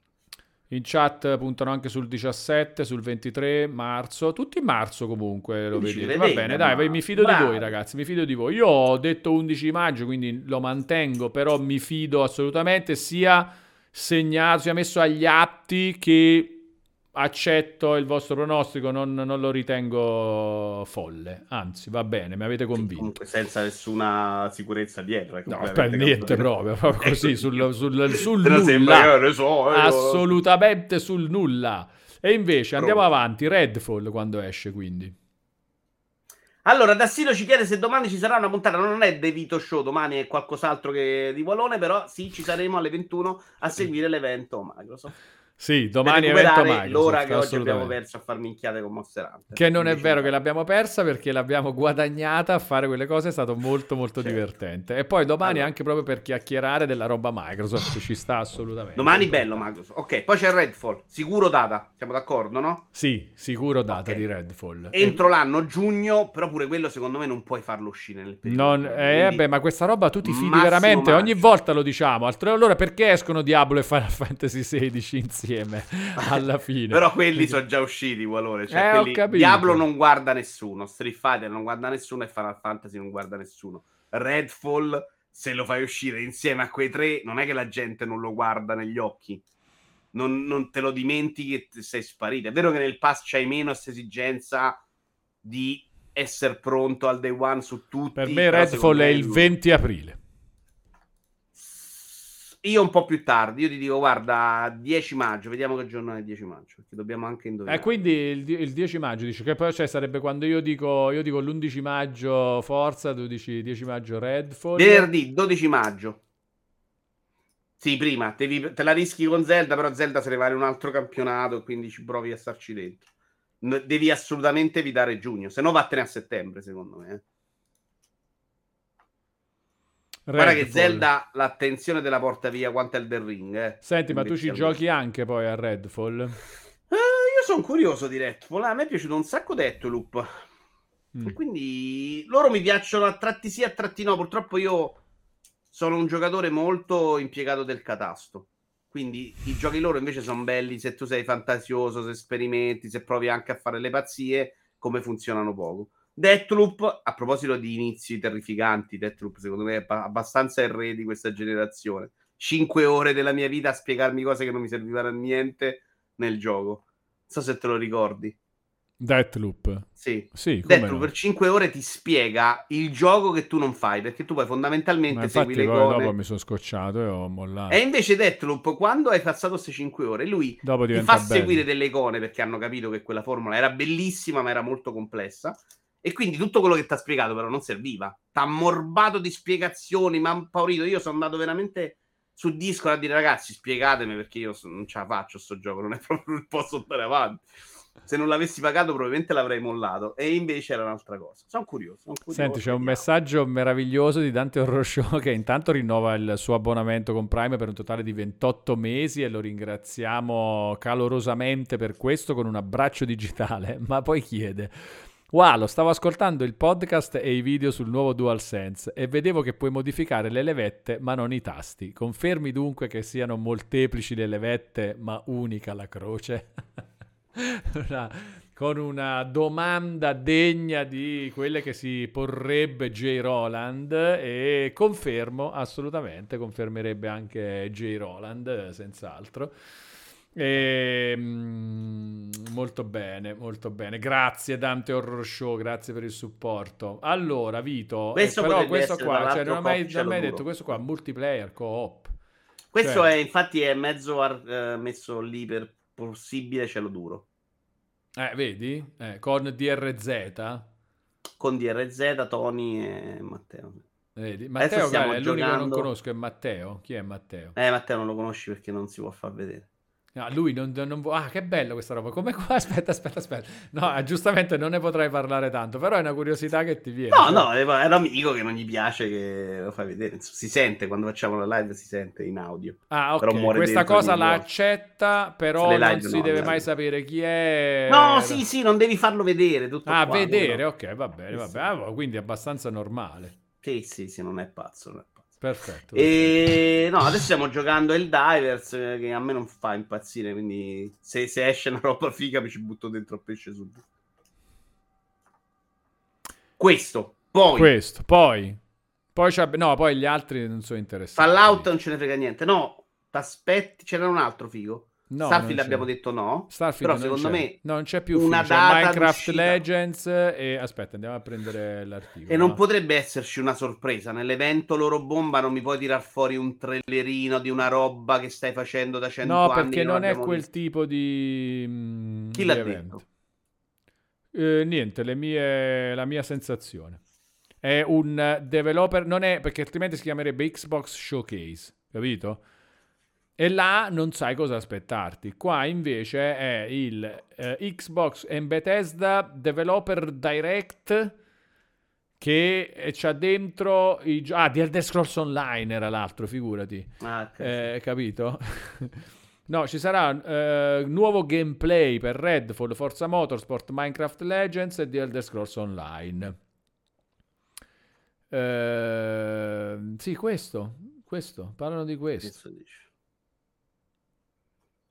In chat puntano anche sul 17, sul 23 marzo, tutti in marzo comunque lo 11 vedete. Va bene, dai, ma- mi fido di bravi. voi ragazzi, mi fido di voi. Io ho detto 11 maggio, quindi lo mantengo, però mi fido assolutamente sia segnato, sia messo agli atti che accetto il vostro pronostico, non, non lo ritengo folle. Anzi, va bene, mi avete convinto. Comunque senza nessuna sicurezza dietro. è No, per niente proprio, proprio così, sul, sul, sul nulla. io so, io- Assolutamente sul nulla. E invece andiamo Pronto. avanti, Redfall quando esce quindi. Allora, Dassino ci chiede se domani ci sarà una puntata. Non è The Vito Show, domani è qualcos'altro che di Valone, però sì, ci saremo alle 21 a seguire l'evento Microsoft. Sì, domani evento Microsoft, l'ora che oggi abbiamo perso a far minchiate con Monster Hunter. Che non è vero che l'abbiamo persa perché l'abbiamo guadagnata a fare quelle cose, è stato molto molto Certo. divertente. E poi domani Allora. anche proprio per chiacchierare della roba Microsoft, ci sta assolutamente. Domani bello Microsoft. Ok, poi c'è Redfall. Sicuro data, siamo d'accordo, no? Sì, sicuro data Ok. di Redfall. Entro l'anno giugno, però pure quello secondo me non puoi farlo uscire nel periodo. Non, eh, Quindi- beh, ma questa roba tu ti fidi veramente? maggio. Ogni volta lo diciamo. Allora perché escono Diablo e Final Fantasy XVI insieme alla fine? Però quelli sono già usciti, Valore. Cioè, Eh, quelli-. Diablo non guarda nessuno, Street Fighter non guarda nessuno e Final Fantasy non guarda nessuno. Redfall, se lo fai uscire insieme a quei tre, non è che la gente non lo guarda negli occhi. Non, non te lo dimentichi e te- sei sparito. È vero che nel pass c'hai meno questa esigenza di essere pronto al day one su tutti. per me Redfall è il lui- 20 aprile. Io un po' più tardi, io ti dico, guarda, 10 maggio, vediamo che giorno è il 10 maggio, perché dobbiamo anche indovinare. Eh, quindi il, il 10 maggio dice che poi cioè, sarebbe quando io dico, io dico l'11 maggio Forza, tu dici 10 maggio Redfall. Venerdì 12 maggio. Sì, prima, devi- te la rischi con Zelda, però Zelda se ne vale un altro campionato, quindi ci provi a starci dentro. Devi assolutamente evitare giugno, se no vattene a settembre, secondo me. eh. Guarda che. Zelda l'attenzione te la porta via quanto Elden Ring. Eh. Senti, ma tu ci giochi anche poi a Redfall? Eh, io sono curioso di Redfall, a me è piaciuto un sacco Deathloop. Mm. E quindi loro mi piacciono a tratti sì, a tratti no. Purtroppo io sono un giocatore molto impiegato del catasto. Quindi i giochi loro invece sono belli se tu sei fantasioso, se sperimenti, se provi anche a fare le pazzie, come funzionano poco. Deathloop, a proposito di inizi terrificanti, Deathloop secondo me è ba- abbastanza il re di questa generazione. 5 ore della mia vita a spiegarmi cose che non mi servivano a niente nel gioco. Non so se te lo ricordi. Deathloop. Sì. Sì, Deathloop no. per 5 ore ti spiega il gioco che tu non fai, perché tu poi fondamentalmente Ma segui le cose. dopo mi sono scocciato e ho mollato. E invece Deathloop, quando hai passato queste 5 ore, lui ti fa bello. seguire delle icone perché hanno capito che quella formula era bellissima, ma era molto complessa. E quindi tutto quello che ti ha spiegato, però, non serviva. T'ha ammorbato di spiegazioni, mi ha impaurito. Io sono andato veramente su Discord a dire, ragazzi, spiegatemi perché io so- non ce la faccio sto gioco, non è proprio il posso andare avanti. Se non l'avessi pagato, probabilmente l'avrei mollato. E invece era un'altra cosa. Sono curioso. sono curioso, Senti, c'è un messaggio meraviglioso di Dante Horror Show che intanto rinnova il suo abbonamento con Prime per un totale di 28 mesi e lo ringraziamo calorosamente per questo con un abbraccio digitale, ma poi chiede Wow, stavo ascoltando il podcast e i video sul nuovo DualSense e vedevo che puoi modificare le levette ma non i tasti. Confermi dunque che siano molteplici le levette ma unica la croce? Una- con una domanda degna di quelle che si porrebbe J. Roland e confermo assolutamente, confermerebbe anche J. Roland, eh, senz'altro. E, mm, molto bene, molto bene. Grazie Dante Horror Show, grazie per il supporto. Allora, Vito, eh, Questo però questo qua, cioè, non ho mai, non mai detto questo qua, multiplayer, co-op. Questo Cioè- è infatti è mezzo ar- eh, messo lì per possibile cielo duro. Eh, vedi? Eh, con DRZ. Con DRZ, Tony e Matteo. Vedi? Matteo, è l'unico che non conosco, è Matteo. Chi è Matteo? Eh, Matteo non lo conosci perché non si può far vedere. Ah, lui non, non vo- Ah, che bello questa roba. Come qua? Aspetta, aspetta, aspetta. No, eh, giustamente non ne potrai parlare tanto, però è una curiosità che ti viene. No, no, è un amico che non gli piace che lo fai vedere. Si sente quando facciamo la live, si sente in audio. Ah, ok. Questa cosa la accetta, però non live si no, deve le mai live. sapere chi è. No, sì, sì, non devi farlo vedere. Tutto Ah, qua, vedere, no? ok, va bene, va bene. Ah, quindi è abbastanza normale. Sì, sì, sì, non è pazzo. Non è pazzo. Perfetto. E no, adesso stiamo giocando il Divers eh, che a me non fa impazzire, quindi se, se esce una roba figa mi ci butto dentro il pesce subito. Questo, poi Questo, poi. Poi. No, poi gli altri non sono interessati. Fallout non ce ne frega niente. No, t'aspetti, c'era un altro figo. No, Starfield non abbiamo detto no. Starfield Però non secondo c'è. me No, non c'è più una data Minecraft d'uscita. Legends e aspetta, andiamo a prendere l'articolo. E non no? potrebbe esserci una sorpresa. Nell'evento loro bomba non mi puoi tirar fuori un trailerino di una roba che stai facendo da cento No, anni. perché che non è quel visto. tipo di mm, Chi di l'ha evento. detto? Eh, niente, le mie- la mia sensazione. È un developer, non è perché altrimenti si chiamerebbe Xbox Showcase, capito? E là non sai cosa aspettarti. Qua invece è il eh, Xbox and Bethesda Developer Direct che eh, c'ha dentro i gio- Ah, di Elder Scrolls Online era l'altro, figurati. Ah. Eh, capito? no, ci sarà eh, nuovo gameplay per Redfall, Forza Motorsport, Minecraft Legends e The Elder Scrolls Online. Eh, sì, questo, questo, parlano di questo. Questo dice.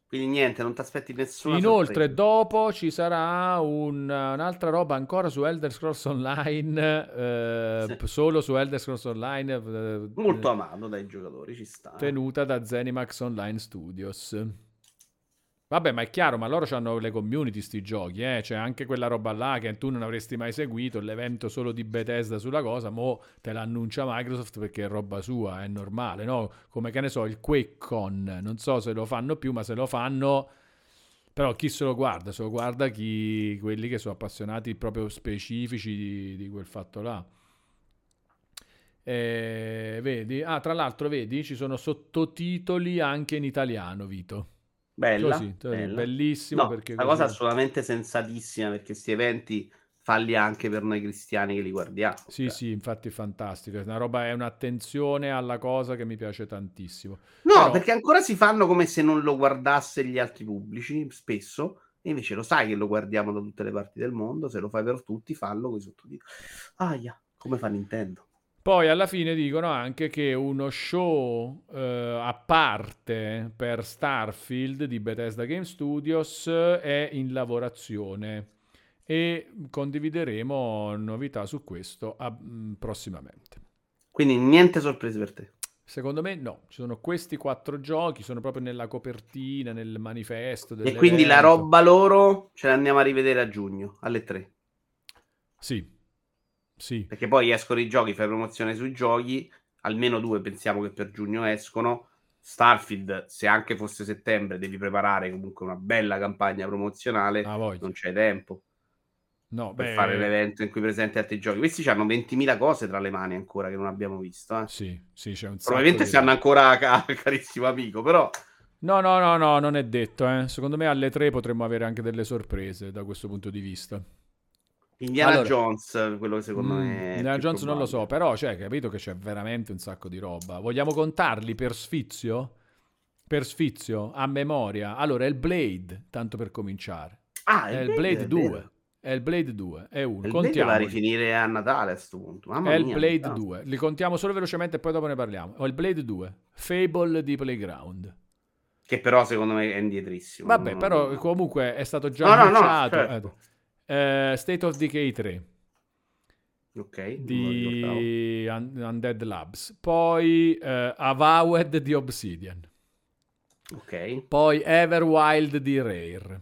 Quindi niente, non ti aspetti nessuna Inoltre, sorpresa. dopo ci sarà un- un'altra roba ancora su Elder Scrolls Online, eh, Sì. solo su Elder Scrolls Online, eh, molto amato dai giocatori, ci sta. eh. tenuta da Zenimax Online Studios. Vabbè, ma è chiaro, ma loro hanno le community sti giochi, eh? C'è anche quella roba là che tu non avresti mai seguito, l'evento solo di Bethesda sulla cosa, mo te l'annuncia Microsoft perché è roba sua, è normale, no? Come che ne so, il QuakeCon, non so se lo fanno più, ma se lo fanno... Però chi se lo guarda? Se lo guarda chi, quelli che sono appassionati proprio specifici di, di quel fatto là. Eh, vedi? Ah, tra l'altro, vedi, ci sono sottotitoli anche in italiano, Vito. Bella, Così, così, bella. bellissimo No, perché così- cosa assolutamente sensatissima perché questi eventi falli anche per noi cristiani che li guardiamo. Sì, Cioè. sì, infatti è fantastico. È una roba, è un'attenzione alla cosa che mi piace tantissimo. No, Però- perché ancora si fanno come se non lo guardasse gli altri pubblici, spesso, e invece lo sai che lo guardiamo da tutte le parti del mondo, se lo fai per tutti, fallo con i sottotitoli. Aia, come fa Nintendo? Poi alla fine dicono anche che uno show eh, a parte per Starfield di Bethesda Game Studios è in lavorazione e condivideremo novità su questo a- mh, prossimamente. Quindi niente sorprese per te. Secondo me no, ci sono questi quattro giochi, sono proprio nella copertina, nel manifesto. E quindi la roba loro ce la andiamo a rivedere a giugno, alle 3. Sì, sì. Perché poi escono i giochi, fai promozione sui giochi, almeno due pensiamo che per giugno escono. Starfield, se anche fosse settembre, devi preparare comunque una bella campagna promozionale, ah, non c'è tempo. No, per beh... fare l'evento in cui presenti altri giochi. Questi hanno 20.000 cose tra le mani ancora che non abbiamo visto. Eh. Sì, sì, c'è un Probabilmente di... stanno ancora ca- carissimo amico, però... No, no, no, no, non è detto. Eh. Secondo me alle 3 potremmo avere anche delle sorprese da questo punto di vista. Indiana allora, Jones, quello che secondo mm, me... Indiana Jones non lo so, però c'è, capito che c'è veramente un sacco di roba. Vogliamo contarli per sfizio? Per sfizio, a memoria. Allora, è il Blade, tanto per cominciare. Ah, è il Blade, Blade 2. È il Blade 2, è uno. Blade va a rifinire a Natale a questo punto. Mamma è mia, il Blade no. 2. Li contiamo solo velocemente e poi dopo ne parliamo. Ho il Blade 2, Fable di Playground. Che però secondo me è indietrissimo. Vabbè, no, però no. comunque è stato già no, annunciato. Certo. Eh, State of Decay 3. Ok. Di Un- Undead Labs. Poi uh, Avowed di Obsidian. Ok. Poi Everwild di Rare.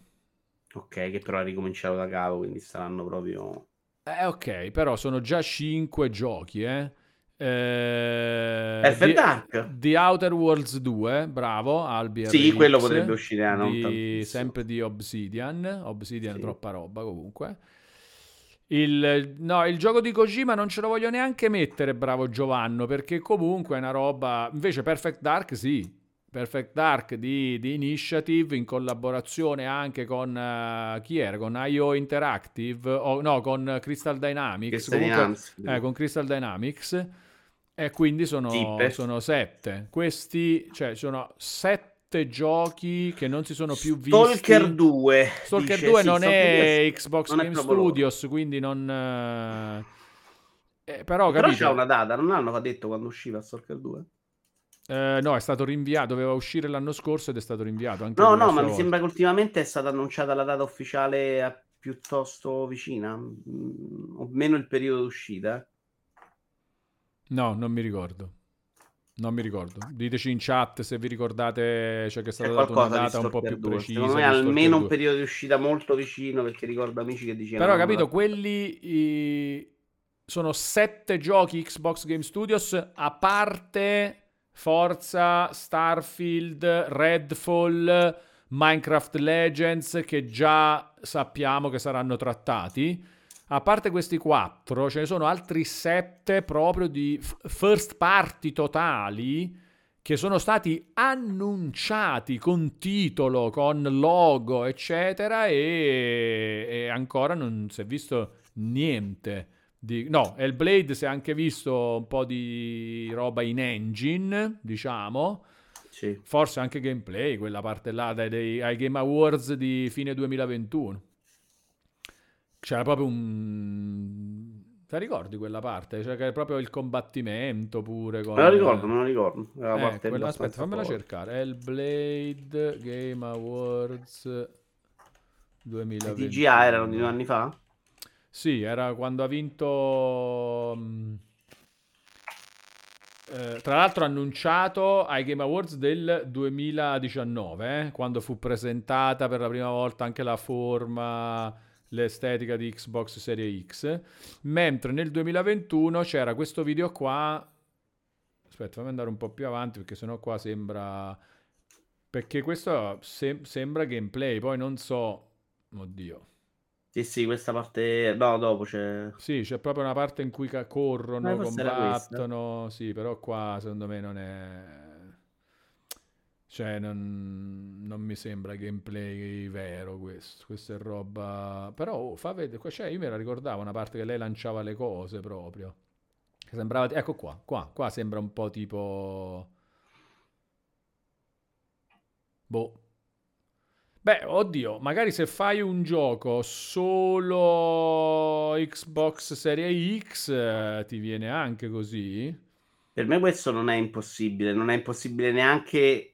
Ok, che però ha ricominciato da capo, quindi saranno proprio... Eh, ok, però sono già 5 giochi, eh. Eh, The, Dark The Outer Worlds 2, bravo Albi Sì, RX, quello potrebbe uscire ah, di, sempre di Obsidian. Obsidian sì. troppa roba comunque. Il, no, il gioco di Kojima non ce lo voglio neanche mettere, bravo Giovanno, perché comunque è una roba. Invece, Perfect Dark, sì. Perfect Dark di, di Initiative in collaborazione anche con uh, chi era? Con IO Interactive o no, con Crystal Dynamics. Crystal comunque, eh, con Crystal Dynamics. E quindi sono, sono sette. Questi, cioè, sono sette giochi che non si sono più visti. Stalker 2. Stalker dice, 2 sì, non è Xbox non Game Studios, loro. quindi non... Eh, però, però c'è una data, non hanno detto quando usciva Stalker 2? Eh, no, è stato rinviato, doveva uscire l'anno scorso ed è stato rinviato. no, no, ma volta. mi sembra che ultimamente è stata annunciata la data ufficiale piuttosto vicina, mm, o meno il periodo d'uscita. No, non mi ricordo. Non mi ricordo. Diteci in chat se vi ricordate cioè che è stata data una data un po' più 2. precisa. Secondo me almeno un periodo di uscita molto vicino perché ricordo amici che dicevano... Però capito, quelli i... sono sette giochi Xbox Game Studios a parte Forza, Starfield, Redfall, Minecraft Legends che già sappiamo che saranno trattati. A parte questi quattro, ce ne sono altri sette proprio di first party totali che sono stati annunciati con titolo, con logo, eccetera, e, e ancora non si è visto niente. Di... No, Hellblade si è anche visto un po' di roba in engine, diciamo. Sì. Forse anche gameplay, quella parte là dai, dai, ai Game Awards di fine 2021. C'era proprio un... Ti ricordi quella parte? Cioè che proprio il combattimento pure. Con... Me la ricordo, me la ricordo. Eh, quella... Aspetta, fammela forte. cercare. Hellblade Game Awards 2021. DGA erano di due anni fa? Sì, era quando ha vinto... Mm, eh, tra l'altro annunciato ai Game Awards del 2019, eh, quando fu presentata per la prima volta anche la forma, l'estetica di Xbox Series X, mentre nel 2021 c'era questo video qua, aspetta fammi andare un po' più avanti perché sennò qua sembra, perché questo se- sembra gameplay, poi non so, oddio, sì, sì, questa parte. No, dopo c'è. Sì, c'è proprio una parte in cui corrono, eh, combattono. Sì, però qua secondo me non è. Cioè, non, non mi sembra gameplay vero questo. Questa è roba. Però oh, fa vedere. Cioè, io me la ricordavo una parte che lei lanciava le cose proprio. Che sembrava. Ecco qua, qua, qua sembra un po' tipo. Boh, Beh, oddio, magari se fai un gioco solo Xbox Serie X eh, ti viene anche così? Per me questo non è impossibile, non è impossibile neanche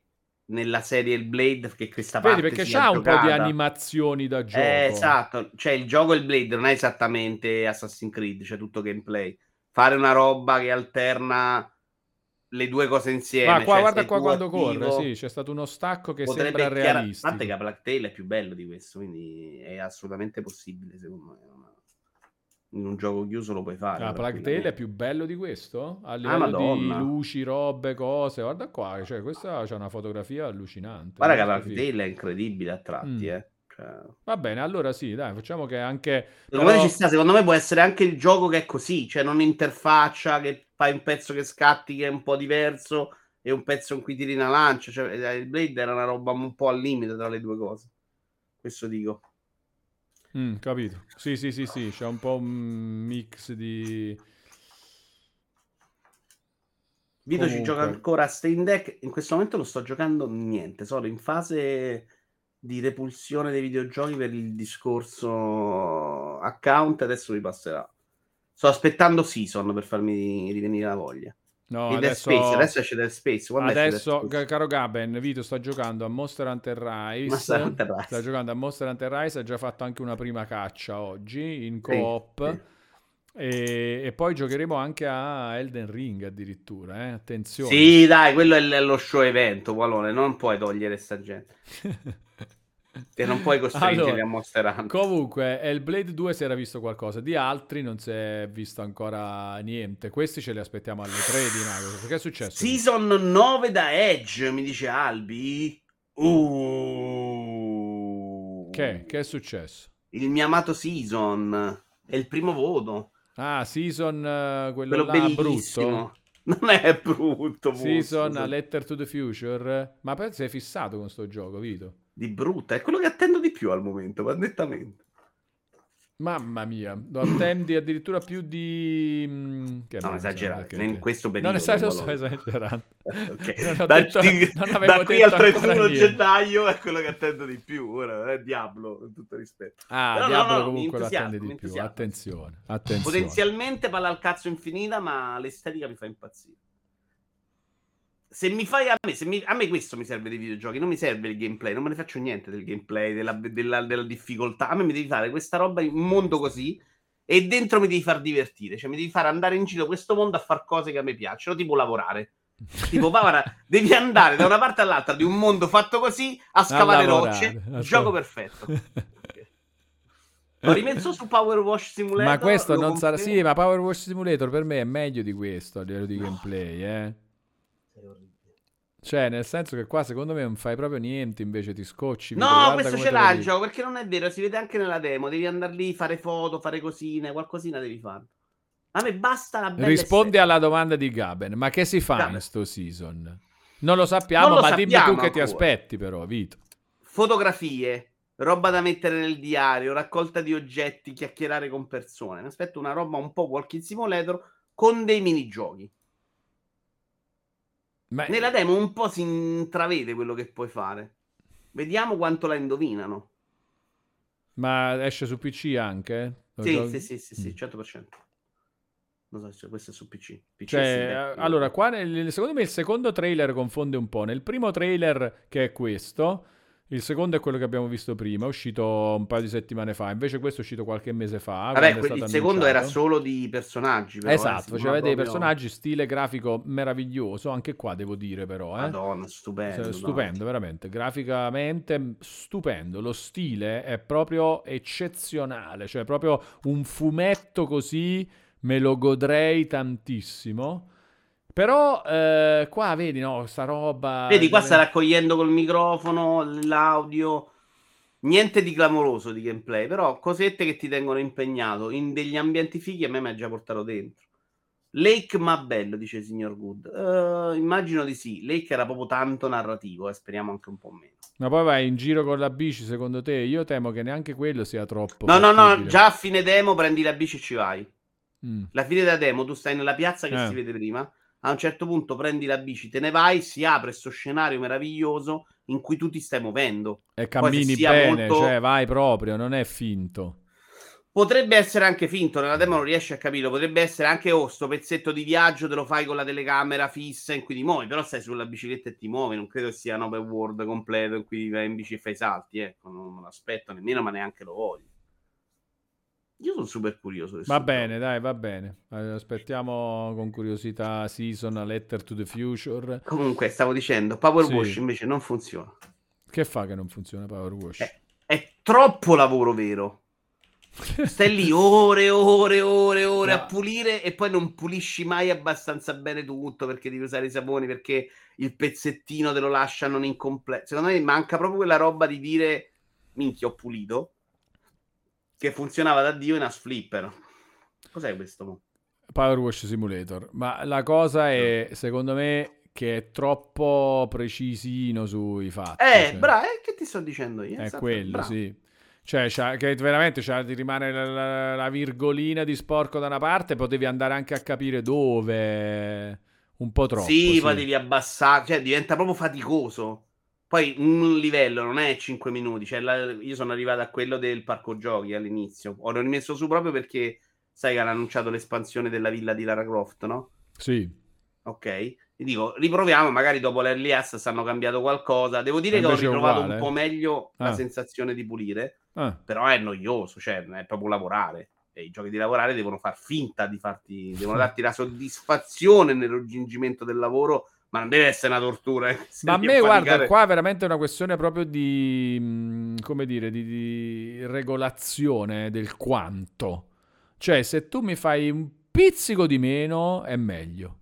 nella serie Il Blade che questa Vedi, parte perché c'ha un po' di animazioni da gioco. Eh, esatto, cioè il gioco Il Blade non è esattamente Assassin's Creed, c'è tutto gameplay. Fare una roba che alterna le due cose insieme. Ma qua, cioè, guarda qua quando attivo, corre, sì, c'è stato uno stacco che potrebbe sembra chiara- A realistico. parte che Black Tail è più bello di questo, quindi è assolutamente possibile, secondo me. In un gioco chiuso lo puoi fare. Ah, Plague Tale è più bello di questo? A livello di Madonna. luci, robe, cose. Guarda qua, cioè, questa c'è una fotografia allucinante. Guarda che molto Plague. Tale è incredibile a tratti, Mm. eh. Cioè, Va bene, allora sì, dai, facciamo che anche... Secondo me però- ci sta, secondo me può essere anche il gioco che è così, cioè non interfaccia, che fai un pezzo che scatti che è un po' diverso e un pezzo in cui tiri una lancia. Cioè, eh, il Blade era una roba un po' al limite tra le due cose. Questo dico. Mm, capito. Sì, sì, sì, sì, c'è un po' un mix di... Vito ci Comunque. gioca ancora a Steam Deck. In questo momento non sto giocando niente. Sono in fase di repulsione dei videogiochi per il discorso account. Adesso mi passerà. Sto aspettando Season per farmi rivenire la voglia. No, adesso... Space, adesso esce Dead Space. Quando Adesso, Space? ca- caro Gaben, Vito sta giocando a Monster Hunter Rise. Monster Hunter Rise. Sta giocando a Monster Hunter Rise, ha già fatto anche una prima caccia oggi in Sì, co-op. sì. E, e poi giocheremo anche a Elden Ring addirittura, eh? Attenzione. Sì, dai, quello è lo show evento, Walone. Non puoi togliere sta gente. E non puoi costringerli Allora, a Monster Hunter. Comunque, Hellblade 2 si era visto qualcosa, di altri non si è visto ancora niente. Questi ce li aspettiamo alle 3 di Microsoft. Che è successo? Season 9 da Edge, mi dice Albi. Uh. Che? Che è successo? Il mio amato Season. È il primo voto. Ah, Season, eh, quello, Quello là bellissimo. brutto. Non è brutto. Season, a Letter to the Future. Ma penso sei fissato con sto gioco, Vito? Di brutta. È quello che attendo di più al momento, ma nettamente. Mamma mia, lo attendi addirittura più di... mm, Che Non no, esagerare, che- in questo periodo. Non esagero, sto Walone. esagerando. Ok. Non ho Da, detto- di- non da qui al ancora 31 niente. gennaio è quello che attendo di più. Ora è Diablo, con tutto rispetto. Ah, Però no, Diablo no, mi comunque lo attendi di più. Attenzione, attenzione. Potenzialmente palla al cazzo infinita, ma l'estetica mi fa impazzire. Se mi fai a me, se mi- a me questo mi serve dei videogiochi, non mi serve il gameplay, non me ne faccio niente del gameplay, della, della- della difficoltà. A me mi devi fare questa roba in un mondo così e dentro mi devi far divertire, cioè mi devi fare andare in giro questo mondo a fare cose che a me piacciono, tipo lavorare. Tipo, Bavara, devi andare da una parte all'altra di un mondo fatto così a scavare lavorare, rocce. a Gioco perfetto. L'ho rimesso su Power Wash Simulator. Ma questo non sarà... confermo. Sì, ma Power Wash Simulator per me è meglio di questo a livello di gameplay, eh. Cioè, nel senso che qua secondo me non fai proprio niente, invece ti scocci. No, questo ce l'ha il gioco perché non è vero, si vede anche nella demo. Devi andare lì, fare foto, fare cosine, qualcosina devi fare. A me basta la bella Rispondi alla domanda di Gaben, ma che si fa Gaben. in sto season? Non lo sappiamo, Non lo ma dimmi tu sappiamo che ti aspetti però, Vito. Fotografie, roba da mettere nel diario, raccolta di oggetti, chiacchierare con persone. Mi aspetto una roba un po' Walking Simulator con dei minigiochi. Ma Nella demo un po' si intravede quello che puoi fare. Vediamo quanto la indovinano. Ma esce su PC anche? Sì, giochi? sì, sì, sì, sì, Mm. 100%. Non so se questo è su PC. PC Cioè, eh, beh, allora, qua nel- secondo me il secondo trailer confonde un po'. Nel primo trailer, che è questo, il secondo è quello che abbiamo visto prima, è uscito un paio di settimane fa. Invece questo è uscito qualche mese fa. Vabbè, que- il secondo era annunciato. solo di personaggi. Però, eh, Esatto, si faceva vedere dei personaggi, stile grafico meraviglioso, anche qua devo dire però, eh. Madonna, stupendo. Cioè, no. stupendo, veramente. Graficamente stupendo. Lo stile è proprio eccezionale. Cioè, proprio un fumetto così me lo godrei tantissimo. Però eh, qua vedi, no, sta roba. Vedi, qua sta raccogliendo col microfono, l'audio. Niente di clamoroso di gameplay, però cosette che ti tengono impegnato in degli ambienti fighi a me mi ha già portato dentro. Lake ma bello, dice il signor Good. Eh, immagino di sì. Lake era proprio tanto narrativo, e speriamo anche un po' meno. Ma poi vai in giro con la bici, secondo te? Io temo che neanche quello sia troppo. No, no, no, fattibile. già a fine demo prendi la bici e ci vai. Mm. La fine della demo, tu stai nella piazza che Eh. si vede prima. A un certo punto prendi la bici, te ne vai, si apre questo scenario meraviglioso in cui tu ti stai muovendo. E cammini bene, molto- cioè vai proprio, non è finto. Potrebbe essere anche finto, nella demo non riesci a capirlo. Potrebbe essere anche oh, sto pezzetto di viaggio te lo fai con la telecamera fissa in cui ti muovi, però stai sulla bicicletta e ti muovi. Non credo sia un open world completo in cui vai in bici e fai salti. Ecco, non me l'aspetto nemmeno, ma neanche lo voglio. Io sono super curioso. Va bene, dai, va bene. Aspettiamo con curiosità Season, a Letter to the Future. Comunque, stavo dicendo, Power sì. Wash invece non funziona. Che fa che non funziona Power Wash? È, è troppo lavoro vero. Stai lì ore e ore ore ore no. a pulire e poi non pulisci mai abbastanza bene tutto perché devi usare i saponi, perché il pezzettino te lo lasciano incompleto. Secondo me manca proprio quella roba di dire minchia ho pulito che funzionava da Dio in As Flipper. Cos'è questo? Power Wash Simulator. Ma la cosa è, secondo me, che è troppo precisino sui fatti. Eh, cioè. bravo, eh, che ti sto dicendo io? È esatto, quello, bravo. sì. Cioè, che veramente cioè, ti rimane la, la, la, virgolina di sporco da una parte, potevi andare anche a capire dove. Un po' troppo. Sì, sì. poi devi abbassare, cioè diventa proprio faticoso. Poi un livello non è 5 minuti, cioè la, io sono arrivato a quello del parco giochi all'inizio. Ho rimesso su proprio perché sai che hanno annunciato l'espansione della villa di Lara Croft, no? Sì. Ok. E dico, riproviamo, magari dopo l'early access hanno cambiato qualcosa. Devo dire che ho ritrovato uguale. un po' meglio ah. la sensazione di pulire, ah. però è noioso, cioè è proprio lavorare. E i giochi di lavorare devono far finta di farti, devono darti la soddisfazione nel raggiungimento del lavoro ma non deve essere una tortura. Eh. Ma a me, guarda, qua è veramente una questione proprio di, come dire, di, di, regolazione del quanto. Cioè, se tu mi fai un pizzico di meno, è meglio.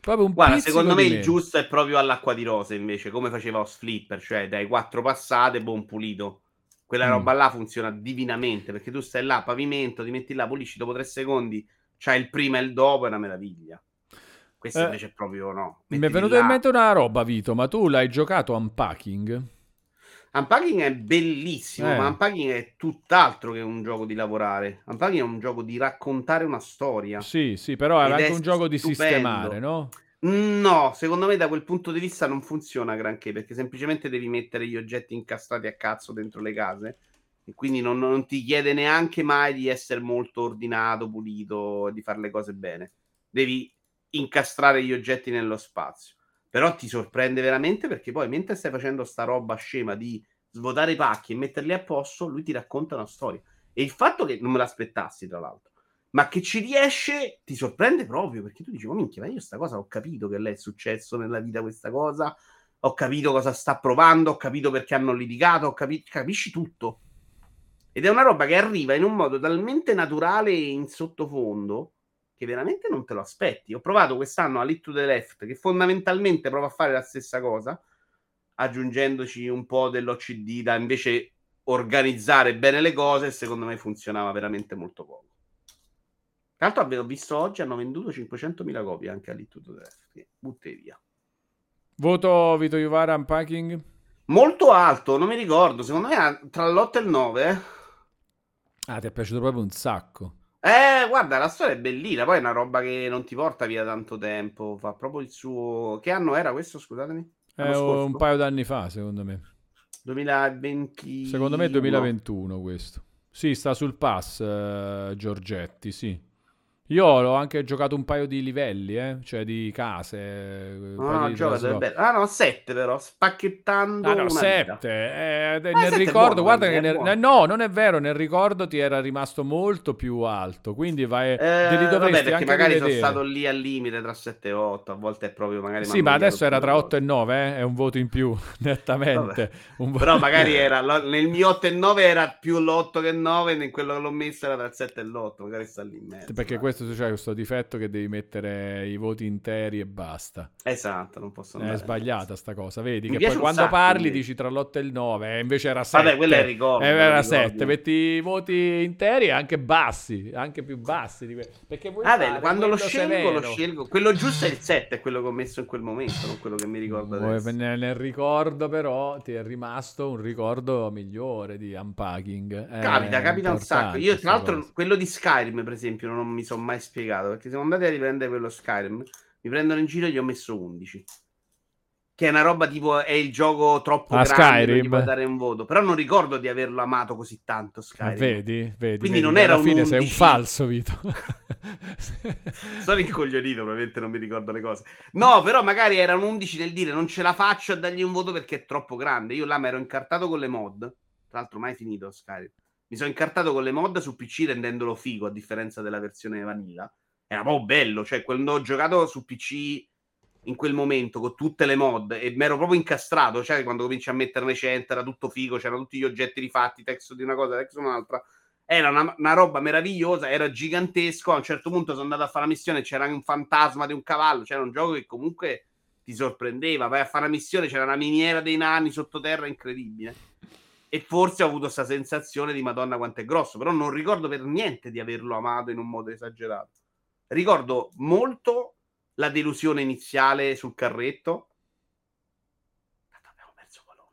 Proprio un Guarda, secondo me il giusto è proprio all'acqua di rose, invece, come faceva House Flipper, cioè dai quattro passate, buon pulito. Quella mm. roba là funziona divinamente, perché tu stai là, pavimento, ti metti là, pulisci dopo tre secondi, c'hai il prima e il dopo, è una meraviglia. Questo eh, invece proprio no. mi è venuta in mente una roba, Vito, ma tu l'hai giocato Unpacking? Unpacking è bellissimo, eh. ma Unpacking è tutt'altro che un gioco di lavorare. Unpacking è un gioco di raccontare una storia. Sì, sì, però è anche un gioco stupendo. di sistemare, no? No, secondo me da quel punto di vista non funziona granché, perché semplicemente devi mettere gli oggetti incastrati a cazzo dentro le case e quindi non, non ti chiede neanche mai di essere molto ordinato, pulito, di fare le cose bene. Devi incastrare gli oggetti nello spazio. Però ti sorprende veramente perché poi mentre stai facendo sta roba scema di svuotare i pacchi e metterli a posto, lui ti racconta una storia. E il fatto che non me l'aspettassi, tra l'altro, ma che ci riesce ti sorprende proprio perché tu dici, ma minchia, ma io sta cosa ho capito che lei è successo nella vita questa cosa, ho capito cosa sta provando, ho capito perché hanno litigato, ho capito, capisci tutto. Ed è una roba che arriva in un modo talmente naturale e in sottofondo che veramente non te lo aspetti. Ho provato quest'anno a Lit to the Left, che fondamentalmente prova a fare la stessa cosa, aggiungendoci un po' dell'OCD da invece organizzare bene le cose secondo me funzionava veramente molto poco. Tra l'altro avevo visto oggi hanno venduto 500.000 copie anche a Lit to the Left, butte via. Voto Vito Iuvara Unpacking? Molto alto, non mi ricordo, secondo me tra l'8 e il 9. Eh. Ah, ti è piaciuto proprio un sacco. Eh, guarda, la storia è bellina, poi è una roba che non ti porta via tanto tempo, fa proprio il suo... Che anno era questo, scusatemi? È un paio d'anni fa, secondo me. 2020... Secondo me è 2021 questo. Sì, sta sul pass, uh, Giorgetti, sì. Io ho anche giocato un paio di livelli, eh? cioè di case. No, no, ah, no, 7 però, spacchettando. Ah, no, 7. Eh, ah, nel ricordo, buono, guarda che nel, no, non è vero, nel ricordo ti era rimasto molto più alto, quindi vai, eh, vabbè, perché magari rivedere. sono stato lì al limite tra 7 e 8, a volte è proprio magari... Sì, ma adesso era tra 8 e 9, eh? è un voto in più, nettamente. Un vo- però magari era, nel mio 8 e 9 era più l'8 che il 9, in quello che l'ho messo era tra il 7 e l'8, magari sta lì in mezzo. Perché questo questo c'è questo difetto che devi mettere i voti interi e basta. Esatto, non posso andare. È sbagliata sta cosa, vedi? Mi che poi quando sacco, parli quindi. dici tra l'8 e il 9, e invece era 7. Vabbè, quello è ricordo. Eh, era 7, metti i voti interi e anche bassi, anche più bassi di que- Perché vuoi Vabbè, quando lo scelgo, severo. lo scelgo. Quello giusto è il 7, è quello che ho messo in quel momento, non quello che mi ricordo adesso. Nel, nel ricordo però ti è rimasto un ricordo migliore di unpacking. Capita, capita un sacco. Io tra l'altro cosa. quello di Skyrim, per esempio, non mi sono mai spiegato perché siamo andati a riprendere quello Skyrim, mi prendono in giro e gli ho messo 11. Che è una roba tipo è il gioco troppo ah, grande Skyrim. puoi dare un voto. Però non ricordo di averlo amato così tanto Skyrim. vedi, vedi. Quindi vedi, non era alla un fine 11. sei un falso, Vito. Sono incoglionito, probabilmente non mi ricordo le cose. No, però magari era un 11 nel dire non ce la faccio a dargli un voto perché è troppo grande. Io là mi ero incartato con le mod. Tra l'altro mai finito Skyrim Mi sono incartato con le mod su PC rendendolo figo, a differenza della versione vanilla. Era proprio bello, cioè quando ho giocato su PC in quel momento con tutte le mod e mi ero proprio incastrato, cioè quando cominci a metterne 100 era tutto figo, c'erano tutti gli oggetti rifatti, testo di una cosa, testo di un'altra. Era una, una, roba meravigliosa, era gigantesco. A un certo punto sono andato a fare la missione, c'era un fantasma di un cavallo, c'era un gioco che comunque ti sorprendeva. Vai a fare la missione, c'era una miniera dei nani sottoterra incredibile. E forse ho avuto questa sensazione di Madonna quanto è grosso, però non ricordo per niente di averlo amato in un modo esagerato. Ricordo molto la delusione iniziale sul carretto.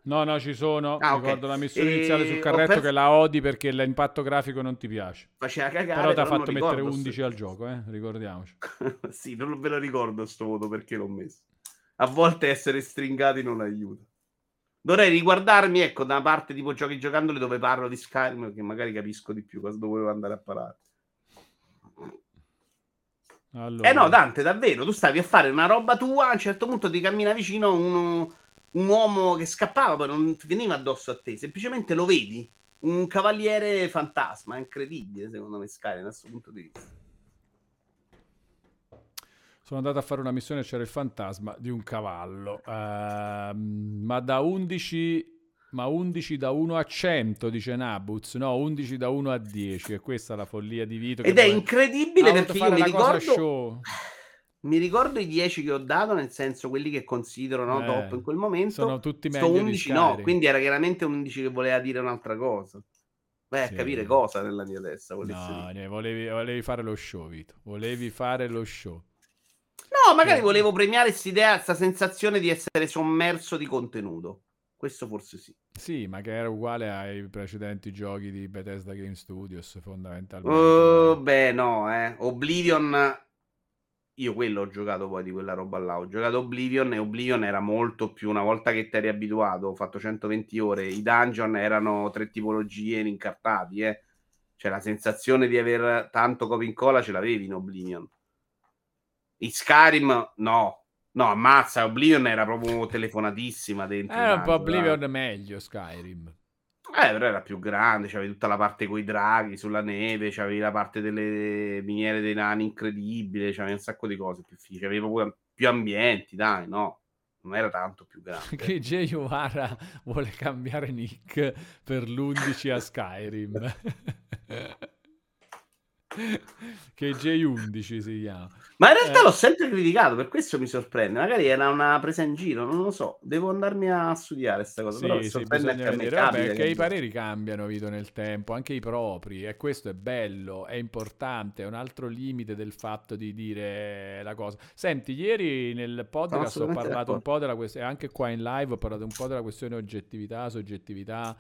No, no, ci sono. Ah, Ricordo okay. la missione e... iniziale sul carretto per... che la odi perché l'impatto grafico non ti piace. Faceva cagare. Però ti ha fatto mettere 11 se... al gioco, eh? ricordiamoci. sì, non ve lo ricordo sto voto perché l'ho messo. A volte essere stringati non aiuta. Dovrei riguardarmi, ecco, da una parte tipo giochi giocandoli dove parlo di Skyrim, che magari capisco di più cosa dovevo andare a parare. Allora. Eh no, Dante, davvero, tu stavi a fare una roba tua, a un certo punto ti cammina vicino uno, un uomo che scappava, poi non veniva addosso a te, semplicemente lo vedi, un cavaliere fantasma, incredibile secondo me Skyrim da questo punto di vista. Sono andato a fare una missione c'era il fantasma di un cavallo, uh, ma da 11 ma 11 da 1 a 100, dice Nabuz. No, 11 da 1 a 10. E questa è la follia di Vito. Ed è incredibile perché io mi ricordo... Mi ricordo i 10 che ho dato, nel senso quelli che considero no, eh, top in quel momento. Sono tutti meglio 11 no, quindi era chiaramente un 11 che voleva dire un'altra cosa. Vai sì. a capire cosa nella mia testa. No, volevi, volevi, fare lo show, Vito. Volevi fare lo show. No, magari eh. volevo premiare questa sensazione di essere sommerso di contenuto. Questo forse sì. Sì, ma che era uguale ai precedenti giochi di Bethesda Game Studios, fondamentalmente. Uh, beh, no, eh. Oblivion. Io quello ho giocato poi di quella roba là. Ho giocato Oblivion e Oblivion era molto più una volta che ti eri abituato. Ho fatto 120 ore. I dungeon erano tre tipologie incartati, eh. Cioè la sensazione di aver tanto copia incolla ce l'avevi in Oblivion. Skyrim, no, No, ammazza, Oblivion era proprio telefonatissima dentro. Era un po' Oblivion là. meglio Skyrim. Eh, però era più grande, c'avevi tutta la parte con i draghi sulla neve, c'avevi la parte delle miniere dei nani incredibile, c'avevi un sacco di cose più fighe, c'avevi proprio più ambienti, dai, no? Non era tanto più grande. che Jay Uara vuole cambiare nick per l'11 a Skyrim. che J11 si chiama. Ma in realtà eh. l'ho sempre criticato, per questo mi sorprende. Magari era una presa in giro, non lo so. Devo andarmi a studiare questa cosa. Sì, però mi sorprende sì, anche vedere. Vabbè, che i pareri cambiano, Vito, nel tempo, anche i propri. E questo è bello, è importante. È un altro limite del fatto di dire la cosa. Senti, ieri nel podcast ho parlato un po' della questione, anche qua in live ho parlato un po' della questione oggettività, soggettività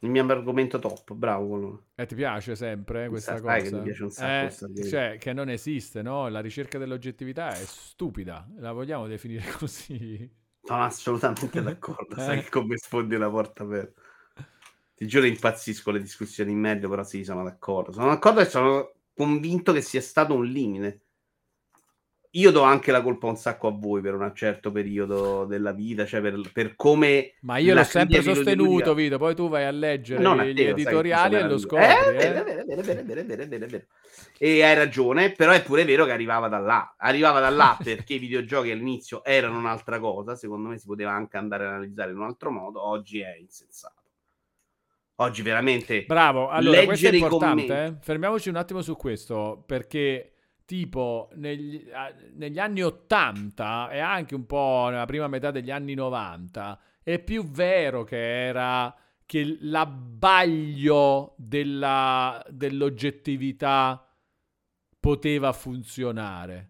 il mio argomento top, bravo. E ti piace sempre questa Sai cosa? Che mi piace un sacco eh, cioè, che non esiste, no? La ricerca dell'oggettività è stupida, la vogliamo definire così? Sono assolutamente d'accordo, eh? sai come sfondi la porta aperta. Ti giuro impazzisco le discussioni in medio, però sì, sono d'accordo. Sono d'accordo e sono convinto che sia stato un limite io do anche la colpa un sacco a voi per un certo periodo della vita, cioè per, per come... Ma io l'ho sempre sostenuto, Vito, poi tu vai a leggere non gli editoriali e lo scopri. Eh, eh. Bene, bene, bene, bene, bene, bene. E hai ragione, però è pure vero che arrivava da là. Arrivava da là perché i videogiochi all'inizio erano un'altra cosa, secondo me si poteva anche andare a analizzare in un altro modo, oggi è insensato. Oggi veramente... Bravo, allora questo è importante, eh? fermiamoci un attimo su questo, perché tipo negli, negli, anni 80 e anche un po' nella prima metà degli anni 90 è più vero che era che l'abbaglio della, dell'oggettività poteva funzionare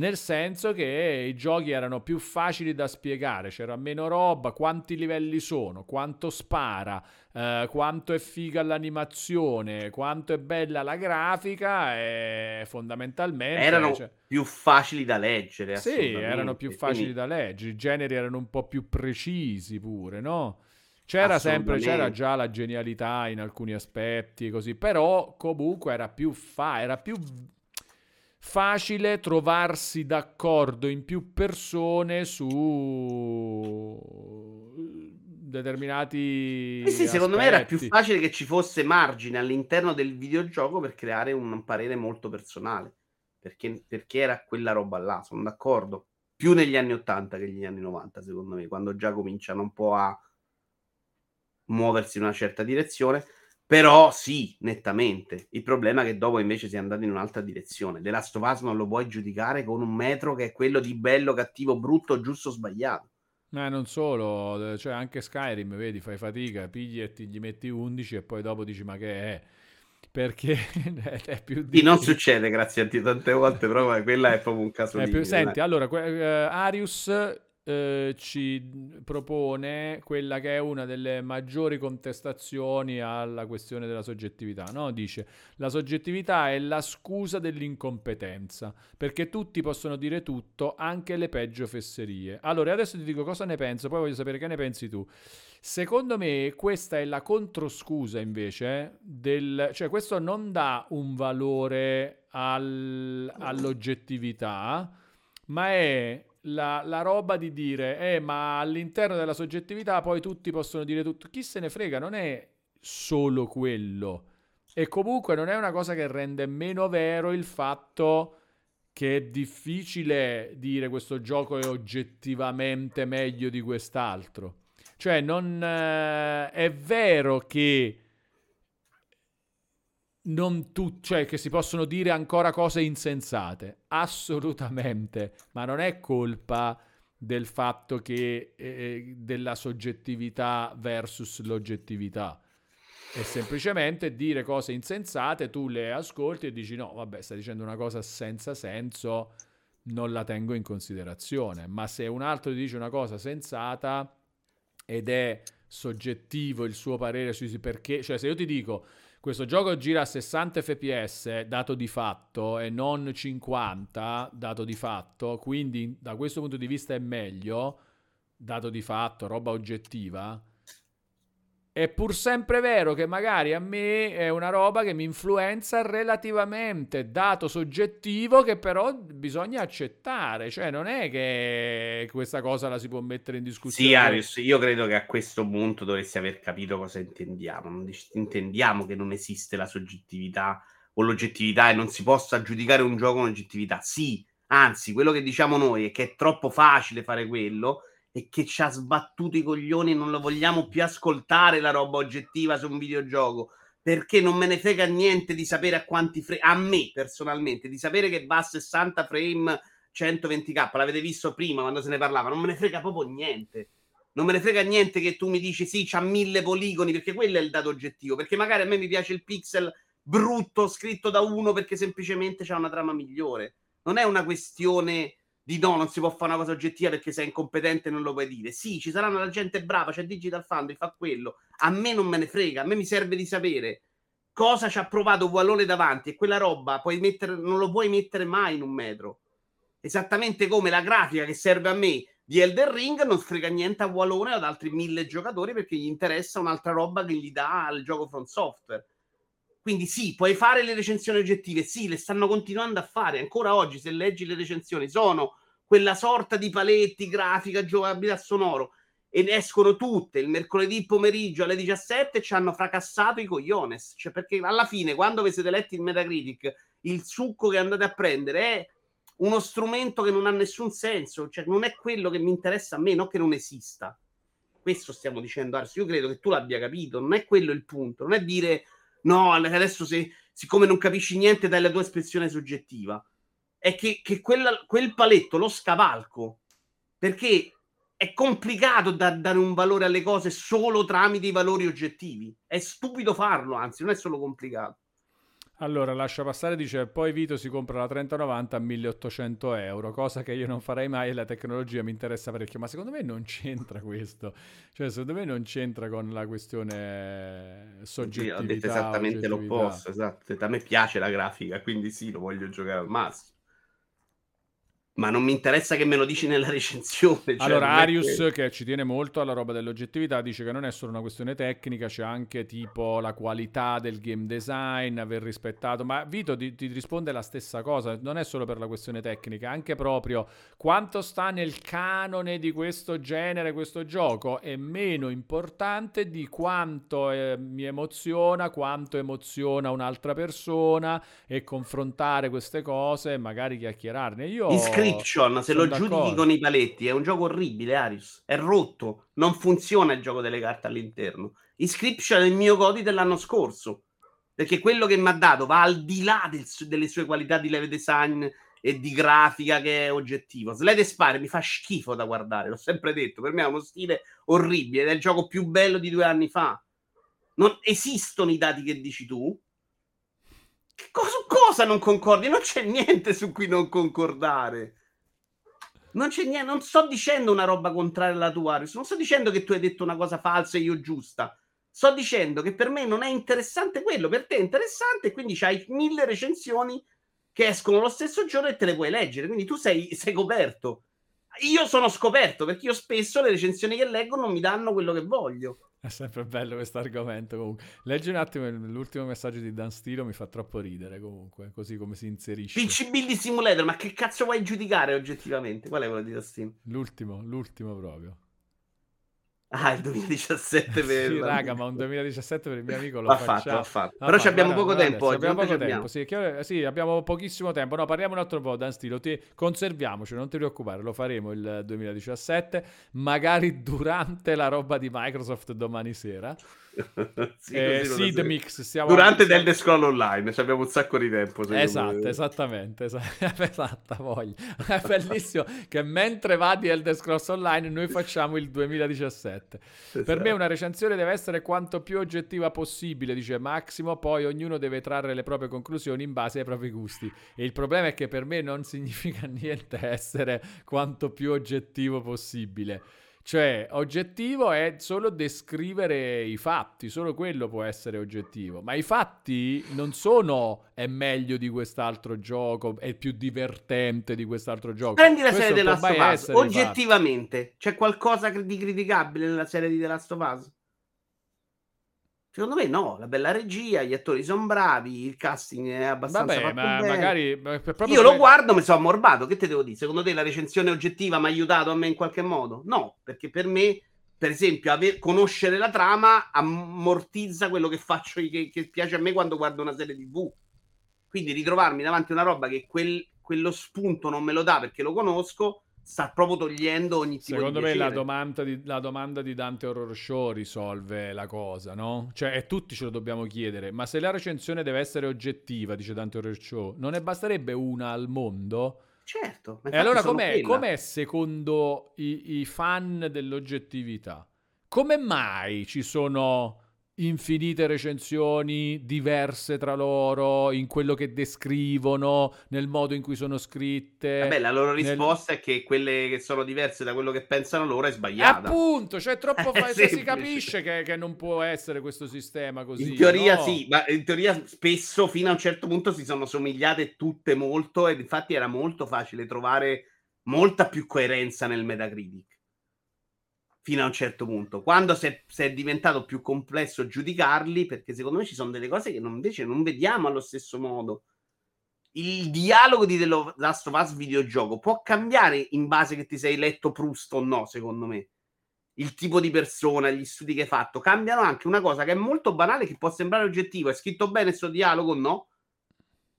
nel senso che i giochi erano più facili da spiegare, c'era meno roba, quanti livelli sono, quanto spara, eh, quanto è figa l'animazione, quanto è bella la grafica e fondamentalmente... Erano cioè... più facili da leggere. Sì, erano più facili Quindi... da leggere, i generi erano un po' più precisi pure, no? C'era sempre, c'era già la genialità in alcuni aspetti, così, però comunque era più fa, era più facile trovarsi d'accordo in più persone su determinati. Eh sì, secondo aspetti. me era più facile che ci fosse margine all'interno del videogioco per creare un parere molto personale. Perché, perché era quella roba là, sono d'accordo. Più negli anni 80 che negli anni 90, secondo me, quando già cominciano un po' a muoversi in una certa direzione. Però sì, nettamente. Il problema è che dopo invece si è andato in un'altra direzione. The Last of Us non lo puoi giudicare con un metro che è quello di bello, cattivo, brutto, giusto sbagliato. Ma non solo, cioè anche Skyrim, vedi, fai fatica, pigli e ti gli metti 11 e poi dopo dici ma che è? Perché è più. Sì, non succede grazie a Dio tante volte, però quella è proprio un caso di... Senti, allora, uh, Arius eh, ci propone quella che è una delle maggiori contestazioni alla questione della soggettività. No? Dice la soggettività è la scusa dell'incompetenza, perché tutti possono dire tutto, anche le peggio fesserie. Allora, adesso ti dico cosa ne penso, poi voglio sapere che ne pensi tu. Secondo me questa è la controscusa invece del... cioè questo non dà un valore al, all'oggettività, ma è la, la, roba di dire, eh, ma all'interno della soggettività poi tutti possono dire tutto. Chi se ne frega, non è solo quello. E comunque non è una cosa che rende meno vero il fatto che è difficile dire questo gioco è oggettivamente meglio di quest'altro. Cioè, non eh, è vero che non tutti, cioè che si possono dire ancora cose insensate, assolutamente, ma non è colpa del fatto che eh, eh, della soggettività versus l'oggettività. È semplicemente dire cose insensate, tu le ascolti e dici no, vabbè, stai dicendo una cosa senza senso, non la tengo in considerazione. Ma se un altro ti dice una cosa sensata ed è soggettivo il suo parere sui perché, cioè se io ti dico questo gioco gira a 60 fps dato di fatto e non 50 dato di fatto, quindi da questo punto di vista è meglio, dato di fatto, roba oggettiva. È pur sempre vero che magari a me è una roba che mi influenza relativamente, dato soggettivo che però bisogna accettare, cioè non è che questa cosa la si può mettere in discussione. Sì, Arius, io credo che a questo punto dovresti aver capito cosa intendiamo. Non intendiamo che non esiste la soggettività o l'oggettività e non si possa giudicare un gioco con oggettività. Sì, anzi, quello che diciamo noi è che è troppo facile fare quello e che ci ha sbattuto i coglioni, non lo vogliamo più ascoltare la roba oggettiva su un videogioco. Perché non me ne frega niente di sapere a quanti frame, a me personalmente, di sapere che va a 60 frame 120k. L'avete visto prima quando se ne parlava, non me ne frega proprio niente. Non me ne frega niente che tu mi dici sì, c'ha mille poligoni, perché quello è il dato oggettivo. Perché magari a me mi piace il pixel brutto scritto da uno perché semplicemente c'ha una trama migliore. Non è una questione di no, non si può fare una cosa oggettiva perché sei incompetente e non lo puoi dire. Sì, ci saranno la gente brava, c'è Digital Foundry, fa quello. A me non me ne frega, a me mi serve di sapere cosa ci ha provato Wallone davanti e quella roba mettere, non lo puoi mettere mai in un metro. Esattamente come la grafica che serve a me di Elder Ring non frega niente a Wallone o ad altri mille giocatori perché gli interessa un'altra roba che gli dà il gioco front software. Quindi sì, puoi fare le recensioni oggettive, sì, le stanno continuando a fare. Ancora oggi, se leggi le recensioni, sono quella sorta di paletti, grafica, giocabilità sonoro ed escono tutte il mercoledì pomeriggio alle 17 e ci hanno fracassato i cogliones. Cioè, perché alla fine, quando vi siete letti il Metacritic, il succo che andate a prendere è uno strumento che non ha nessun senso, cioè non è quello che mi interessa a me, non che non esista. Questo stiamo dicendo adesso. Io credo che tu l'abbia capito, non è quello il punto, non è dire no, adesso se, siccome non capisci niente dai la tua espressione soggettiva è che, che quella, quel paletto lo scavalco perché è complicato da dare un valore alle cose solo tramite i valori oggettivi. È stupido farlo, anzi, non è solo complicato. Allora, lascia passare, dice, poi Vito si compra la 3090 a 1800 euro, cosa che io non farei mai e la tecnologia mi interessa parecchio, ma secondo me non c'entra questo, cioè secondo me non c'entra con la questione soggettività. Sì, ho detto esattamente l'opposto, esatto, a me piace la grafica, quindi sì, lo voglio giocare al massimo ma non mi interessa che me lo dici nella recensione. Cioè allora, Arius, che... che... ci tiene molto alla roba dell'oggettività, dice che non è solo una questione tecnica, c'è anche tipo la qualità del game design, aver rispettato. Ma Vito ti, ti, risponde la stessa cosa, non è solo per la questione tecnica, anche proprio quanto sta nel canone di questo genere, questo gioco, è meno importante di quanto eh, mi emoziona, quanto emoziona un'altra persona e confrontare queste cose e magari chiacchierarne. Io. Iscri- Inscription, se lo d'accordo. giudichi con i paletti, è un gioco orribile, Arius. È rotto. Non funziona il gioco delle carte all'interno. Inscription è il mio godi dell'anno scorso. Perché quello che mi ha dato va al di là del, delle sue qualità di level design e di grafica che è oggettivo. Slade Spire mi fa schifo da guardare, l'ho sempre detto. Per me è uno stile orribile ed è il gioco più bello di due anni fa. Non esistono i dati che dici tu, su cosa non concordi? Non c'è niente su cui non concordare. Non c'è niente, non sto dicendo una roba contraria alla tua, Arius. Non sto dicendo che tu hai detto una cosa falsa e io giusta. Sto dicendo che per me non è interessante quello, per te è interessante e quindi c'hai mille recensioni che escono lo stesso giorno e te le puoi leggere. Quindi tu sei, sei coperto. Io sono scoperto perché io spesso le recensioni che leggo non mi danno quello che voglio. È sempre bello questo argomento comunque. Leggi un attimo l'ultimo messaggio di Dan Stilo, mi fa troppo ridere comunque, così come si inserisce. PC Building Simulator, ma che cazzo vuoi giudicare oggettivamente? Qual è quello di Dan Stilo? L'ultimo, l'ultimo proprio. Ah, il 2017 per... sì, raga, ma un 2017 per il mio amico lo va fatto, va fatto. Però guarda, abbiamo poco guarda, tempo oggi. Abbiamo poco tempo, sì, che, sì, abbiamo pochissimo tempo. No, parliamo un altro po', Dan Stilo, ti, conserviamoci, non ti preoccupare, lo faremo il 2017, magari durante la roba di Microsoft domani sera. sì, eh, Seed Mix stiamo durante del The Scroll Online cioè abbiamo un sacco di tempo esatto me. esattamente esatta voglia è bellissimo che mentre va di Elder Scrolls Online noi facciamo il 2017 esatto. per me una recensione deve essere quanto più oggettiva possibile dice Massimo poi ognuno deve trarre le proprie conclusioni in base ai propri gusti. E il problema è che per me non significa niente essere quanto più oggettivo possibile cioè, oggettivo è solo descrivere i fatti, solo quello può essere oggettivo. Ma i fatti non sono è meglio di quest'altro gioco, è più divertente di quest'altro gioco. Prendi la Questo serie della Last of Us, oggettivamente, c'è qualcosa di criticabile nella serie di The Last of Us? Secondo me no, la bella regia, gli attori sono bravi, il casting è abbastanza Vabbè, ma bene. magari Io lo guardo, mi sono ammorbato, che te devo dire? Secondo te la recensione oggettiva mi ha aiutato a me in qualche modo? No, perché per me, per esempio, aver, conoscere la trama ammortizza quello che faccio che, che piace a me quando guardo una serie TV. Quindi ritrovarmi davanti a una roba che quel, quello spunto non me lo dà perché lo conosco, sta proprio togliendo ogni tipo Secondo me la domanda di, la domanda di Dante Horror Show risolve la cosa, no? Cioè, e tutti ce lo dobbiamo chiedere, ma se la recensione deve essere oggettiva, dice Dante Horror Show, non ne basterebbe una al mondo? Certo. E allora com'è, com'è secondo i, i fan dell'oggettività? Come mai ci sono infinite recensioni diverse tra loro in quello che descrivono, nel modo in cui sono scritte. Vabbè, la loro risposta nel... è che quelle che sono diverse da quello che pensano loro è sbagliata. Appunto, cioè troppo fa... si capisce che, che, non può essere questo sistema così. In teoria no? sì, ma in teoria spesso fino a un certo punto si sono somigliate tutte molto e infatti era molto facile trovare molta più coerenza nel Metacritic fino a un certo punto. Quando si è, si è, diventato più complesso giudicarli, perché secondo me ci sono delle cose che non, invece non vediamo allo stesso modo. Il dialogo di The Last of Us videogioco può cambiare in base che ti sei letto Proust o no, secondo me. Il tipo di persona, gli studi che hai fatto, cambiano anche una cosa che è molto banale, che può sembrare oggettivo. È scritto bene questo dialogo o no?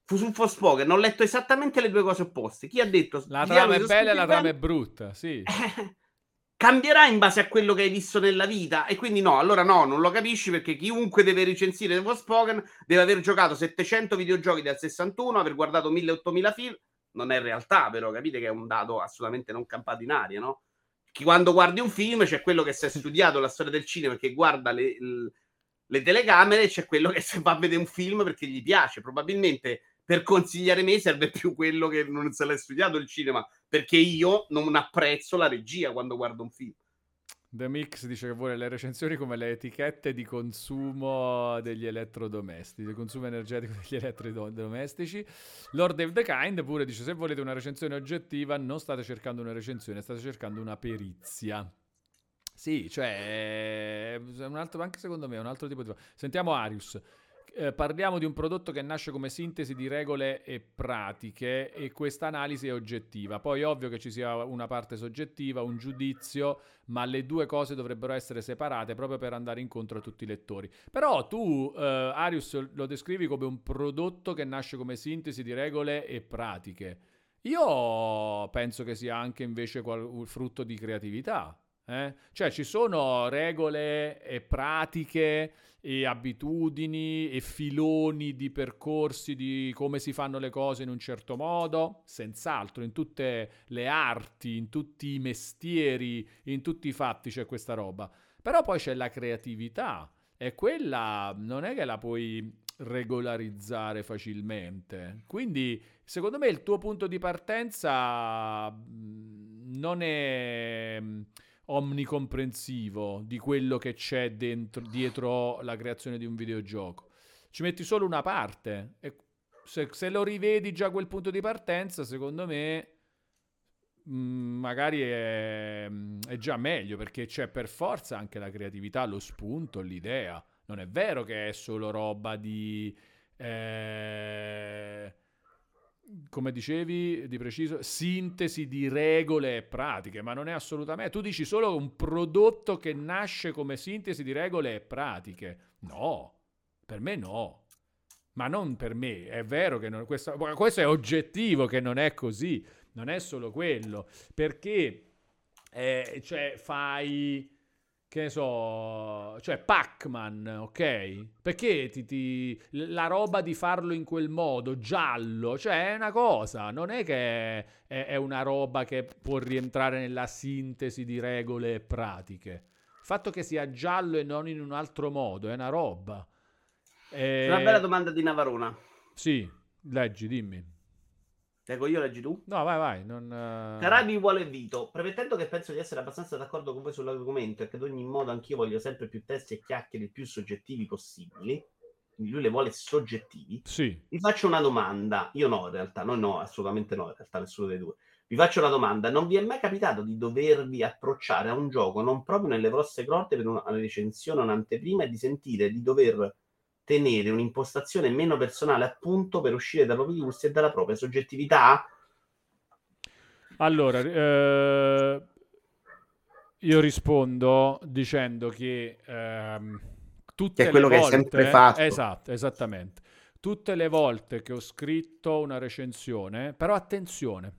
Fu su Forspoken, ho letto esattamente le due cose opposte. Chi ha detto la trama è bella e la trama è brutta, sì. cambierà in base a quello che hai visto nella vita. E quindi no, allora no, non lo capisci perché chiunque deve recensire The Forspoken deve aver giocato 700 videogiochi dal 61, aver guardato 1000-8000 film. Non è realtà, però capite che è un dato assolutamente non campato in aria, no? Che quando guardi un film c'è quello che si è studiato la storia del cinema che guarda le, le, le telecamere, c'è quello che si va a vedere un film perché gli piace. Probabilmente per consigliare me serve più quello che non se l'è studiato il cinema, perché io non apprezzo la regia quando guardo un film. The Mix dice che vuole le recensioni come le etichette di consumo degli elettrodomestici, di consumo energetico degli elettrodomestici. Lord of the Kind pure dice se volete una recensione oggettiva non state cercando una recensione, state cercando una perizia. Sì, cioè, un altro, anche secondo me è un altro tipo di... Sentiamo Arius. Eh, parliamo di un prodotto che nasce come sintesi di regole e pratiche e questa analisi è oggettiva. Poi ovvio che ci sia una parte soggettiva, un giudizio, ma le due cose dovrebbero essere separate proprio per andare incontro a tutti i lettori. Però tu, eh, Arius, lo descrivi come un prodotto che nasce come sintesi di regole e pratiche. Io penso che sia anche invece qual- frutto di creatività. Eh? Cioè ci sono regole e pratiche e abitudini e filoni di percorsi di come si fanno le cose in un certo modo, senz'altro in tutte le arti, in tutti i mestieri, in tutti i fatti c'è questa roba. Però poi c'è la creatività e quella non è che la puoi regolarizzare facilmente. Quindi, secondo me, il tuo punto di partenza non è omnicomprensivo di quello che c'è dentro, dietro la creazione di un videogioco. Ci metti solo una parte e se, se lo rivedi già quel punto di partenza, secondo me mm, magari è, è, già meglio perché c'è per forza anche la creatività, lo spunto, l'idea. Non è vero che è solo roba di... Eh, come dicevi di preciso, sintesi di regole e pratiche, ma non è assolutamente... Tu dici solo un prodotto che nasce come sintesi di regole e pratiche. No, per me no. Ma non per me, è vero che non, questo, questo è oggettivo che non è così, non è solo quello, perché eh, cioè, fai che ne so, cioè Pac-Man, ok? Perché ti, ti, la roba di farlo in quel modo, giallo, cioè è una cosa, non è che è, è una roba che può rientrare nella sintesi di regole e pratiche. Il fatto che sia giallo e non in un altro modo è una roba. E... Una bella domanda di Navarona. Sì, leggi, dimmi. Leggo io, leggi tu? No, vai, vai. Non, uh... Carabi vuole Vito. Premettendo che penso di essere abbastanza d'accordo con voi sull'argomento e che ad ogni modo anch'io voglio sempre più testi e chiacchiere più soggettivi possibili. Quindi lui le vuole soggettivi. Sì. Vi faccio una domanda. Io no, in realtà. No, no, assolutamente no, in realtà nessuno dei due. Vi faccio una domanda. Non vi è mai capitato di dovervi approcciare a un gioco non proprio nelle vostre grotte per una recensione, un'anteprima e di sentire di dover tenere un'impostazione meno personale appunto per uscire dai propri gusti e dalla propria soggettività? Allora, eh, io rispondo dicendo che ehm, tutte che è quello le volte, che hai sempre fatto. Esatto, esattamente. Tutte le volte che ho scritto una recensione, però attenzione,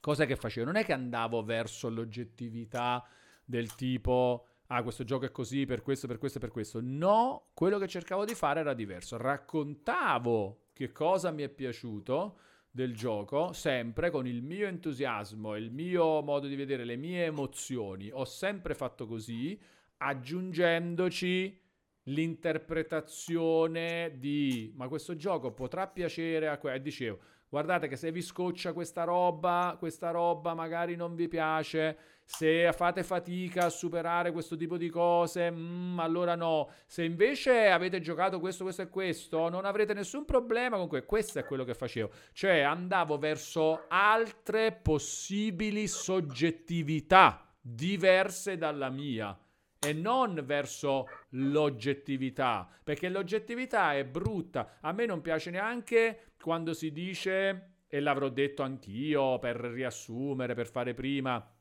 cosa che facevo? Non è che andavo verso l'oggettività del tipo ah, questo gioco è così per questo, per questo per questo. No, quello che cercavo di fare era diverso. Raccontavo che cosa mi è piaciuto del gioco, sempre con il mio entusiasmo, il mio modo di vedere, le mie emozioni. Ho sempre fatto così, aggiungendoci l'interpretazione di ma questo gioco potrà piacere a quello dicevo guardate che se vi scoccia questa roba questa roba magari non vi piace se fate fatica a superare questo tipo di cose, mm, allora no. Se invece avete giocato questo, questo e questo, non avrete nessun problema questo. Questo è quello che facevo. Cioè andavo verso altre possibili soggettività diverse dalla mia e non verso l'oggettività, perché l'oggettività è brutta. A me non piace neanche quando si dice, e l'avrò detto anch'io per riassumere, per fare prima,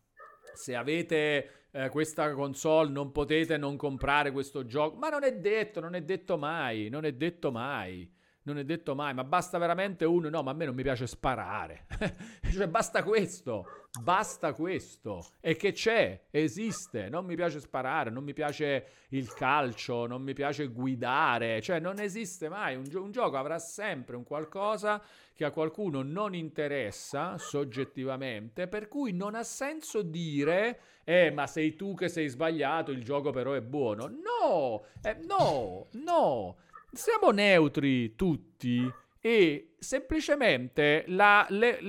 se avete eh, questa console non potete non comprare questo gioco, ma non è detto, non è detto mai, non è detto mai non è detto mai, ma basta veramente uno, no, ma a me non mi piace sparare. cioè basta questo, basta questo. E che c'è, esiste, non mi piace sparare, non mi piace il calcio, non mi piace guidare, cioè non esiste mai. Un, gi- un gioco avrà sempre un qualcosa che a qualcuno non interessa soggettivamente, per cui non ha senso dire, eh, ma sei tu che sei sbagliato, il gioco però è buono. No, eh, no, no siamo neutri tutti e semplicemente la, le,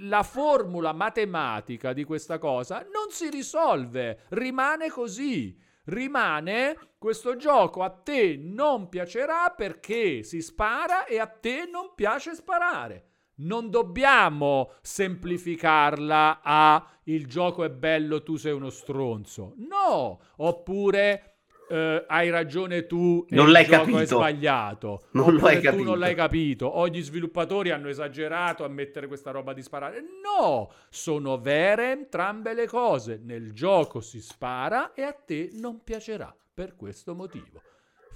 la, formula matematica di questa cosa non si risolve, rimane così. Rimane questo gioco a te non piacerà perché si spara e a te non piace sparare. Non dobbiamo semplificarla a il gioco è bello, tu sei uno stronzo. No, oppure Uh, hai ragione tu non l'hai capito. è sbagliato. Non lo hai tu capito. non l'hai capito. O gli sviluppatori hanno esagerato a mettere questa roba di sparare. No! Sono vere entrambe le cose. Nel gioco si spara e a te non piacerà. Per questo motivo.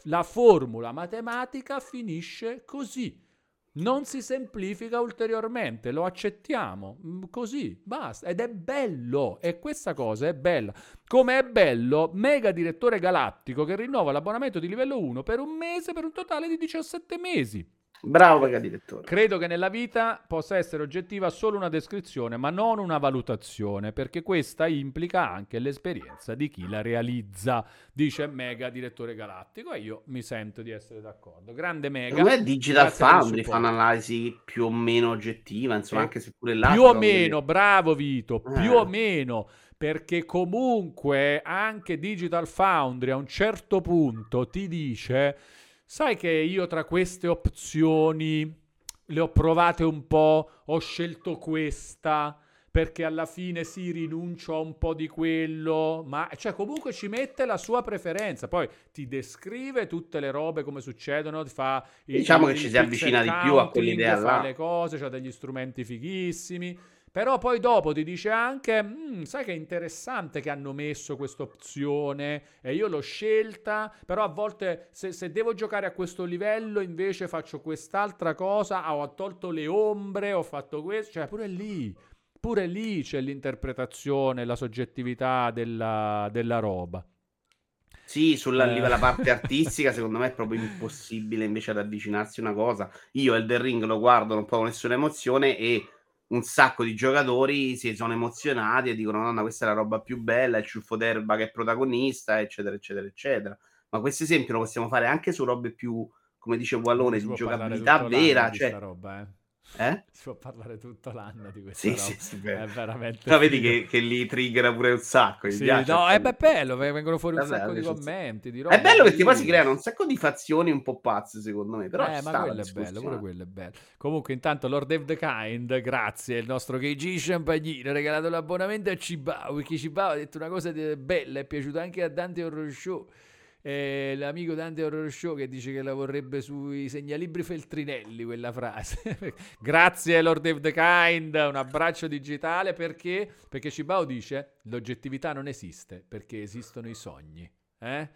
La formula matematica finisce così non si semplifica ulteriormente, lo accettiamo mm, così, basta. Ed è bello, e questa cosa è bella. Come è bello Mega Direttore Galattico che rinnova l'abbonamento di livello 1 per un mese per un totale di 17 mesi. Bravo mega direttore. Credo che nella vita possa essere oggettiva solo una descrizione, ma non una valutazione, perché questa implica anche l'esperienza di chi la realizza, dice Mega Direttore Galattico e io mi sento di essere d'accordo. Grande Mega. Come Digital Foundry fa un'analisi più o meno oggettiva, insomma, eh, anche se pure là più o meno, bravo Vito, eh. più o meno perché comunque anche Digital Foundry a un certo punto ti dice Sai che io tra queste opzioni le ho provate un po', ho scelto questa perché alla fine si rinuncia a un po' di quello, ma cioè comunque ci mette la sua preferenza, poi ti descrive tutte le robe come succedono, ti fa diciamo il, che ci si avvicina di più a quell'idea fa là. le cose, ha degli strumenti fighissimi però poi dopo ti dice anche, mm, sai che è interessante che hanno messo questa opzione e io l'ho scelta, però a volte se, se, devo giocare a questo livello invece faccio quest'altra cosa, ho tolto le ombre, ho fatto questo, cioè pure lì, pure lì c'è l'interpretazione, la soggettività della, della roba. Sì, sulla eh. parte artistica secondo me è proprio impossibile invece ad avvicinarsi a una cosa. Io Elden Ring lo guardo, non provo nessuna emozione e un sacco di giocatori si sono emozionati e dicono: Nonna, questa è la roba più bella, il ciuffo d'erba che è protagonista, eccetera, eccetera, eccetera. Ma questo esempio lo possiamo fare anche su robe più, come dice Wallone, di giocabilità vera. Cioè, roba, eh. Eh? Si può parlare tutto l'anno di questa sì, roba. Sì, sì, è veramente. Però vedi che, che, li triggera pure un sacco. Sì, no, è bello, vengono fuori un Vabbè, sacco di commenti. Di roba è bello perché poi si creano un sacco di fazioni un po' pazze, secondo me. Però eh, ma quello è bello, pure quello è bello. Comunque, intanto, Lord of the Kind, grazie, il nostro KG Champagnino ha regalato l'abbonamento a Cibao. Perché Cibao ha detto una cosa bella, è piaciuta anche a Dante Horror Show eh, l'amico Dante Horror Show che dice che la vorrebbe sui segnalibri Feltrinelli quella frase. Grazie Lord of the Kind, un abbraccio digitale perché? Perché Cibao dice l'oggettività non esiste perché esistono i sogni. Eh?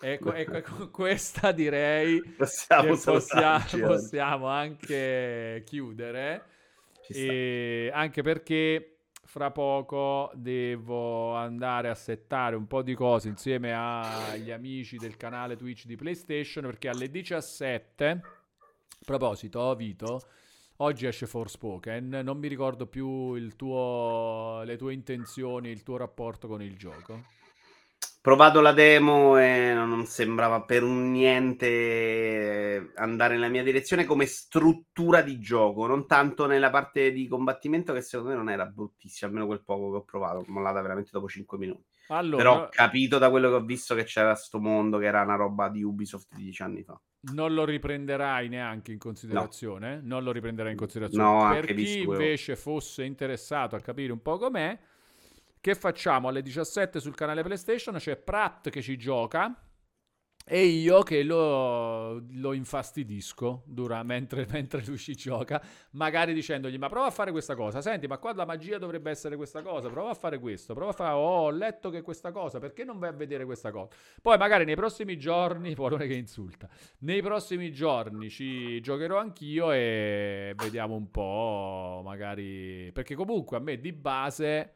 Ecco, ecco, ecco, questa direi possiamo, possiamo, possiamo anche chiudere. E anche perché fra poco devo andare a settare un po' di cose insieme agli amici del canale Twitch di PlayStation perché alle 17 a proposito Vito oggi esce Forspoken. Non mi ricordo più tuo, le tue intenzioni il tuo rapporto con il gioco provato la demo e non sembrava per niente andare nella mia direzione come struttura di gioco, non tanto nella parte di combattimento che secondo me non era bruttissima, almeno quel poco che ho provato, mollata veramente dopo 5 minuti. Allora, Però ho capito da quello che ho visto che c'era sto mondo che era una roba di Ubisoft di 10 anni fa. Non lo riprenderai neanche in considerazione? No. Non lo riprenderai in considerazione. No, per chi invece fosse interessato a capire un po' com'è, che facciamo? Alle 17 sul canale PlayStation c'è Pratt che ci gioca e io che lo, lo infastidisco dura, mentre, mentre, lui ci gioca, magari dicendogli: Ma prova a fare questa cosa. Senti, ma qua la magia dovrebbe essere questa cosa. Prova a fare questo. Prova a fare. Oh, ho letto che questa cosa. Perché non vai a vedere questa cosa? Poi, magari nei prossimi giorni, Polone che insulta. Nei prossimi giorni ci giocherò anch'io e vediamo un po'. Magari perché comunque a me di base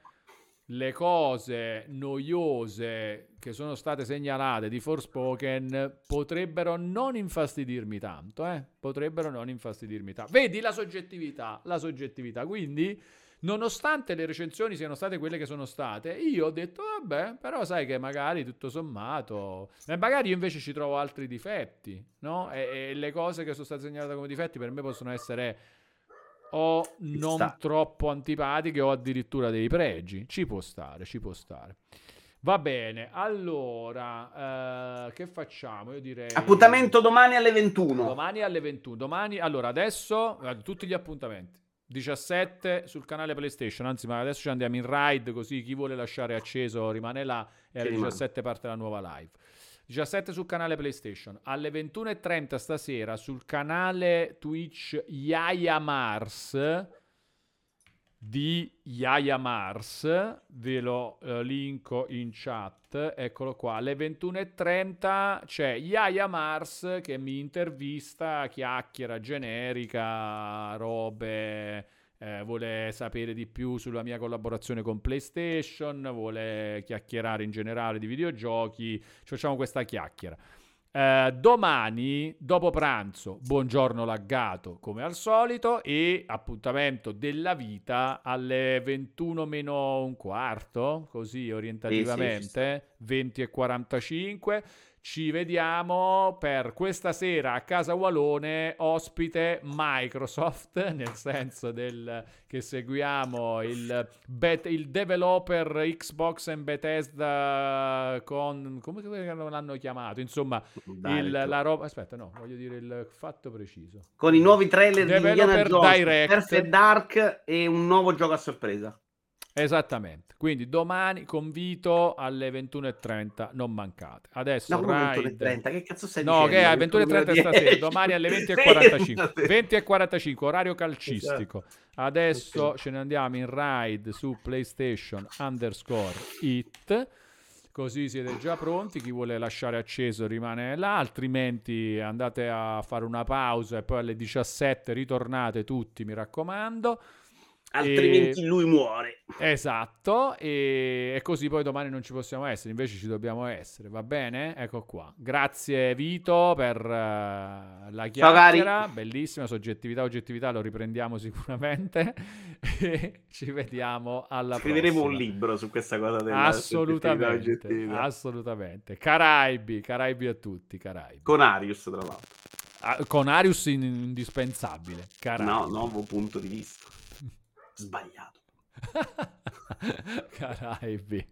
le cose noiose che sono state segnalate di Forspoken potrebbero non infastidirmi tanto, eh? Potrebbero non infastidirmi tanto. Vedi la soggettività, la soggettività. Quindi nonostante le recensioni siano state quelle che sono state, io ho detto, vabbè, però sai che magari tutto sommato, e magari io invece ci trovo altri difetti, no? E, e le cose che sono state segnalate come difetti per me possono essere o non troppo antipatiche o addirittura dei pregi. Ci può stare, ci può stare. Va bene, allora, eh, che facciamo? Io direi... Appuntamento domani alle 21. Domani alle 21. Domani, allora, adesso, tutti gli appuntamenti. 17 sul canale PlayStation, anzi, ma adesso ci andiamo in ride, così chi vuole lasciare acceso rimane là e alle 17 parte la nuova live. 17 sul canale PlayStation. Alle 21.30 stasera sul canale Twitch Yaya Mars di Yaya Mars, ve lo uh, linko in chat, eccolo qua, alle 21.30 c'è Yaya Mars che mi intervista, chiacchiera generica, robe, eh, vuole sapere di più sulla mia collaborazione con PlayStation, vuole chiacchierare in generale di videogiochi, facciamo questa chiacchiera. Eh, domani, dopo pranzo, buongiorno laggato come al solito e appuntamento della vita alle 21 meno un quarto, così orientativamente, sì, sì, sì. 20 e 45. Ci vediamo per questa sera a Casa Walone, ospite Microsoft, nel senso del, che seguiamo il, bet, il developer Xbox e Bethesda con... come l'hanno chiamato? Insomma, il, la roba... Aspetta, no, voglio dire il fatto preciso. Con i nuovi trailer developer di Indiana Jones, Direct. Perfect Dark e un nuovo gioco a sorpresa. Esattamente, quindi domani convito alle 21.30, non mancate. Adesso no, Ride... 21.30, che cazzo stai no, che è 21.30 stasera, domani alle 20.45, 20.45, orario calcistico. Esatto. Adesso okay. ce ne andiamo in ride su PlayStation underscore it, così siete già pronti, chi vuole lasciare acceso rimane là, altrimenti andate a fare una pausa e poi alle 17 ritornate tutti, mi raccomando altrimenti e... lui muore. Esatto, e... e, così poi domani non ci possiamo essere, invece ci dobbiamo essere, va bene? Ecco qua. Grazie Vito per uh, la chiacchiera, bellissima soggettività, oggettività, lo riprendiamo sicuramente e ci vediamo alla Scriveremo prossima. un libro su questa cosa della Assolutamente, assolutamente. Caraibi, Caraibi a tutti, Caraibi. Con Arius tra l'altro. Ah, con Arius in- indispensabile. Caraibi. No, nuovo punto di vista sbagliato. Caraibi.